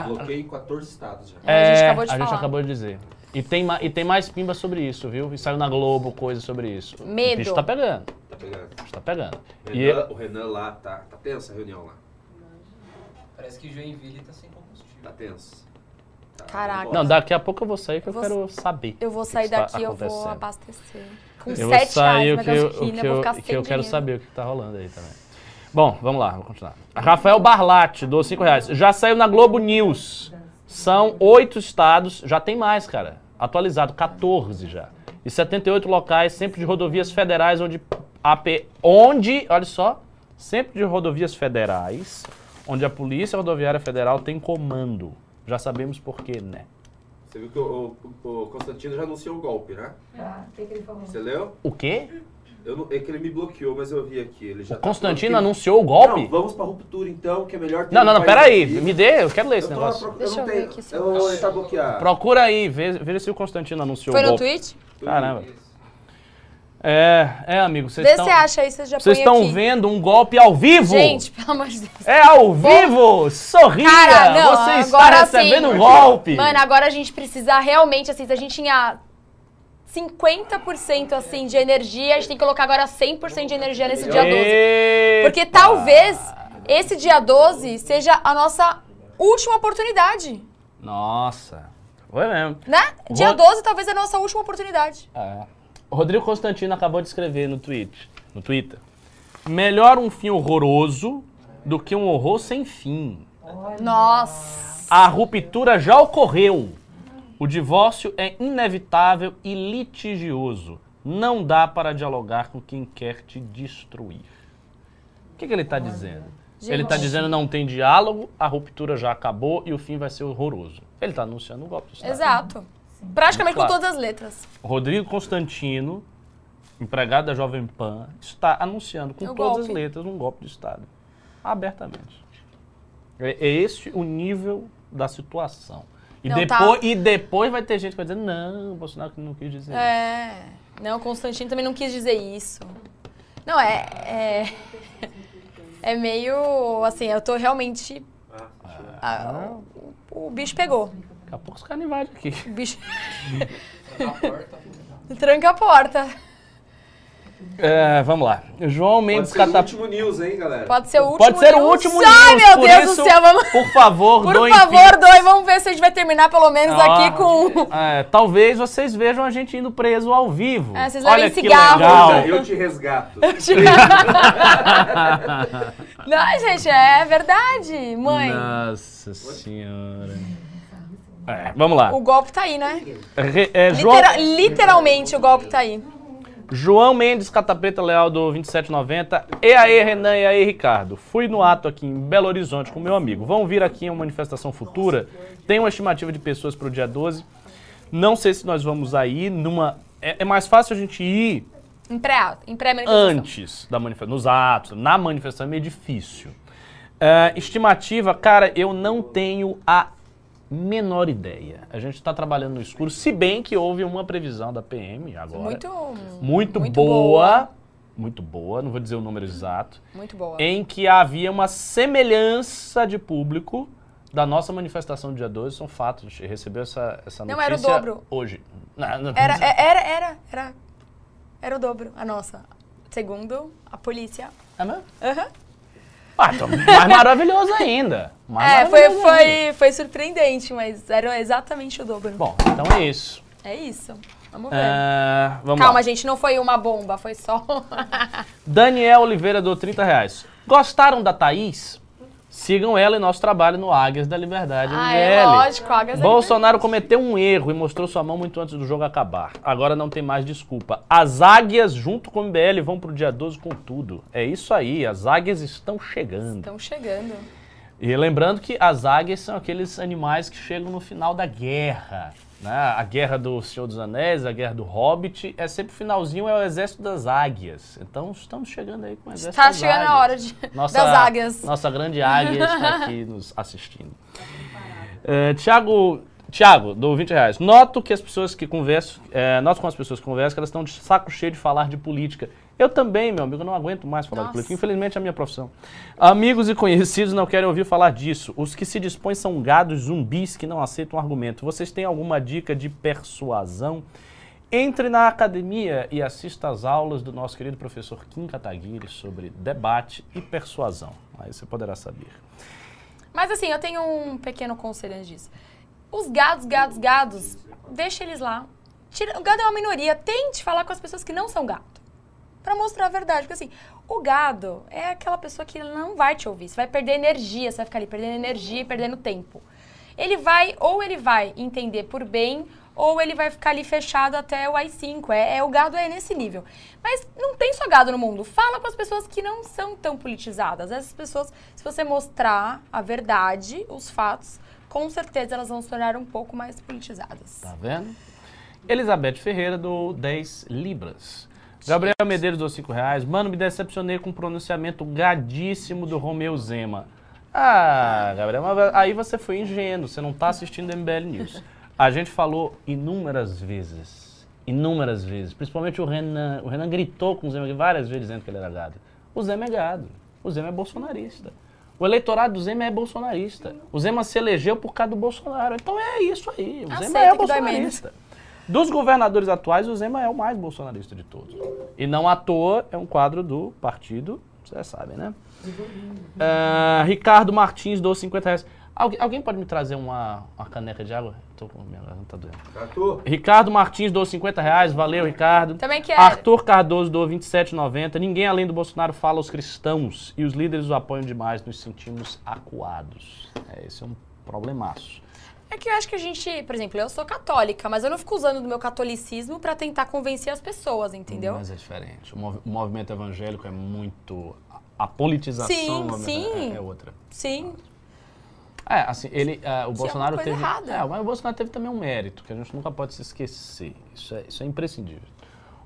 Bloqueio em 14 estados já. É, a gente é, acabou de a gente falar. acabou de dizer. E tem, e tem mais pimba sobre isso, viu? E saiu na Globo coisa sobre isso. Medo. O bicho tá pegando. Tá pegando. O bicho tá pegando. O E- Renan, o Renan lá, tá, tá tensa a reunião lá. Parece que Joinville tá sem combustível. Tá tenso. Tá, Caraca. Não, daqui a pouco eu vou sair que eu vou- quero saber. Eu vou sair daqui, eu vou abastecer. Com Eu vou sete sair reais o que eu, o que eu vou eu, ficar que eu quero saber o que tá rolando aí também. Bom, vamos lá, vamos continuar. Rafael Barlatti, do 5 reais. Já saiu na Globo News. São oito estados, já tem mais, cara. Atualizado, 14 já. E 78 locais, sempre de rodovias federais, onde AP, onde, olha só, sempre de rodovias federais, onde a Polícia Rodoviária Federal tem comando. Já sabemos por quê, né? Você viu que o, o- o Constantino já anunciou o golpe, né? Ah, o que, que ele falou? Você leu? O quê? Eu não- é que ele me bloqueou, mas eu vi aqui. Ele já O tá Constantino falando que- anunciou o golpe? Não, vamos pra ruptura então, que é melhor ter Não, um não, não, peraí, me dê, eu quero ler esse Eu tô negócio. proc- Deixa não eu ver tenho- aqui eu- eu Ele tá bloqueado. Procura aí, vê, vê se o Constantino anunciou Foi o no golpe. tweet? Caramba. É, é, amigo, vocês Vê estão. se acha aí, vocês já Vocês estão vendo um golpe ao vivo? Gente, pelo amor de Deus. É ao vivo! Sorria! Cara, não, Você está recebendo sim. um golpe! Mano, agora a gente precisa realmente, assim, se a gente tinha 50% assim de energia, a gente tem que colocar agora 100% de energia nesse dia 12. Eita! Porque talvez esse dia 12 seja a nossa última oportunidade, Nossa, foi mesmo. né? Dia Ro- 12 talvez é a nossa última oportunidade. É. O Rodrigo Constantino acabou de escrever no tweet, no Twitter. Melhor um fim horroroso do que um horror sem fim. Nossa. A ruptura já ocorreu. O divórcio é inevitável e litigioso. Não dá para dialogar com quem quer te destruir. O que, que ele está dizendo? Ele está dizendo não tem diálogo, a ruptura já acabou e o fim vai ser horroroso. Ele está anunciando um golpe de Estado. Exato. Praticamente com Claro. todas as letras. Rodrigo Constantino, empregado da Jovem Pan, está anunciando com É o todas as golpe. letras um golpe de Estado. Abertamente. É, é este o nível da situação. E, Não, tá. depois, e depois vai ter gente que vai dizer, não, o Bolsonaro não quis dizer isso. É. Não, o Constantino também não quis dizer isso. Não, é. É, [LAUGHS] é meio. Assim, eu tô realmente. Ah, o, o bicho pegou. Daqui a pouco os aqui. O bicho. Na [LAUGHS] porta. Tranca a porta. É, vamos lá. João Pode Mendes ser o último news, hein, galera? Pode ser o último. Pode ser o news. último Ai, news, meu por Deus isso, do céu, vamos. Por favor, Por doem favor, doe, vamos ver se a gente vai terminar pelo menos Ah, aqui com. é, talvez vocês vejam a gente indo preso ao vivo. É, vocês Olha que cigarro. legal. [LAUGHS] Eu te resgato. Não, gente, é verdade. Mãe, Nossa senhora. É, vamos lá. o golpe tá aí, né? Re- é, João, Litera- literalmente o golpe tá aí. João Mendes Catapeta Leal do 2790. E aí, Renan, e aí, Ricardo. Fui no ato aqui em Belo Horizonte com meu amigo. Vão vir aqui em uma manifestação futura. Tem uma estimativa de pessoas para o dia 12. Não sei se nós vamos aí numa. É, é mais fácil a gente ir Em pré- em pré-manifestação. antes da manifestação, nos atos, na manifestação é meio difícil. É, estimativa, cara, eu não tenho a menor ideia. A gente está trabalhando no escuro, se bem que houve uma previsão da PM agora. Muito, muito, muito boa, boa. muito boa, não vou dizer o número exato, muito boa. em que havia uma semelhança de público da nossa manifestação do dia 12, são fatos, a gente recebeu essa, essa Não, notícia era o dobro. hoje. Não, não- Era, é- era, era, era. Era o dobro, a nossa. Segundo a polícia. É mesmo? Aham. Ah, então, mais maravilhoso ainda. Mais É, foi, ainda. foi, foi surpreendente, mas era exatamente o dobro. Bom, então é isso. É isso. Vamos ver. É, vamos Calma, lá. gente, não foi uma bomba, foi só. [LAUGHS] [LAUGHS] Daniel Oliveira do 30 reais. Gostaram da Thaís? Sigam ela e nosso trabalho no Águias da Liberdade ah, MBL. é lógico, Águias da Bolsonaro cometeu um erro e mostrou sua mão muito antes do jogo acabar. Agora não tem mais desculpa. As águias, junto com o MBL, vão pro dia 12 com tudo. É isso aí, as águias estão chegando. Estão chegando. E lembrando que as águias são aqueles animais que chegam no final da guerra. Né? A guerra do Senhor dos Anéis, a guerra do Hobbit, é sempre o finalzinho, é o exército das águias. Então estamos chegando aí com o exército Está das chegando águias. a hora de, [LAUGHS] Nossa, das águias. Nossa grande águia está aqui nos assistindo. É, Tiago, Tiago, dou 20 reais. Noto que as pessoas que conversam, é, noto com as pessoas que conversam que elas estão de saco cheio de falar de política. Eu também, meu amigo, não aguento mais falar de Nossa. política. Infelizmente é a minha profissão. Amigos e conhecidos não querem ouvir falar disso. Os que se dispõem são gados zumbis que não aceitam argumento. Vocês têm alguma dica de persuasão? Entre na academia e assista às aulas do nosso querido professor Kim Kataguiri sobre debate e persuasão. Aí você poderá saber. Mas assim, eu tenho um pequeno conselho antes disso. Os gados, gados, gados, deixa eles lá. Tira, o gado é uma minoria. Tente falar com as pessoas que não são gado. Pra mostrar a verdade. Porque assim, o gado é aquela pessoa que não vai te ouvir. Você vai perder energia, você vai ficar ali perdendo energia e perdendo tempo. Ele vai, ou ele vai entender por bem, ou ele vai ficar ali fechado até o AI-5. É, é, o gado é nesse nível. Mas não tem só gado no mundo. Fala com as pessoas que não são tão politizadas. Essas pessoas, se você mostrar a verdade, os fatos, com certeza elas vão se tornar um pouco mais politizadas. Tá vendo? Elizabeth Ferreira do 10 Libras. Gabriel Medeiros do 5 reais. Mano, me decepcionei com o pronunciamento gadíssimo do Romeu Zema. Ah, Gabriel, aí você foi ingênuo, você não tá assistindo MBL News. A gente falou inúmeras vezes, inúmeras vezes, principalmente o Renan. O Renan gritou com o Zema várias vezes dizendo que ele era gado. O Zema é gado, o Zema é bolsonarista. O eleitorado do Zema é bolsonarista. O Zema se elegeu por causa do Bolsonaro. Então é isso aí. O Zema Aceita é que dói bolsonarista. Dos governadores atuais, o Zema é o mais bolsonarista de todos. E não à toa é um quadro do partido, vocês sabem, né? Ah, Ricardo Martins, do 50 reais. Alguém, alguém pode me trazer uma, uma caneca de água? Tô com minha garganta doendo. Arthur, Ricardo Martins doou 50 reais, valeu, Ricardo. Também quero. Arthur Cardoso doou 27,90. Ninguém além do Bolsonaro fala aos cristãos e os líderes o apoiam demais, nos sentimos acuados. É, esse é um problemaço. É que eu acho que a gente, por exemplo, eu sou católica, mas eu não fico usando do meu catolicismo pra tentar convencer as pessoas, entendeu? Mas é diferente. O, mov- o movimento evangélico é muito. A politização Sim, movimento sim. É, é outra. Sim. É, assim, ele, ah, o Isso é Bolsonaro uma coisa teve. errada. É, mas o Bolsonaro teve também um mérito, que a gente nunca pode se esquecer. Isso é, isso é imprescindível.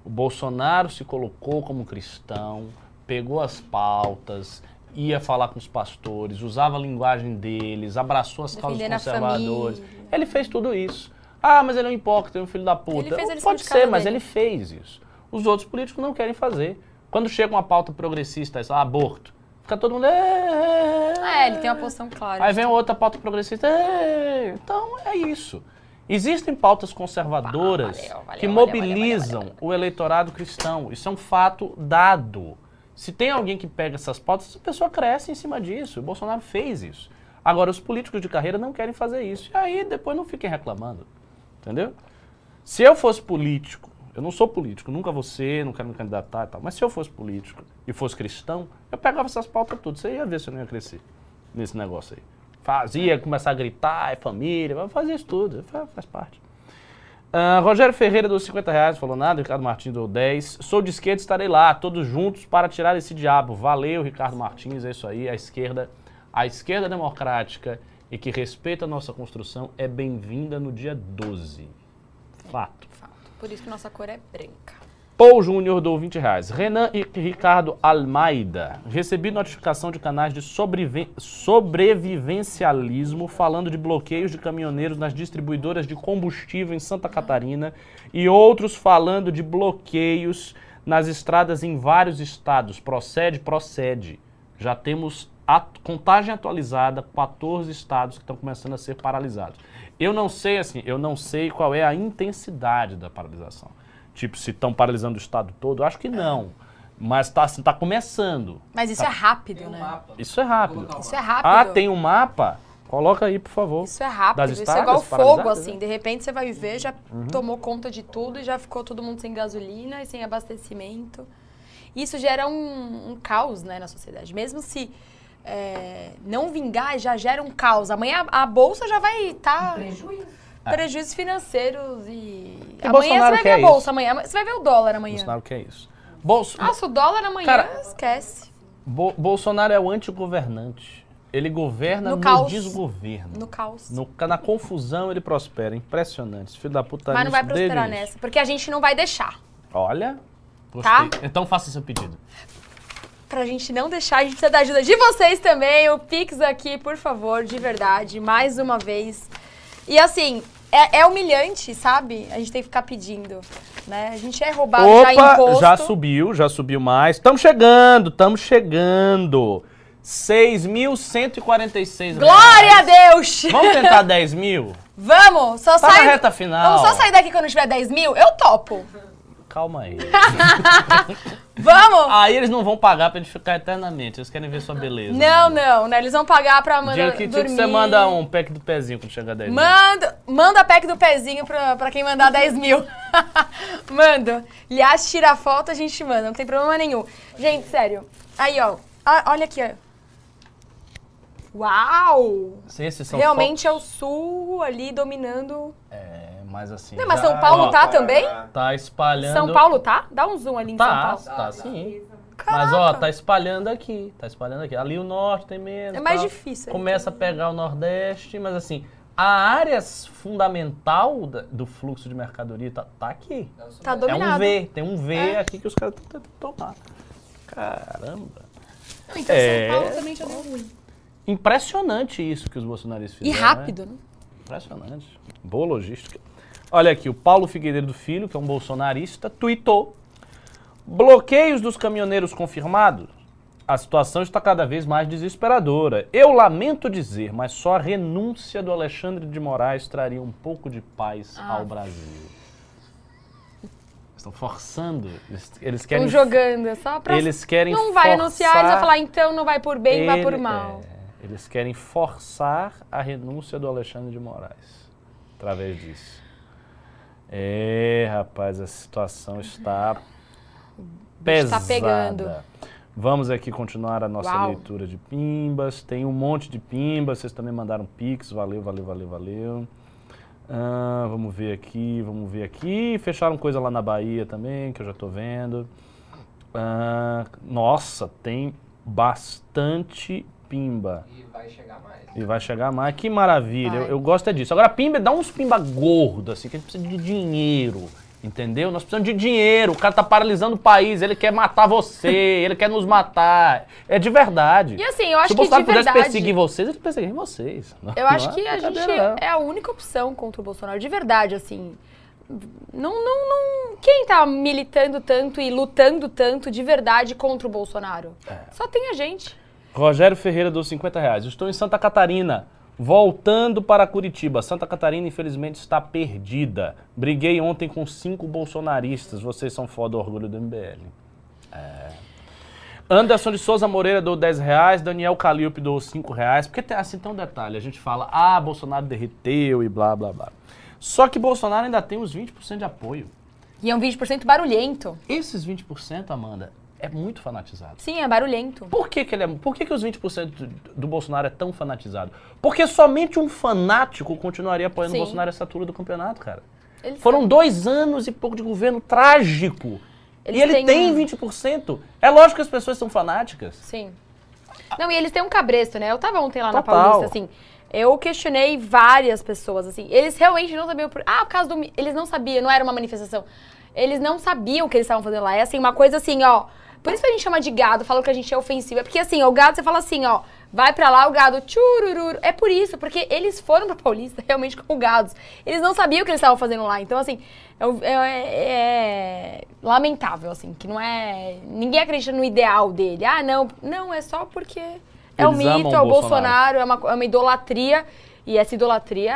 O Bolsonaro se colocou como cristão, pegou as pautas, ia falar com os pastores, usava a linguagem deles, abraçou as causas conservadoras. Ele fez tudo isso. Ah, mas ele é um hipócrita, é um filho da puta. Pode ser, mas dele. ele fez isso. Os outros políticos não querem fazer. Quando chega uma pauta progressista, isso, ah, aborto, fica todo mundo. "É, ele tem uma posição clara. Aí vem outra pauta progressista. Então é isso. Existem pautas conservadoras Ah, valeu, valeu, que valeu, mobilizam o eleitorado cristão. Isso é um fato dado. Se tem alguém que pega essas pautas, essa pessoa cresce em cima disso. O Bolsonaro fez isso. Agora, os políticos de carreira não querem fazer isso. E aí depois não fiquem reclamando. Entendeu? Se eu fosse político, eu não sou político, nunca vou ser, não quero me candidatar e tal, mas se eu fosse político e fosse cristão, eu pegava essas pautas tudo. Você ia ver se eu não ia crescer nesse negócio aí. Fazia, começar a gritar, é família, fazer isso tudo, faz, faz parte. Ah, Rogério Ferreira dos 50 reais, falou nada, Ricardo Martins deu 10. Sou de esquerda, estarei lá, todos juntos para tirar esse diabo. Valeu, Ricardo Martins, é isso aí, a esquerda, a esquerda democrática e que respeita a nossa construção é bem-vinda no dia 12. Fato. Por isso que nossa cor é branca. Paul Júnior dou 20 reais. Renan e Ricardo Almeida. Recebi notificação de canais de sobrevi- sobrevivencialismo falando de bloqueios de caminhoneiros nas distribuidoras de combustível em Santa Catarina e outros falando de bloqueios nas estradas em vários estados. Procede? Procede. Já temos a contagem atualizada, 14 estados que estão começando a ser paralisados. Eu não sei assim, eu não sei qual é a intensidade da paralisação. Tipo, se estão paralisando o estado todo, acho que não. Mas está tá começando. Mas isso Tá. é rápido, Tem um né? mapa. Isso é rápido. Isso é rápido. Ah, tem um mapa? Coloca aí, por favor. Isso é rápido. Das Isso é igual fogo, assim. né? De repente você vai ver, já Uhum. tomou conta de tudo e já ficou todo mundo sem gasolina e sem abastecimento. Isso gera um, um caos, né, na sociedade. Mesmo se é, não vingar, já gera um caos. Amanhã a, a bolsa já vai estar... Prejuízo. Prejuízos financeiros e... Amanhã Bolsonaro você vai ver a bolsa, isso. amanhã você vai ver o dólar amanhã. Bolsonaro quer isso. Bolso- Nossa, o dólar amanhã, Cara- esquece. Bo- Bolsonaro é o antigovernante. Ele governa No no, caos. desgoverno. No caos. No- na confusão ele prospera. Impressionante. Esse filho da puta tá Mas não vai prosperar nessa, porque a gente não vai deixar. Olha. Tá? Gostei. Então faça seu pedido. Pra gente não deixar, a gente precisa da ajuda de vocês também. O Pix aqui, por favor, de verdade, mais uma vez. E assim, é, é humilhante, sabe? A gente tem que ficar pedindo, né? A gente é roubado já Opa, imposto. já subiu, já subiu mais. Estamos chegando, estamos chegando. 6.146 Glória a Deus! Vamos tentar [LAUGHS] 10 mil? Vamos, só Tá na sai... reta final. Vamos só sair daqui quando tiver 10 mil? Eu topo. Calma aí. [LAUGHS] Vamos! Aí eles não vão pagar pra gente ficar eternamente. Eles querem ver sua beleza. Não, não, né? Eles vão pagar pra Dia mandar que, dia dormir. que você manda um pack do pezinho quando chegar 10 mil. Manda, manda a pack do pezinho pra, pra quem mandar 10 mil. [LAUGHS] Manda. Aliás, tira a foto, a gente manda, não tem problema nenhum. Gente, sério. Aí, ó. Olha aqui, ó. Uau! Realmente é o sul ali dominando. É, mas assim. Não, mas São Paulo ó, tá também? Tá espalhando. São Paulo tá? Dá um zoom ali em São Tá, Paulo. tá sim. Caraca. Mas ó, tá espalhando aqui, tá espalhando aqui. Ali o norte tem menos. É mais tal. difícil, Começa a pegar o nordeste, mas assim, a área fundamental da- do fluxo de mercadoria tá, tá aqui. Tá É dominado. um V, tem um V É. aqui que os caras estão tentando tomar. Caramba. Não, então É. São Paulo também já deu ruim. Impressionante isso que os bolsonaristas E fizeram. rápido, né? né? Impressionante. Boa logística. Olha aqui, o Paulo Figueiredo Filho, que é um bolsonarista, tweetou: bloqueios dos caminhoneiros confirmados. A situação está cada vez mais desesperadora. Eu lamento dizer, mas só a renúncia do Alexandre de Moraes traria um pouco de paz Ah. ao Brasil. Estão forçando. Eles, eles querem. Estão jogando, é só pra... Eles querem Não vai anunciar, eles vão falar, então não vai por bem, vai por ele- mal. é, Eles querem forçar a renúncia do Alexandre de Moraes através disso. É, rapaz, a situação está pesada. Está pegando. Vamos aqui continuar a nossa Uau. leitura de pimbas. Tem um monte de pimbas, vocês também mandaram pix. Valeu, valeu, valeu, valeu. Ah, vamos ver aqui, vamos ver aqui. Fecharam coisa lá na Bahia também, que eu já tô vendo. Ah, nossa, tem bastante pimba. E vai chegar mais. E vai chegar mais. Que maravilha. Eu, eu gosto é disso. Agora, pimba, dá uns pimba gordo, assim, que a gente precisa de dinheiro. Entendeu? Nós precisamos de dinheiro. O cara tá paralisando o país. Ele quer matar você. [LAUGHS] ele quer nos matar. É de verdade. E assim, eu acho Se o que de Bolsonaro pudesse verdade. perseguir vocês, ele perseguiria vocês. Não- Eu acho é que a gente é a única opção contra o Bolsonaro, de verdade, assim. Não, não, não. Quem tá militando tanto e lutando tanto de verdade contra o Bolsonaro? É. Só tem a gente. Rogério Ferreira dos 50 reais. Estou em Santa Catarina, voltando para Curitiba. Santa Catarina, infelizmente, está perdida. Briguei ontem com cinco bolsonaristas. Vocês são foda, orgulho do MBL. É. Anderson de Souza Moreira deu 10 reais, Daniel Calilpe deu 5 reais. Porque tem, assim, tem um detalhe, a gente fala, ah, Bolsonaro derreteu e blá, blá, blá. Só que Bolsonaro ainda tem uns 20% de apoio. E é um 20% barulhento. Esses 20%, Amanda, é muito fanatizado. Sim, é barulhento. Por que, que ele é, por que, que os 20% do, do Bolsonaro é tão fanatizado? Porque somente um fanático continuaria apoiando Sim. o Bolsonaro essa altura do campeonato, cara. Eles Foram dois anos e pouco de governo trágico. Eles e ele têm tem um- 20%. É lógico que as pessoas são fanáticas. Sim. Não, e eles têm um cabresto, né? Eu tava ontem lá na Total. Paulista, assim. Eu questionei várias pessoas, assim. Eles realmente não sabiam. Por... Ah, por causa do. Eles não sabiam, não era uma manifestação. Eles não sabiam o que eles estavam fazendo lá. É assim, uma coisa assim, ó. Por isso que a gente chama de gado, fala que a gente é ofensivo. É porque assim, o gado, você fala assim, ó. Vai pra lá, o gado, tchurururu. É por isso, porque eles foram pra Paulista [LAUGHS] realmente como gados. Eles não sabiam o que eles estavam fazendo lá. Então, assim, é, o- é- é lamentável, assim, que não é. Ninguém acredita no ideal dele. Ah, não. Não, é só porque é um Eles amam mito, é o o Bolsonaro. Bolsonaro, é uma, é uma idolatria. E essa idolatria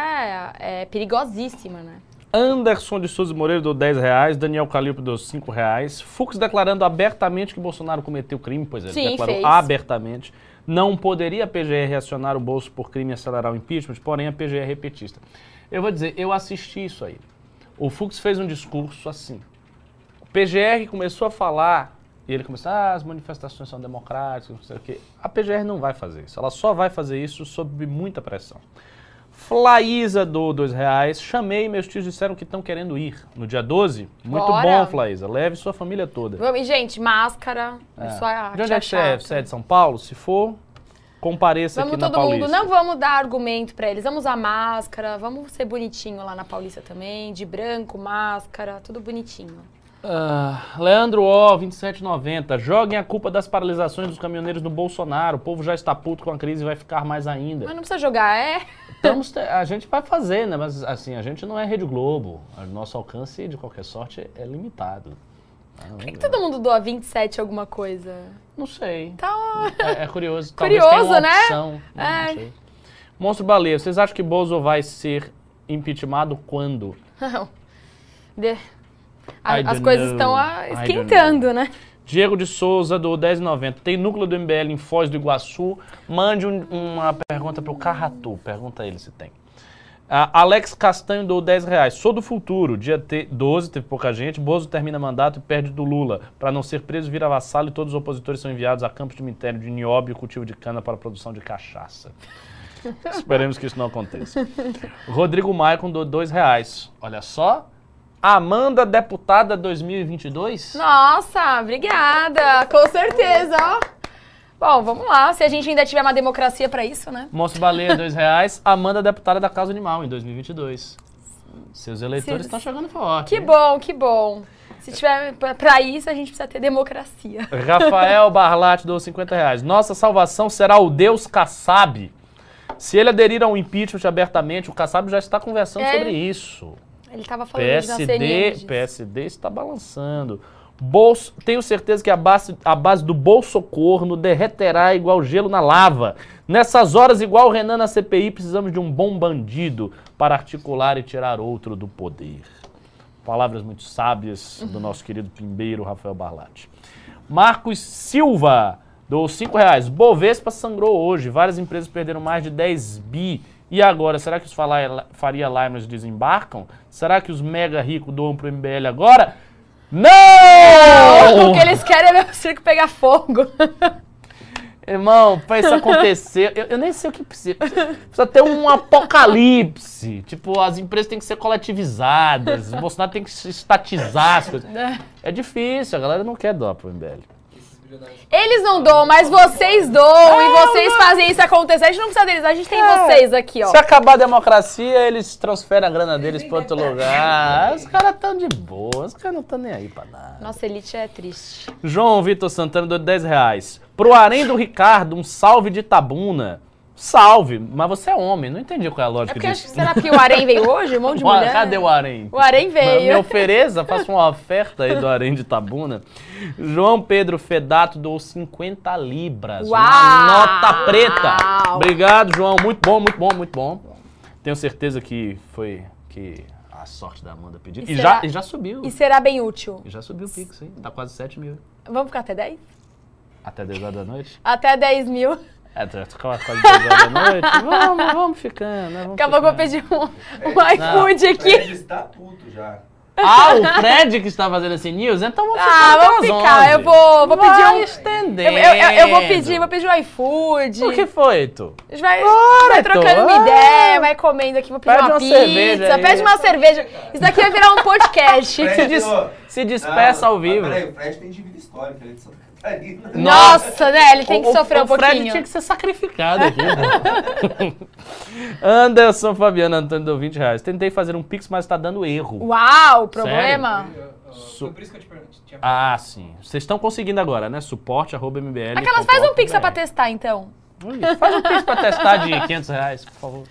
é, é perigosíssima, né? Anderson de Souza Moreira deu 10 reais, Daniel Calilpo deu 5 reais, Fux declarando abertamente que Bolsonaro cometeu crime, pois ele Sim, declarou fez. abertamente. Não poderia a PGR acionar o bolso por crime e acelerar o impeachment, porém a PGR é petista. Eu vou dizer, eu assisti isso aí. O Fux fez um discurso assim. O PGR começou a falar, e ele começou, ah, as manifestações são democráticas, não sei o quê. A PGR não vai fazer isso, ela só vai fazer isso sob muita pressão. Flaísa do dois reais. Chamei, meus tios disseram que estão querendo ir no dia 12. Muito Bora. bom, Flaísa. Leve sua família toda. Vamos, e, gente, máscara. É. Só De onde é que você é? Você é de São Paulo? Se for, compareça Vamos aqui na todo mundo, Paulista. não vamos dar argumento pra eles. Vamos usar máscara, vamos ser bonitinho lá na Paulista também, de branco, máscara, tudo bonitinho. Ah, Leandro O, 2790. Joguem a culpa das paralisações dos caminhoneiros no Bolsonaro. O povo já está puto com a crise e vai ficar mais ainda. Mas não precisa jogar, é? Estamos a gente vai fazer, né? Mas assim, a gente não é Rede Globo. O nosso alcance, de qualquer sorte, é limitado. Ah, Por que, que todo mundo doa 27 alguma coisa? Não sei. Tá. É, é curioso. Curioso, né? opção. Não, É. não. Monstro Baleia, vocês acham que Bozo vai ser impeachmentado quando? Não. De- I as coisas know. estão esquentando, né? Diego de Souza, do 1090. Tem núcleo do MBL em Foz do Iguaçu? Mande um- uma pergunta pro Carratu. Pergunta a ele se tem. Ah, Alex Castanho do 10 reais. Sou do futuro. Dia te- 12, teve pouca gente. Bozo termina mandato e perde do Lula. Para não ser preso, vira vassalo e todos os opositores são enviados a campos de minério de nióbio e cultivo de cana para a produção de cachaça. [LAUGHS] Esperemos que isso não aconteça. Rodrigo Maicon do 2 reais. Olha só. Amanda, deputada 2022? Nossa, obrigada. Com certeza, ó. Bom, vamos lá. Se a gente ainda tiver uma democracia pra isso, né? Moço Baleia, dois reais. Amanda, deputada da Casa Animal, em 2022. Seus eleitores Se- estão chegando forte. Que hein? bom, que bom. Se tiver pra- pra isso, a gente precisa ter democracia. Rafael Barlatti dou 50 reais. Nossa salvação será o Deus Kassab. Se ele aderir ao impeachment abertamente, o Kassab já está conversando É. sobre isso. Ele tava falando PSD, CNN. PSD está balançando. Bolso, tenho certeza que a base, a base do bolso corno derreterá igual gelo na lava. Nessas horas, igual o Renan na CPI, precisamos de um bom bandido para articular e tirar outro do poder. Palavras muito sábias do nosso querido pimbeiro Rafael Barlatti. Marcos Silva, Dou 5 reais. Bovespa sangrou hoje. Várias empresas perderam mais de 10 bi. E agora, será que os Faria Limers desembarcam? Será que os mega ricos doam pro MBL agora? Não! O que eles querem é o circo pegar fogo. Irmão, pra isso acontecer, eu, eu nem sei o que precisa. Precisa ter um apocalipse. Tipo, as empresas têm que ser coletivizadas, o Bolsonaro tem que se estatizar as coisas. É difícil, a galera não quer doar pro MBL. Eles não doam, mas vocês doam e vocês fazem isso acontecer. A gente não precisa deles, a gente tem vocês aqui, ó. Se acabar a democracia, eles transferem a grana deles pra outro lugar. Os caras estão de boa, os caras não estão nem aí pra nada. Nossa elite é triste. João Vitor Santana deu 10 reais. Pro Arém do Ricardo, um salve de Tabuna. Salve, mas você é homem, não entendi qual é a É lógica porque, disso. será que o Arém veio [LAUGHS] hoje? Um monte de mulher? Cadê o Arém? O Arém Me veio. ofereça, faça uma oferta aí do Arém de Tabuna. João Pedro Fedato doou 50 libras. Uma Uau! nota preta. Obrigado, João. Muito bom, muito bom, muito bom. Tenho certeza que foi que a sorte da Amanda pediu. E E, será- já, e já subiu. E será bem útil. E já subiu o Pix, hein? Tá quase 7 mil. Vamos ficar até 10? Até 10 horas da noite? Até 10 mil. É, quase quase 10 horas da noite. [LAUGHS] Vamos, vamos ficando, né? Vamos Daqui a pouco eu vou pedir um, um iFood O aqui. Fred está puto já. Ah, o Fred que está fazendo esse news? Então vamos ficar Ah, vamos ficar. 11. Eu vou, vou pedir Vai um. estendendo. Eu, eu, eu- eu vou pedir, vou pedir um iFood. O que foi, tu? A gente vai, Bora, vai trocando Heitor, uma vai. ideia, vai comendo aqui, vou pedir Pede uma, uma pizza, cerveja aí. pede uma cerveja. Isso daqui vai virar um [LAUGHS] podcast. Se, des- se despeça ao vivo. Peraí, o Fred tem dívida histórica, ele é de Santa Catarina. Nossa, né? Ele tem que O- o- sofrer um o Fred pouquinho. tinha que ser sacrificado aqui. né? [LAUGHS] Anderson Fabiano Antônio deu 20 reais. Tentei fazer um pix, mas tá dando erro. Uau, problema. Foi por isso que eu te perguntei. Ah, sim. Vocês estão conseguindo agora, né? Suporte, arroba mbl. Aquelas faz um pix pra testar, então. Faz um pix pra testar de 500 reais, por favor.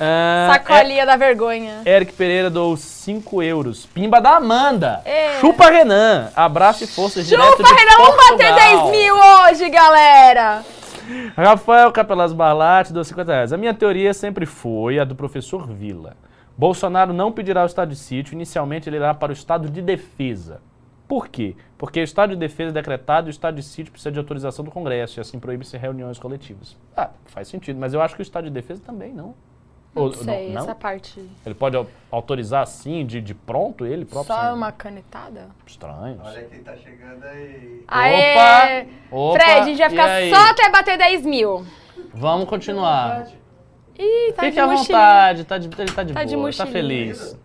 Ah, Sacolinha da vergonha. Eric Pereira dou 5 euros. Pimba da Amanda. É. Chupa Renan. Abraço e forças direto Chupa, de Renan, vamos bater Portugal. 10 mil hoje, galera. Rafael Capelas Barlatti deu 50 reais. A minha teoria sempre foi a do professor Vila. Bolsonaro não pedirá o estado de sítio, inicialmente ele irá para o estado de defesa. Por quê? Porque o estado de defesa é decretado e o estado de sítio precisa de autorização do Congresso e assim proíbe-se reuniões coletivas. Ah, faz sentido, mas eu acho que o estado de defesa também não. Não Ou- sei, não? essa parte. Ele pode au- autorizar assim, de, de pronto, ele próprio? Só sem- uma canetada? Estranho. Olha quem tá chegando aí. Aê! Opa, Fred, a gente vai ficar só até bater 10 mil. Vamos continuar. Ih, tá Fique de à mochilinha. vontade, tá de, ele tá de Tá de boa, tá mochilinha. feliz.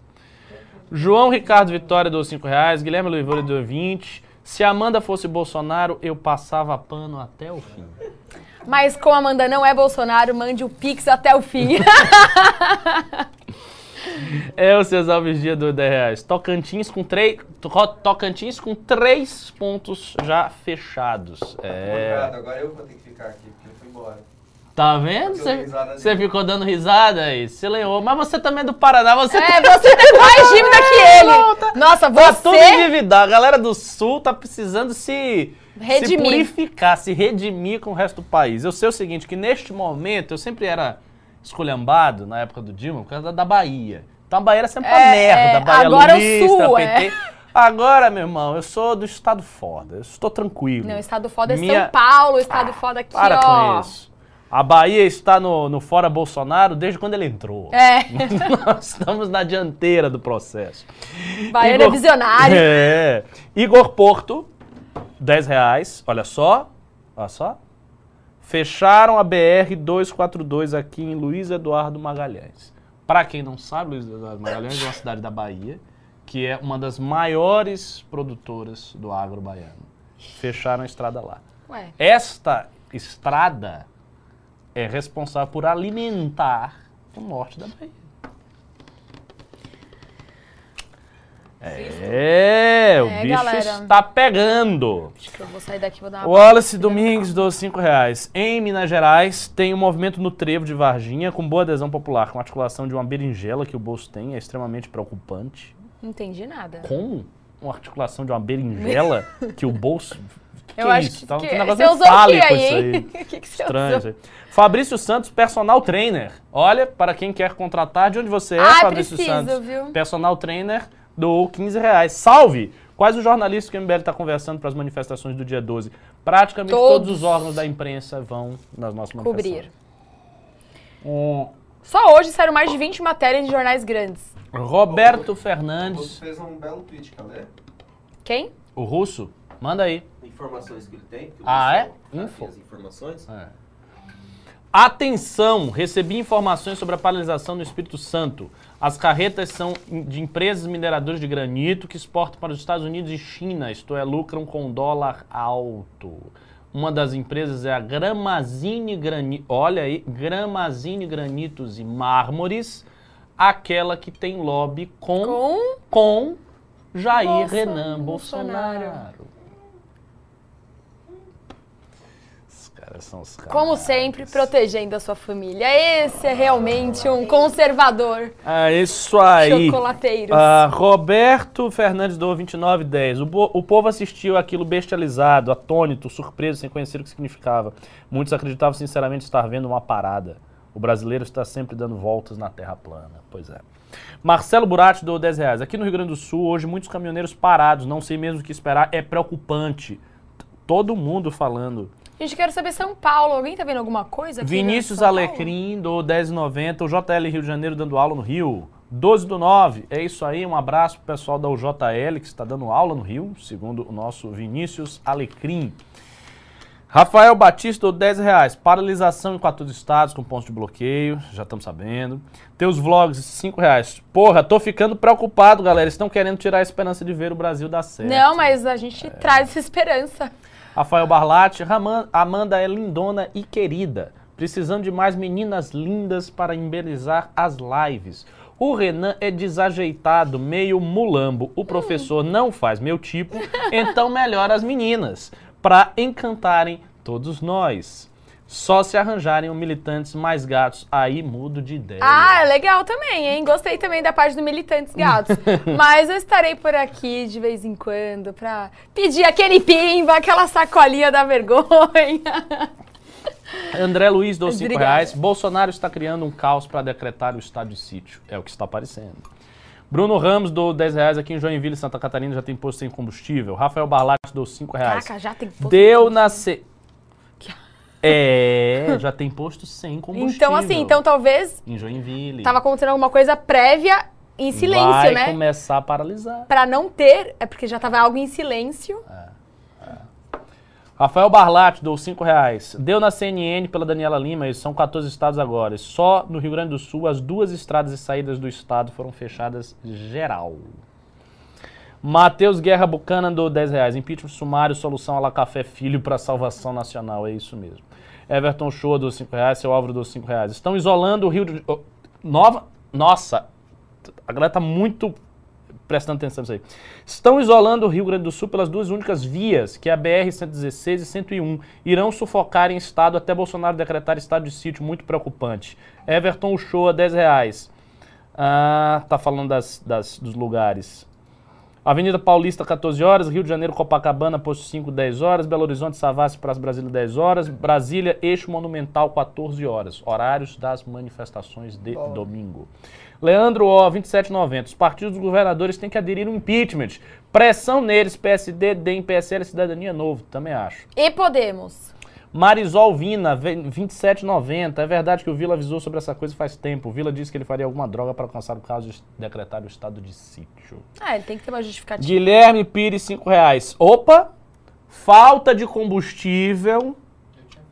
João Ricardo Vitória deu 5 reais, Guilherme Loivola deu 20. Se a Amanda fosse Bolsonaro, eu passava pano até o fim. Mas como a Amanda não é Bolsonaro, mande o Pix até o fim. [LAUGHS] É o Cesar Alves Dia do 10 reais. Tocantins com três. to- Tocantins com três pontos já fechados. É. Obrigado, agora eu vou ter que ficar aqui, porque ele foi embora. Tá vendo? Eu Você você ficou dando risada aí. Você leu. Mas você também é do Paraná. Você é, [LAUGHS] tá- você tem mais dívida que ele. Nossa, Tá tudo você... endividado. A galera do Sul tá precisando se, se Redimir. purificar, se redimir com o resto do país. Eu sei o seguinte, que neste momento eu sempre era esculhambado na época do Dilma por causa da, da Bahia. Então a Bahia era sempre uma É, merda. é, Bahia agora o lulista, Sul, PT. é. Agora, meu irmão, eu sou do estado foda. Eu estou tranquilo. Não, estado foda é Minha- São Paulo, estado foda aqui, Para ó. com isso. A Bahia está no, no fora Bolsonaro desde quando ele entrou. É, [LAUGHS] Nós estamos na dianteira do processo. Baiano é visionário. [LAUGHS] É. Igor Porto, 10 reais. Olha só. Olha só. Fecharam a BR-242 aqui em Luiz Eduardo Magalhães. Para quem não sabe, Luiz Eduardo Magalhães é uma cidade da Bahia, que é uma das maiores produtoras do agro baiano. Fecharam a estrada lá. Ué, Esta estrada é responsável por alimentar o norte da Bahia. É, o É, bicho galera. está pegando. acho que eu vou sair daqui e vou dar uma... Wallace Domingues dos 5 reais. Em Minas Gerais, tem um movimento no trevo de Varginha com boa adesão popular, com articulação de uma berinjela que o bolso tem, é extremamente preocupante. Não entendi nada. Com uma articulação de uma berinjela [LAUGHS] que o bolso... Que Eu que é acho isso? que, Tá um que negócio você usou o que fálico aí, isso? O [LAUGHS] que, que você Estranho usou? isso aí. Fabrício Santos, personal trainer. Olha, para quem quer contratar, de onde você é, Ah, Fabrício preciso, Santos? viu? Personal trainer do 15 reais. Salve! Quais os jornalistas que o MBL está conversando para as manifestações do dia 12? Praticamente Todos. todos, os órgãos da imprensa vão nas nossas Cobrir. manifestações. Só hoje saíram mais de 20 matérias em jornais grandes. Roberto Você Fernandes, fez um belo tweet, cadê? Quem? o russo, manda aí. Informações que ele tem. que o Ah, é? Info. As informações. Atenção! Recebi informações sobre a paralisação no Espírito Santo. As carretas são de empresas mineradoras de granito que exportam para os Estados Unidos e China, isto é, lucram com dólar alto. Uma das empresas é a Gramazine Granito. Olha aí, Gramazine Granitos e Mármores, aquela que tem lobby com, Com com Jair Nossa, Renan Bolsonaro. Bolsonaro. Os caras são os caras. Como sempre, protegendo a sua família. Esse é realmente um conservador. É isso aí. Chocolateiros. Ah, Roberto Fernandes do 2910. O, o povo assistiu aquilo bestializado, atônito, surpreso, sem conhecer o que significava. Muitos acreditavam sinceramente estar vendo uma parada. O brasileiro está sempre dando voltas na terra plana. Pois é. Marcelo Burati do 10 reais. Aqui no Rio Grande do Sul, hoje, muitos caminhoneiros parados, não sei mesmo o que esperar, é preocupante. Todo mundo falando. Gente, quero saber São Paulo. Alguém tá vendo alguma coisa aqui? Vinícius São Paulo? Alecrim do 1090, o JL Rio de Janeiro dando aula no Rio. 12 do 9, é isso aí, um abraço pro pessoal da UJL que está dando aula no Rio, segundo o nosso Vinícius Alecrim. Rafael Batista, do 10 reais. Paralisação em 14 estados com pontos de bloqueio, já estamos sabendo. Teus vlogs, 5 reais. Porra, tô ficando preocupado, galera. Estão querendo tirar a esperança de ver o Brasil dar certo. Não, mas a gente traz essa esperança. Rafael Barlatti, Amanda é lindona e querida. Precisando de mais meninas lindas para embelezar as lives. O Renan é desajeitado, meio mulambo. O professor não faz meu tipo, então melhora as meninas. Para encantarem todos nós. Só se arranjarem um militantes mais gatos, aí mudo de ideia. Ah, é legal também, hein? Gostei também da parte do Militantes Gatos. [LAUGHS] Mas eu estarei por aqui de vez em quando pra pedir aquele pimba, aquela sacolinha da vergonha. [LAUGHS] André Luiz deu 5 Obrigada. reais. Bolsonaro está criando um caos para decretar o estado de sítio. É o que está aparecendo. Bruno Ramos deu 10 reais aqui em Joinville, Santa Catarina, já tem posto sem combustível. Rafael Barlatti deu 5 reais. Caraca, já tem posto Deu na. É, já tem posto sem combustível. Então, assim, então talvez Em Joinville. tava acontecendo alguma coisa prévia em silêncio, Vai né? começar a paralisar. Pra não ter, é porque já tava algo em silêncio. Rafael Barlatti deu 5 reais. Deu na CNN pela Daniela Lima, e são 14 estados agora. Só no Rio Grande do Sul, as duas estradas e saídas do estado foram fechadas geral. Matheus Guerra Bucana do 10 reais. Impeachment sumário, solução a la Café Filho para salvação nacional. É isso mesmo. Everton Show do 5 reais. Seu Álvaro do 5 reais. Estão isolando o Rio de... Nova... Nossa, a galera tá muito prestando atenção nisso aí. Estão isolando o Rio Grande do Sul pelas duas únicas vias, que é a BR-116 e 101. Irão sufocar em estado até Bolsonaro decretar estado de sítio, muito preocupante. Everton Uchoa, 10 reais. Ah, tá falando das, das- dos lugares. Avenida Paulista, 14 horas. Rio de Janeiro, Copacabana, Posto 5, 10 horas. Belo Horizonte, Savassi, Praça Brasília, 10 horas. Brasília, Eixo Monumental, 14 horas. Horários das manifestações de domingo. Leandro O, 27,90. Os partidos dos governadores têm que aderir ao impeachment. Pressão neles, PSD, DEM, PSL, Cidadania Novo. Também acho. E Podemos. Marisol Vina, ve- 27,90. É verdade que o Vila avisou sobre essa coisa faz tempo. O Vila disse que ele faria alguma droga para alcançar o caso de decretar o estado de sítio. Ah, ele tem que ter uma justificativa. Guilherme Pires, 5 reais. Opa! Falta de combustível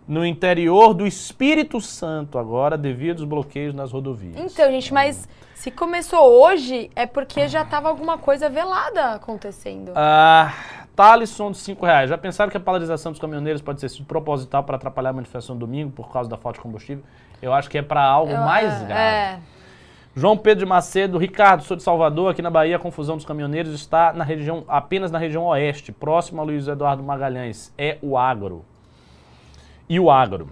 no interior do Espírito Santo agora, devido aos bloqueios nas rodovias. Então, gente, mas se começou hoje, é porque já tava alguma coisa velada acontecendo. Ah, Thalisson, de 5 reais. Já pensaram que a paralisação dos caminhoneiros pode ter sido proposital para atrapalhar a manifestação do domingo por causa da falta de combustível? Eu acho que é para algo Eu- mais é, grave. É. João Pedro de Macedo, Ricardo, sou de Salvador, aqui na Bahia, a confusão dos caminhoneiros está na região, apenas na região oeste, próximo a Luiz Eduardo Magalhães. É o agro. E o agro.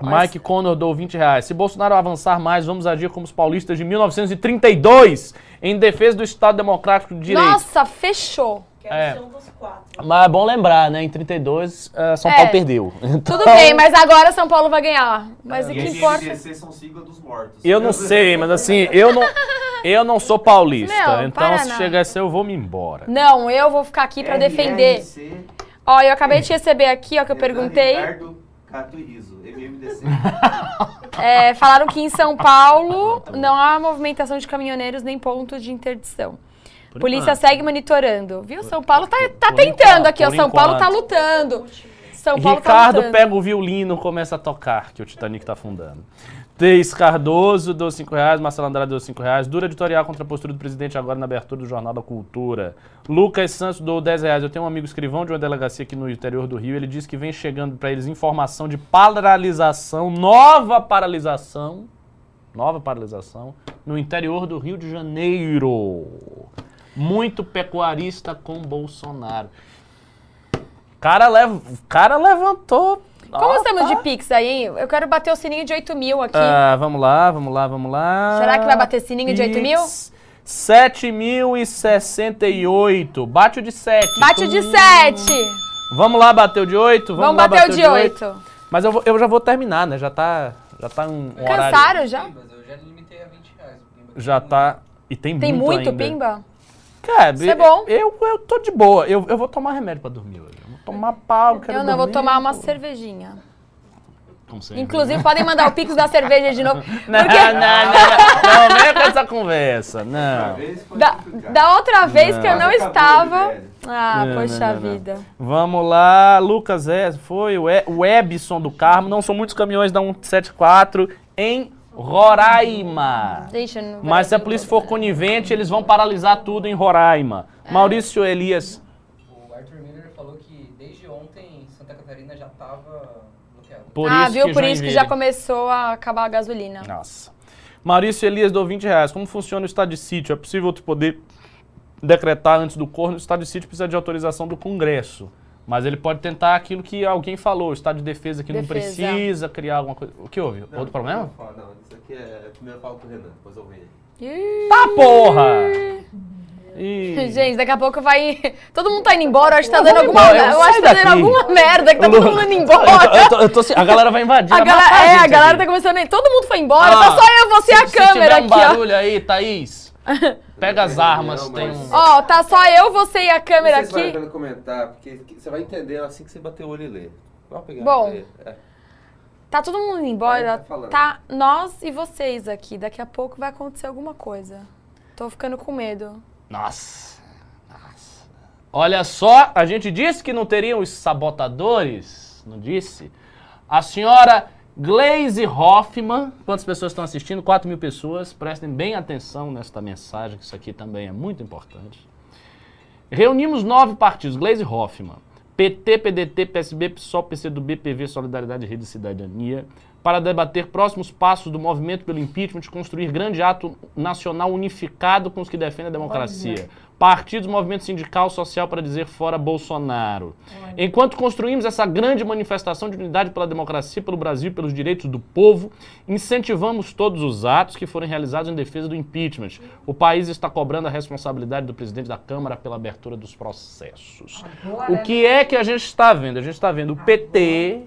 Mas- Mike Connor dou 20 reais. Se Bolsonaro avançar mais, vamos agir como os paulistas de 1932, em defesa do Estado Democrático de Direito. Nossa, fechou. Quero É. ser um dos quatro. Mas é bom lembrar, né? Em 32, eh, São É. Paulo perdeu. Então, Tudo bem, mas agora São Paulo vai ganhar. Mas o E que esse importa? MDC são sigla dos mortos. Eu não sei, mas assim, eu não, Eu não sou paulista, então para se não. chegar a ser eu vou me embora. Não, eu vou ficar aqui pra defender. Ó, eu acabei de receber aqui, ó, que eu perguntei. Ricardo Cato e Riso, MMDC. [LAUGHS] É, falaram que em São Paulo não há movimentação de caminhoneiros nem pontos de interdição. Por Polícia enquanto. segue monitorando. Viu? São Paulo tá, tá por tentando enquanto, aqui, ó. São Paulo tá lutando. São Paulo tá Ricardo lutando. pega o violino e começa a tocar, que o Titanic tá afundando. Teis Cardoso deu 5 reais, Marcelo Andrade deu 5 reais. Dura editorial contra a postura do presidente agora na abertura do Jornal da Cultura. Lucas Santos deu 10 reais. Eu tenho um amigo escrivão de uma delegacia aqui no interior do Rio. Ele disse que vem chegando para eles informação de paralisação, nova paralisação, nova paralisação, no interior do Rio de Janeiro. Muito pecuarista com Bolsonaro. Cara, lev... o cara levantou. Como Ó, estamos tá. de Pix aí? Eu quero bater o sininho de 8 mil aqui. Ah, vamos lá, vamos lá, vamos lá. Será que vai bater sininho de 8 mil? 7.068. Bate o de 7. Bate o de 7. Vamos lá, bater o de 8? Vamos, Vamos lá, bater o de 8. Mas eu, vou- eu já vou terminar, né? Já tá, já tá um, um horário. Cansaram já? Mas eu já limitei a 20 reais. Já tá. E tem, Tem muito, muito ainda. pimba? Cara, Isso é bom. Eu, eu tô de boa. Eu, eu vou tomar remédio pra dormir hoje. Eu vou tomar pau. quero Eu não, vou dormir. tomar uma cervejinha. Como sempre. Inclusive, podem mandar o Pix da cerveja de novo. [LAUGHS] Não, Porque não, não, não, não vem com essa conversa. Não. Da, da outra vez que eu Não. não estava. Ah, Não, poxa não, não, não. vida. Vamos lá, Lucas é, foi o E- o Ebson do Carmo. Não são muitos caminhões da 174 em Roraima. Eu não Mas se a polícia for conivente, eles vão paralisar tudo em Roraima. É. Maurício Elias. O Arthur Miller falou que desde ontem Santa Catarina já tava bloqueada. Por ah, isso viu? que Por isso que já começou a acabar a gasolina. Nossa. Maurício Elias deu 20 reais. Como funciona o estado de sítio? É possível tu poder decretar antes do corno? O estado de sítio precisa de autorização do Congresso. Mas ele pode tentar aquilo que alguém falou, o estado de defesa que não Defesa. precisa criar alguma coisa. O que houve? Não, Outro problema? Não, não, isso aqui é. Primeiro eu falo com o Renan, depois eu venho. Ih. Tá porra! [LAUGHS] Ih. Gente, daqui a pouco vai. [LAUGHS] Todo mundo tá indo embora. Eu acho que tá dando alguma. embora, eu Eu acho que tá dando alguma merda que tá todo não- mundo indo [LAUGHS] Eu embora. tô- eu tô- eu tô assim, a galera vai invadir. A galera, matar é, a gente galera aqui. tá começando aí. Todo mundo foi embora, Ah, tá só eu você e a câmera tiver um aqui, ó. barulho aí, Thaís, [LAUGHS] pega as armas, Não, tem um... Ó, tá só eu, você e a câmera Não sei se vale a aqui. pena comentar, porque que- você vai entender assim que você bater o olho e ler. Vamos pegar Bom. É. Tá todo mundo indo embora. tá. Tá nós e vocês aqui. Daqui a pouco vai acontecer alguma coisa. Tô ficando com medo. Nossa, nossa. Olha só, a gente disse que não teriam os sabotadores, não disse? A senhora Glaze Hoffman, quantas pessoas estão assistindo? 4 mil pessoas, prestem bem atenção nesta mensagem, que isso aqui também é muito importante. Reunimos nove partidos, Glaze Hoffman, PT, PDT, PSB, PSOL, PCdoB, PV, Solidariedade, Rede e Cidadania, para debater próximos passos do movimento pelo impeachment e construir grande ato nacional unificado com os que defendem a democracia. Partidos, movimento sindical, social para dizer fora Bolsonaro. Enquanto construímos essa grande manifestação de unidade pela democracia, pelo Brasil pelos direitos do povo, incentivamos todos os atos que forem realizados em defesa do impeachment. O país está cobrando a responsabilidade do presidente da Câmara pela abertura dos processos. O que é que a gente está vendo? A gente está vendo o PT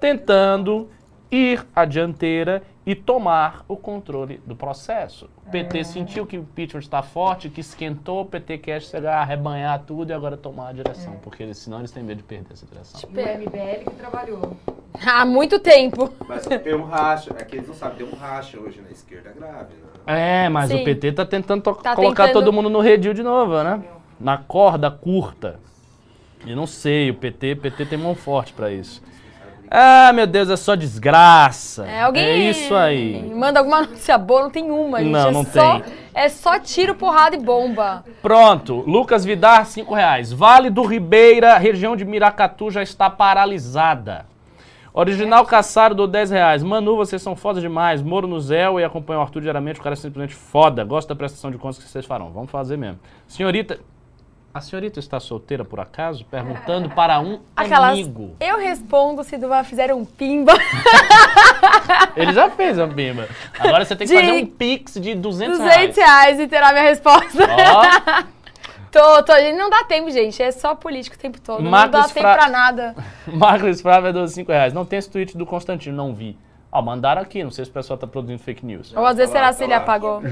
tentando ir à dianteira e tomar o controle do processo. O PT sentiu que o impeachment está forte, que esquentou, o PT quer chegar, arrebanhar tudo e agora tomar a direção, porque eles- senão eles têm medo de perder essa direção. E o MBL que trabalhou. Há muito tempo. Mas tem um racha, aqui eles não sabem, tem um racha hoje na esquerda grave, né? É, mas Sim. o PT tá tentando to- Tá colocar tentando- todo mundo no redil de novo, né? Na corda curta. E não sei, o PT, PT tem mão forte pra isso. Ah, meu Deus, é só desgraça. É, alguém. É isso aí. Manda alguma notícia boa, não tem uma, gente. Não, é não só, tem. É só tiro, porrada e bomba. Pronto, Lucas Vidar, 5 reais. Vale do Ribeira, região de Miracatu já está paralisada. Original Caçaro do 10 reais. Manu, vocês são foda demais. Moro no Zéu e acompanho o Arthur diariamente. O cara é simplesmente foda. Gosto da prestação de contas que vocês farão. Vamos fazer mesmo. Senhorita. A senhorita está solteira por acaso? Perguntando para um Aquelas. amigo. Eu respondo se Duva fizer um pimba. [LAUGHS] Ele já fez a bimba. Agora você tem que De fazer um pix de 200, 200 reais e terá minha resposta. Ó, [LAUGHS] Tô, tô, não dá tempo, gente. É só político o tempo todo. não Marcos dá tempo Fra- pra nada. [LAUGHS] Marcos Frávia deu 5 reais. Não tem esse tweet do Constantino, não vi. Ó, mandaram aqui, não sei se o pessoal tá produzindo fake news. Ou às vezes Tá será tá se ele lá. apagou?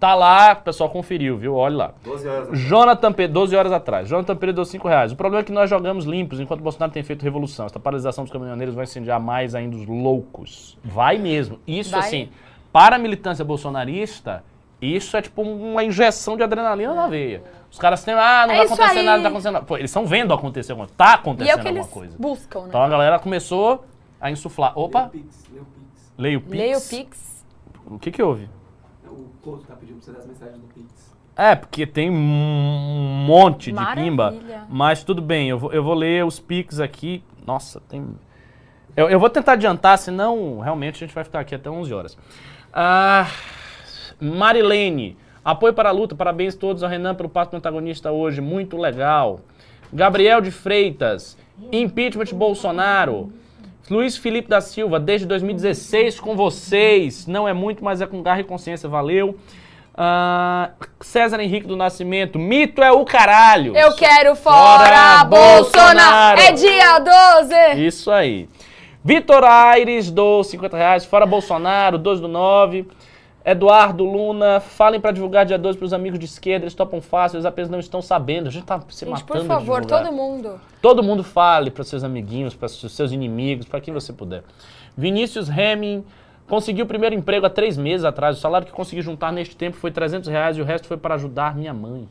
Tá lá, o pessoal conferiu, viu? Olha lá. 12 horas. atrás. Jonathan Pedro, 12 horas atrás. Jonathan Pedro deu 5 reais. O problema é que nós jogamos limpos, enquanto Bolsonaro tem feito revolução. Essa paralisação dos caminhoneiros vai incendiar mais ainda os loucos. Vai mesmo. Isso, Vai. assim, para a militância bolsonarista, isso é tipo uma injeção de adrenalina na veia. Os caras têm, ah, não É vai acontecer aí. nada, não tá acontecendo nada. Pô, eles estão vendo acontecer alguma coisa. Tá E é acontecendo o que alguma eles coisa. buscam, né? Então a galera começou a insuflar. Opa, o Pix, Pix. leio o Pix. O Pix. O que que houve? O Couto tá pedindo pra você dar as mensagens do Pix. É, porque tem um monte de pimba. Maravilha. Mas tudo bem, eu vou, eu vou ler os pics aqui. Nossa, tem. Eu, eu vou tentar adiantar, senão realmente a gente vai ficar aqui até 11 horas. Ah, Marilene, apoio para a luta, parabéns todos ao Renan pelo passo do antagonista hoje, muito legal. Gabriel de Freitas, impeachment Bolsonaro. Luiz Felipe da Silva, desde 2016 com vocês. Não é muito, mas é com garra e consciência, valeu. Ah, César Henrique do Nascimento, mito é o caralho. Eu quero Fora fora, Bolsonaro! Bolsonaro! É dia 12! Isso aí. Vitor Aires, do 50 reais. Fora Bolsonaro, 12 do 9. Eduardo Luna, falem pra divulgar dia 12 pros amigos de esquerda, eles topam fácil, eles apenas não estão sabendo. A gente tá se Gente, matando por de favor, divulgar. todo mundo. Todo mundo fale para seus amiguinhos, para seus inimigos, para quem você puder. Vinícius Hemming conseguiu o primeiro emprego há três meses atrás. O salário que consegui juntar neste tempo foi 300 reais e o resto foi para ajudar minha mãe.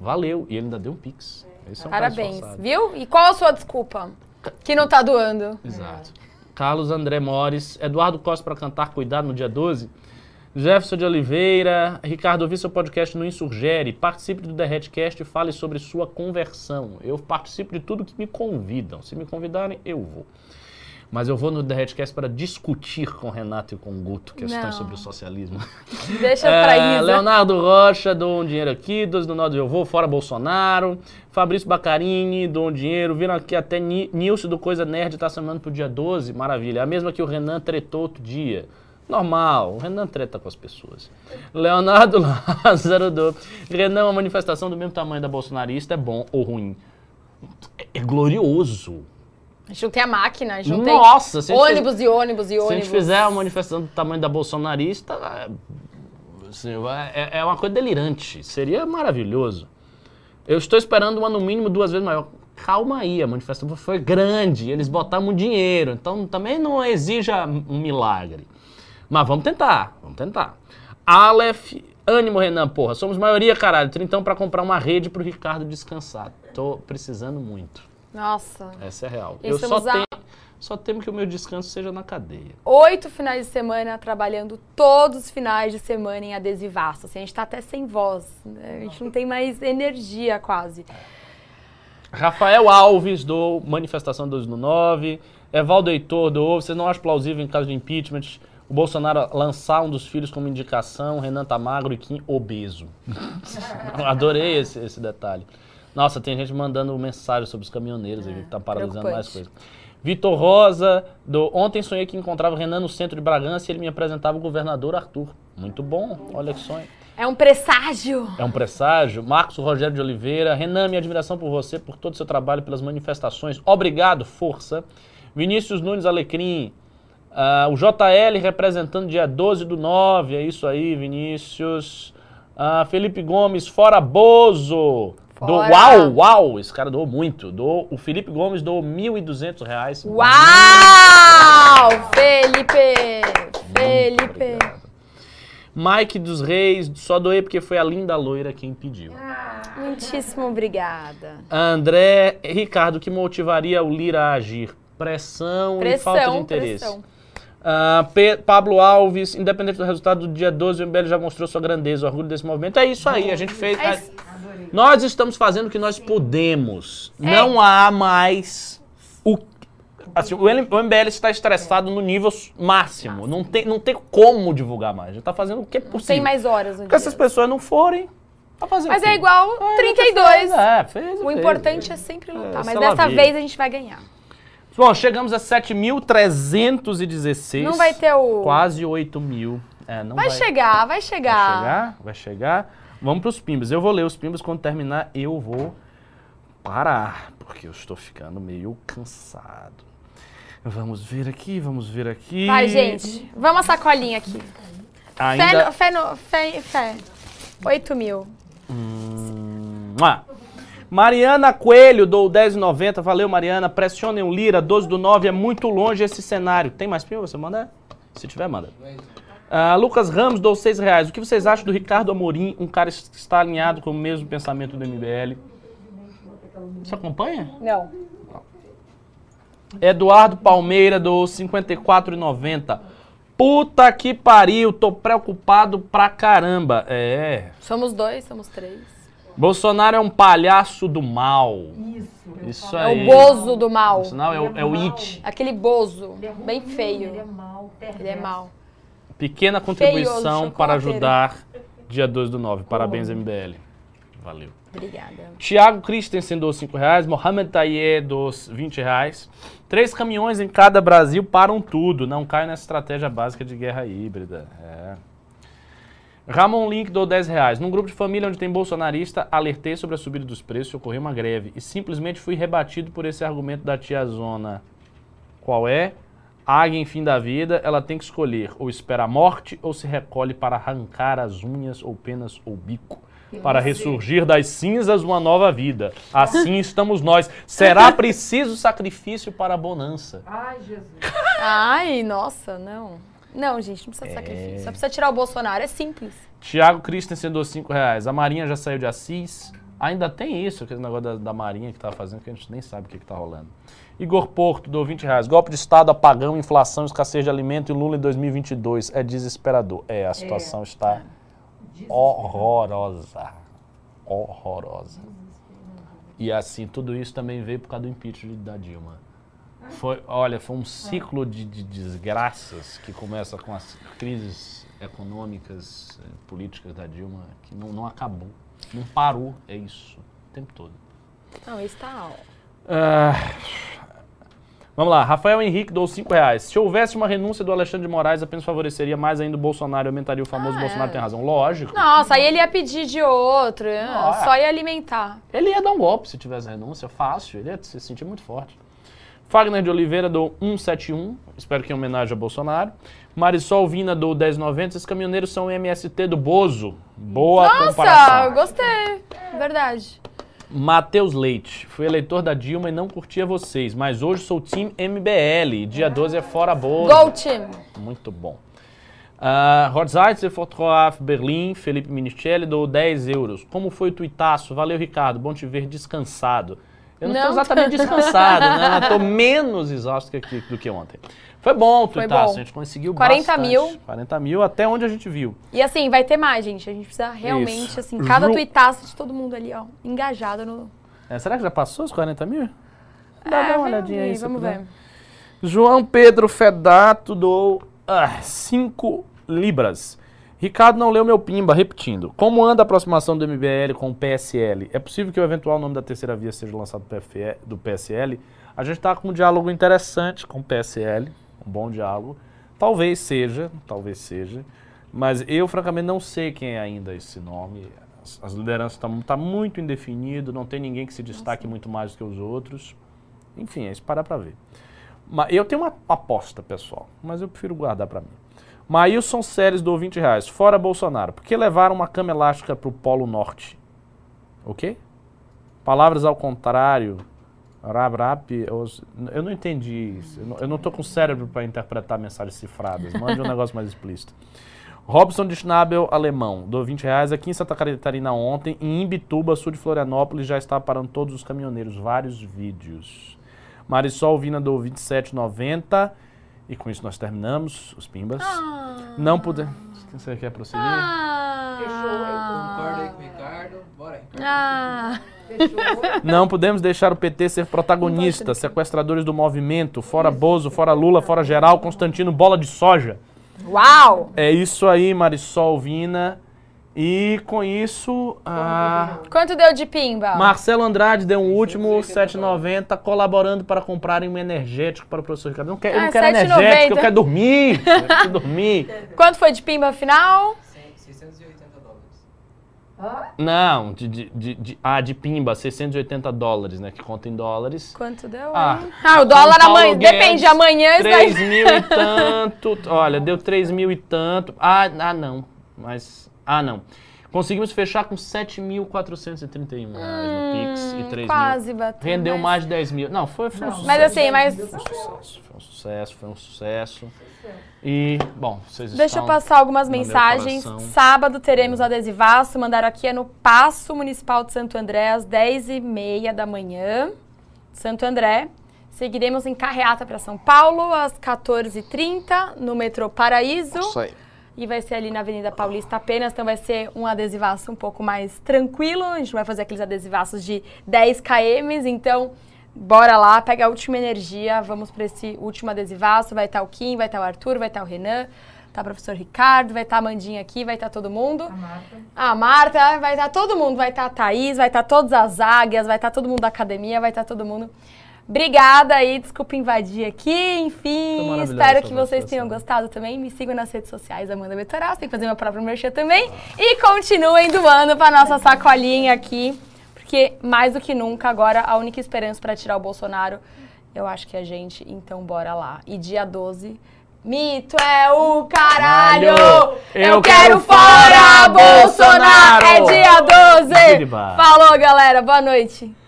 Valeu. E ele ainda deu um pix. É um Parabéns, viu? E qual a sua desculpa? Que não tá doando. Exato. Carlos André Mores, Eduardo Costa para cantar Cuidado no dia 12. Jefferson de Oliveira, Ricardo, ouvi seu podcast no Insurgere. Participe do Derretcast e fale sobre sua conversão. Eu participo de tudo que me convidam. Se me convidarem, eu vou. Mas eu vou no Derretcast para discutir com Renato e com Guto questões Não. sobre o socialismo. [LAUGHS] Deixa pra É, Isa. Leonardo Rocha, dou um dinheiro aqui. 12 do 9 eu vou, fora Bolsonaro. Fabrício Bacarini, dou um dinheiro. Viram aqui até Ni- Nilce do Coisa Nerd tá chamando pro dia 12. Maravilha. É a mesma que o Renan tretou outro dia. Normal, o Renan treta com as pessoas. Leonardo [LAUGHS] Lázaro do. Renan, uma manifestação do mesmo tamanho da bolsonarista é bom ou ruim? É- É glorioso. A gente não tem a máquina, a gente não Nossa, tem a ônibus e ônibus e Se a ônibus. gente fizer uma manifestação do tamanho da bolsonarista, é, assim, é, é uma coisa delirante. Seria maravilhoso. Eu estou esperando uma no mínimo duas vezes maior. Calma aí, a manifestação foi grande, eles botaram dinheiro, então também não exija um milagre. Mas vamos tentar, vamos tentar. Aleph, ânimo Renan, porra, somos maioria, caralho. Então para comprar uma rede pro Ricardo descansar. Tô precisando muito. Nossa. Essa é real. E Eu só tenho, só temo que o meu descanso seja na cadeia. Oito finais de semana trabalhando todos os finais de semana em adesivaço. Assim, a gente tá até sem voz. né? A gente não tem mais energia quase. Rafael Alves, do Manifestação 12 no 9. Evaldo Heitor, do Vocês não acham plausível, em caso de impeachment, o Bolsonaro lançar um dos filhos como indicação, Renan tá magro e Kim obeso. [LAUGHS] Adorei esse, esse detalhe. Nossa, tem gente mandando mensagem sobre os caminhoneiros aqui, que tá paralisando mais coisas. Vitor Rosa, do Ontem sonhei que encontrava o Renan no centro de Bragança e ele me apresentava o governador Arthur. Muito bom, olha que sonho. É um presságio. É um presságio. Marcos Rogério de Oliveira. Renan, minha admiração por você, por todo o seu trabalho, pelas manifestações. Obrigado, força. Vinícius Nunes Alecrim. Ah, o JL representando dia 12 do 9. É isso aí, Vinícius. Ah, Felipe Gomes, fora Bozo. Do. Uau, uau. Esse cara doou muito. Doou, o Felipe Gomes doou 1.200 reais. Uau! Felipe! Felipe! Mike dos Reis, só doei porque foi a linda loira quem pediu. Muitíssimo obrigada. André Ricardo, o que motivaria o Lira a agir? Pressão, e falta de Pressão, interesse. pressão. Pe- Pablo Alves, independente do resultado do dia 12, o MBL já mostrou sua grandeza, o orgulho desse movimento. É isso aí, a gente fez. É isso. Nós estamos fazendo o que nós podemos. É. Não há mais o. Assim, o MBL está estressado no nível máximo. Não tem, não tem como divulgar mais. Já está fazendo o que é Não possível. tem mais horas dia. essas pessoas não forem, fazer Mas é igual 32. É, fez, O fez. importante é sempre lutar. É, Mas dessa vez a gente vai ganhar. Bom, chegamos a 7.316. Não vai ter o. Quase 8 mil. É, não Vai, chegar, vai Vai chegar. chegar? Vai chegar. Vamos pros pimbas. Eu vou ler os pimbas. Quando terminar, eu vou parar. Porque eu estou ficando meio cansado. Vamos ver aqui, vamos ver aqui. Vai, gente. Vamos a sacolinha aqui. Fé, Ainda... no- fé, no- fé, fé. 8 mil. Hum, ah. Mariana Coelho, dou 10,90. Valeu, Mariana. Pressionem o Lira, 12 do 9. É muito longe esse cenário. Tem mais pimba? Você manda? Se tiver, manda. Ah, Lucas Ramos, dou 6 reais. O que vocês acham do Ricardo Amorim, um cara que está alinhado com o mesmo pensamento do MBL? Você acompanha? Não. Eduardo Palmeira, do 54,90. Puta que pariu, tô preocupado pra caramba. É. Somos dois, somos três. Bolsonaro é um palhaço do mal. Isso É aí. o bozo do mal. Bolsonaro é o, é o it. Aquele bozo, bem feio. Ele é mal. Pequena contribuição para ajudar dia 2 do 9. Parabéns, MBL. Valeu. Obrigada. Tiago Christensen dos 5 reais, Mohamed Taye dos 20 reais. Três caminhões em cada Brasil param tudo. Não cai nessa estratégia básica de guerra híbrida. É. Ramon Link do 10 reais. Num grupo de família onde tem bolsonarista, alertei sobre a subida dos preços e ocorreu uma greve. E simplesmente fui rebatido por esse argumento da tia Zona. Qual é? Águia em fim da vida, ela tem que escolher ou espera a morte ou se recolhe para arrancar as unhas ou penas ou bico. Para ressurgir das cinzas uma nova vida. Assim [LAUGHS] estamos nós. Será preciso sacrifício para a bonança. Ai, Jesus. Ai, nossa, não. Não, gente, não precisa de sacrifício. Só precisa tirar o Bolsonaro, é simples. Tiago Christensen deu 5 reais. A Marinha já saiu de Assis. Ainda tem isso, aquele negócio da, da Marinha que tá fazendo, que a gente nem sabe o que, que tá rolando. Igor Porto deu 20 reais. Golpe de Estado, apagão, inflação, escassez de alimento e Lula em 2022. É desesperador. É, a situação está horrorosa. Horrorosa. E assim, tudo isso também veio por causa do impeachment da Dilma. Foi, olha, foi um ciclo de, de desgraças que começa com as crises econômicas, eh, políticas da Dilma, que não, não acabou. Não parou, é isso, o tempo todo. Não, isso tá... ó. Ah, vamos lá, Rafael Henrique dou 5 reais. Se houvesse uma renúncia do Alexandre de Moraes, apenas favoreceria mais ainda o Bolsonaro aumentaria o famoso Ah, Bolsonaro é. tem razão. Lógico. Nossa, aí ele ia pedir de outro, Não, é. só ia alimentar. Ele ia dar um golpe se tivesse renúncia, fácil, ele ia se sentir muito forte. Fagner de Oliveira do 171, espero que em homenagem a Bolsonaro. Marisol Vina do 1090, esses caminhoneiros são MST do Bozo. Boa Nossa, comparação. gostei. Verdade. Matheus Leite, fui eleitor da Dilma e não curtia vocês, mas hoje sou time MBL. Dia 12 é fora Bozo. Go team. Muito bom. Uh, Rotzeitzer, Fotoaf, Berlim, Felipe Minicelli, dou 10 euros. Como foi o tuitaço? Valeu, Ricardo. Bom te ver descansado. Eu não, estou exatamente descansado, né? Estou menos exausto que do que ontem. Foi bom o tuitaço, a gente conseguiu 40 bastante. mil. 40 mil, até onde a gente viu. E assim, vai ter mais, gente. A gente precisa realmente, Isso. assim, cada Ju- tuitaço de todo mundo ali, ó, engajado no... É, será que já passou os 40 mil? Dá, É, dá uma olhadinha aí. vamos ver. João Pedro Fedato do 5 libras. Ricardo não leu meu pimba, repetindo. Como anda a aproximação do MBL com o PSL? É possível que o eventual nome da terceira via seja lançado do PSL? A gente está com um diálogo interessante com o PSL, um bom diálogo. Talvez seja, talvez seja. Mas eu, francamente, não sei quem é ainda esse nome. As, as lideranças estão tá muito indefinido, não tem ninguém que se destaque muito mais do que os outros. Enfim, é esperar para ver. Ma- Eu tenho uma aposta, pessoal, mas eu prefiro guardar para mim. Maílson Séries do 20 reais. Fora Bolsonaro. Por que levaram uma cama elástica para o Polo Norte? O quê? Palavras ao contrário. Rap, rap, eu não entendi isso. Eu não, tô com cérebro para interpretar mensagens cifradas. Mande um negócio mais explícito. Robson de Schnabel, alemão, do 20 reais. Aqui em Santa Catarina ontem, em Imbituba, sul de Florianópolis, já está parando todos os caminhoneiros. Vários vídeos. Marisol Vina do 27,90. E com isso nós terminamos os pimbas. Não puder. Você quer prosseguir? Concordo aí com o Ricardo. Bora, Ricardo. Ah, Não podemos deixar o PT ser protagonista. Sequestradores do movimento. Fora Bozo, fora Lula, fora geral. Constantino, bola de soja. uau! É isso aí, Marisol Vina. E com isso, ah, Quanto deu de pimba? Marcelo Andrade deu um último 7,90 colaborando para comprarem um energético para o professor Ricardo. Eu não quero, eu Ah, não quero 7,90. energético, eu quero dormir. Eu quero dormir. [LAUGHS] Quanto foi de pimba final? 680 dólares. Não, de, de, de, de- ah, de Pimba, 680 dólares, né? Que conta em dólares. Quanto deu? Ah? Ah, o dólar amanhã. Guedes, Depende, amanhã isso daí. 3 mil e tanto. Olha, deu 3 mil e tanto. Ah, ah, não. Mas. Ah, não. Conseguimos fechar com 7.431 reais no Pix e 3 mil. Hum, Quase bateu. Rendeu mas- mais de 10 mil. Não, foi, foi um sucesso. Mas assim, mas. Foi um sucesso, foi um sucesso, foi um sucesso. E, bom, vocês Deixa eu passar algumas mensagens. Sábado teremos o adesivaço. Mandaram aqui é no Paço Municipal de Santo André, às 10h30 da manhã. Santo André. Seguiremos em carreata para São Paulo, às 14h30, no metrô Paraíso. Isso aí. E vai ser ali na Avenida Paulista apenas, então vai ser um adesivaço um pouco mais tranquilo. A gente vai fazer aqueles adesivaços de 10 km, então bora lá, pega a última energia, vamos para esse último adesivaço. Vai estar o Kim, vai estar o Arthur, vai estar o Renan, tá o professor Ricardo, vai estar a Mandinha aqui, vai estar todo mundo. A Marta. A Marta, vai estar todo mundo, vai estar a Thaís, vai estar todas as águias, vai estar todo mundo da academia, vai estar todo mundo. Obrigada aí, desculpa invadir aqui, enfim, espero que vocês tenham gostado também. Me sigam nas redes sociais, Amanda Betoral, tem que fazer meu próprio merchan também. E continuem doando para nossa sacolinha aqui, porque mais do que nunca, agora a única esperança para tirar o Bolsonaro, eu acho que é a gente, então bora lá. E dia 12, mito é o caralho! Eu quero fora Bolsonaro! É dia 12! Biriba. Falou, galera, boa noite!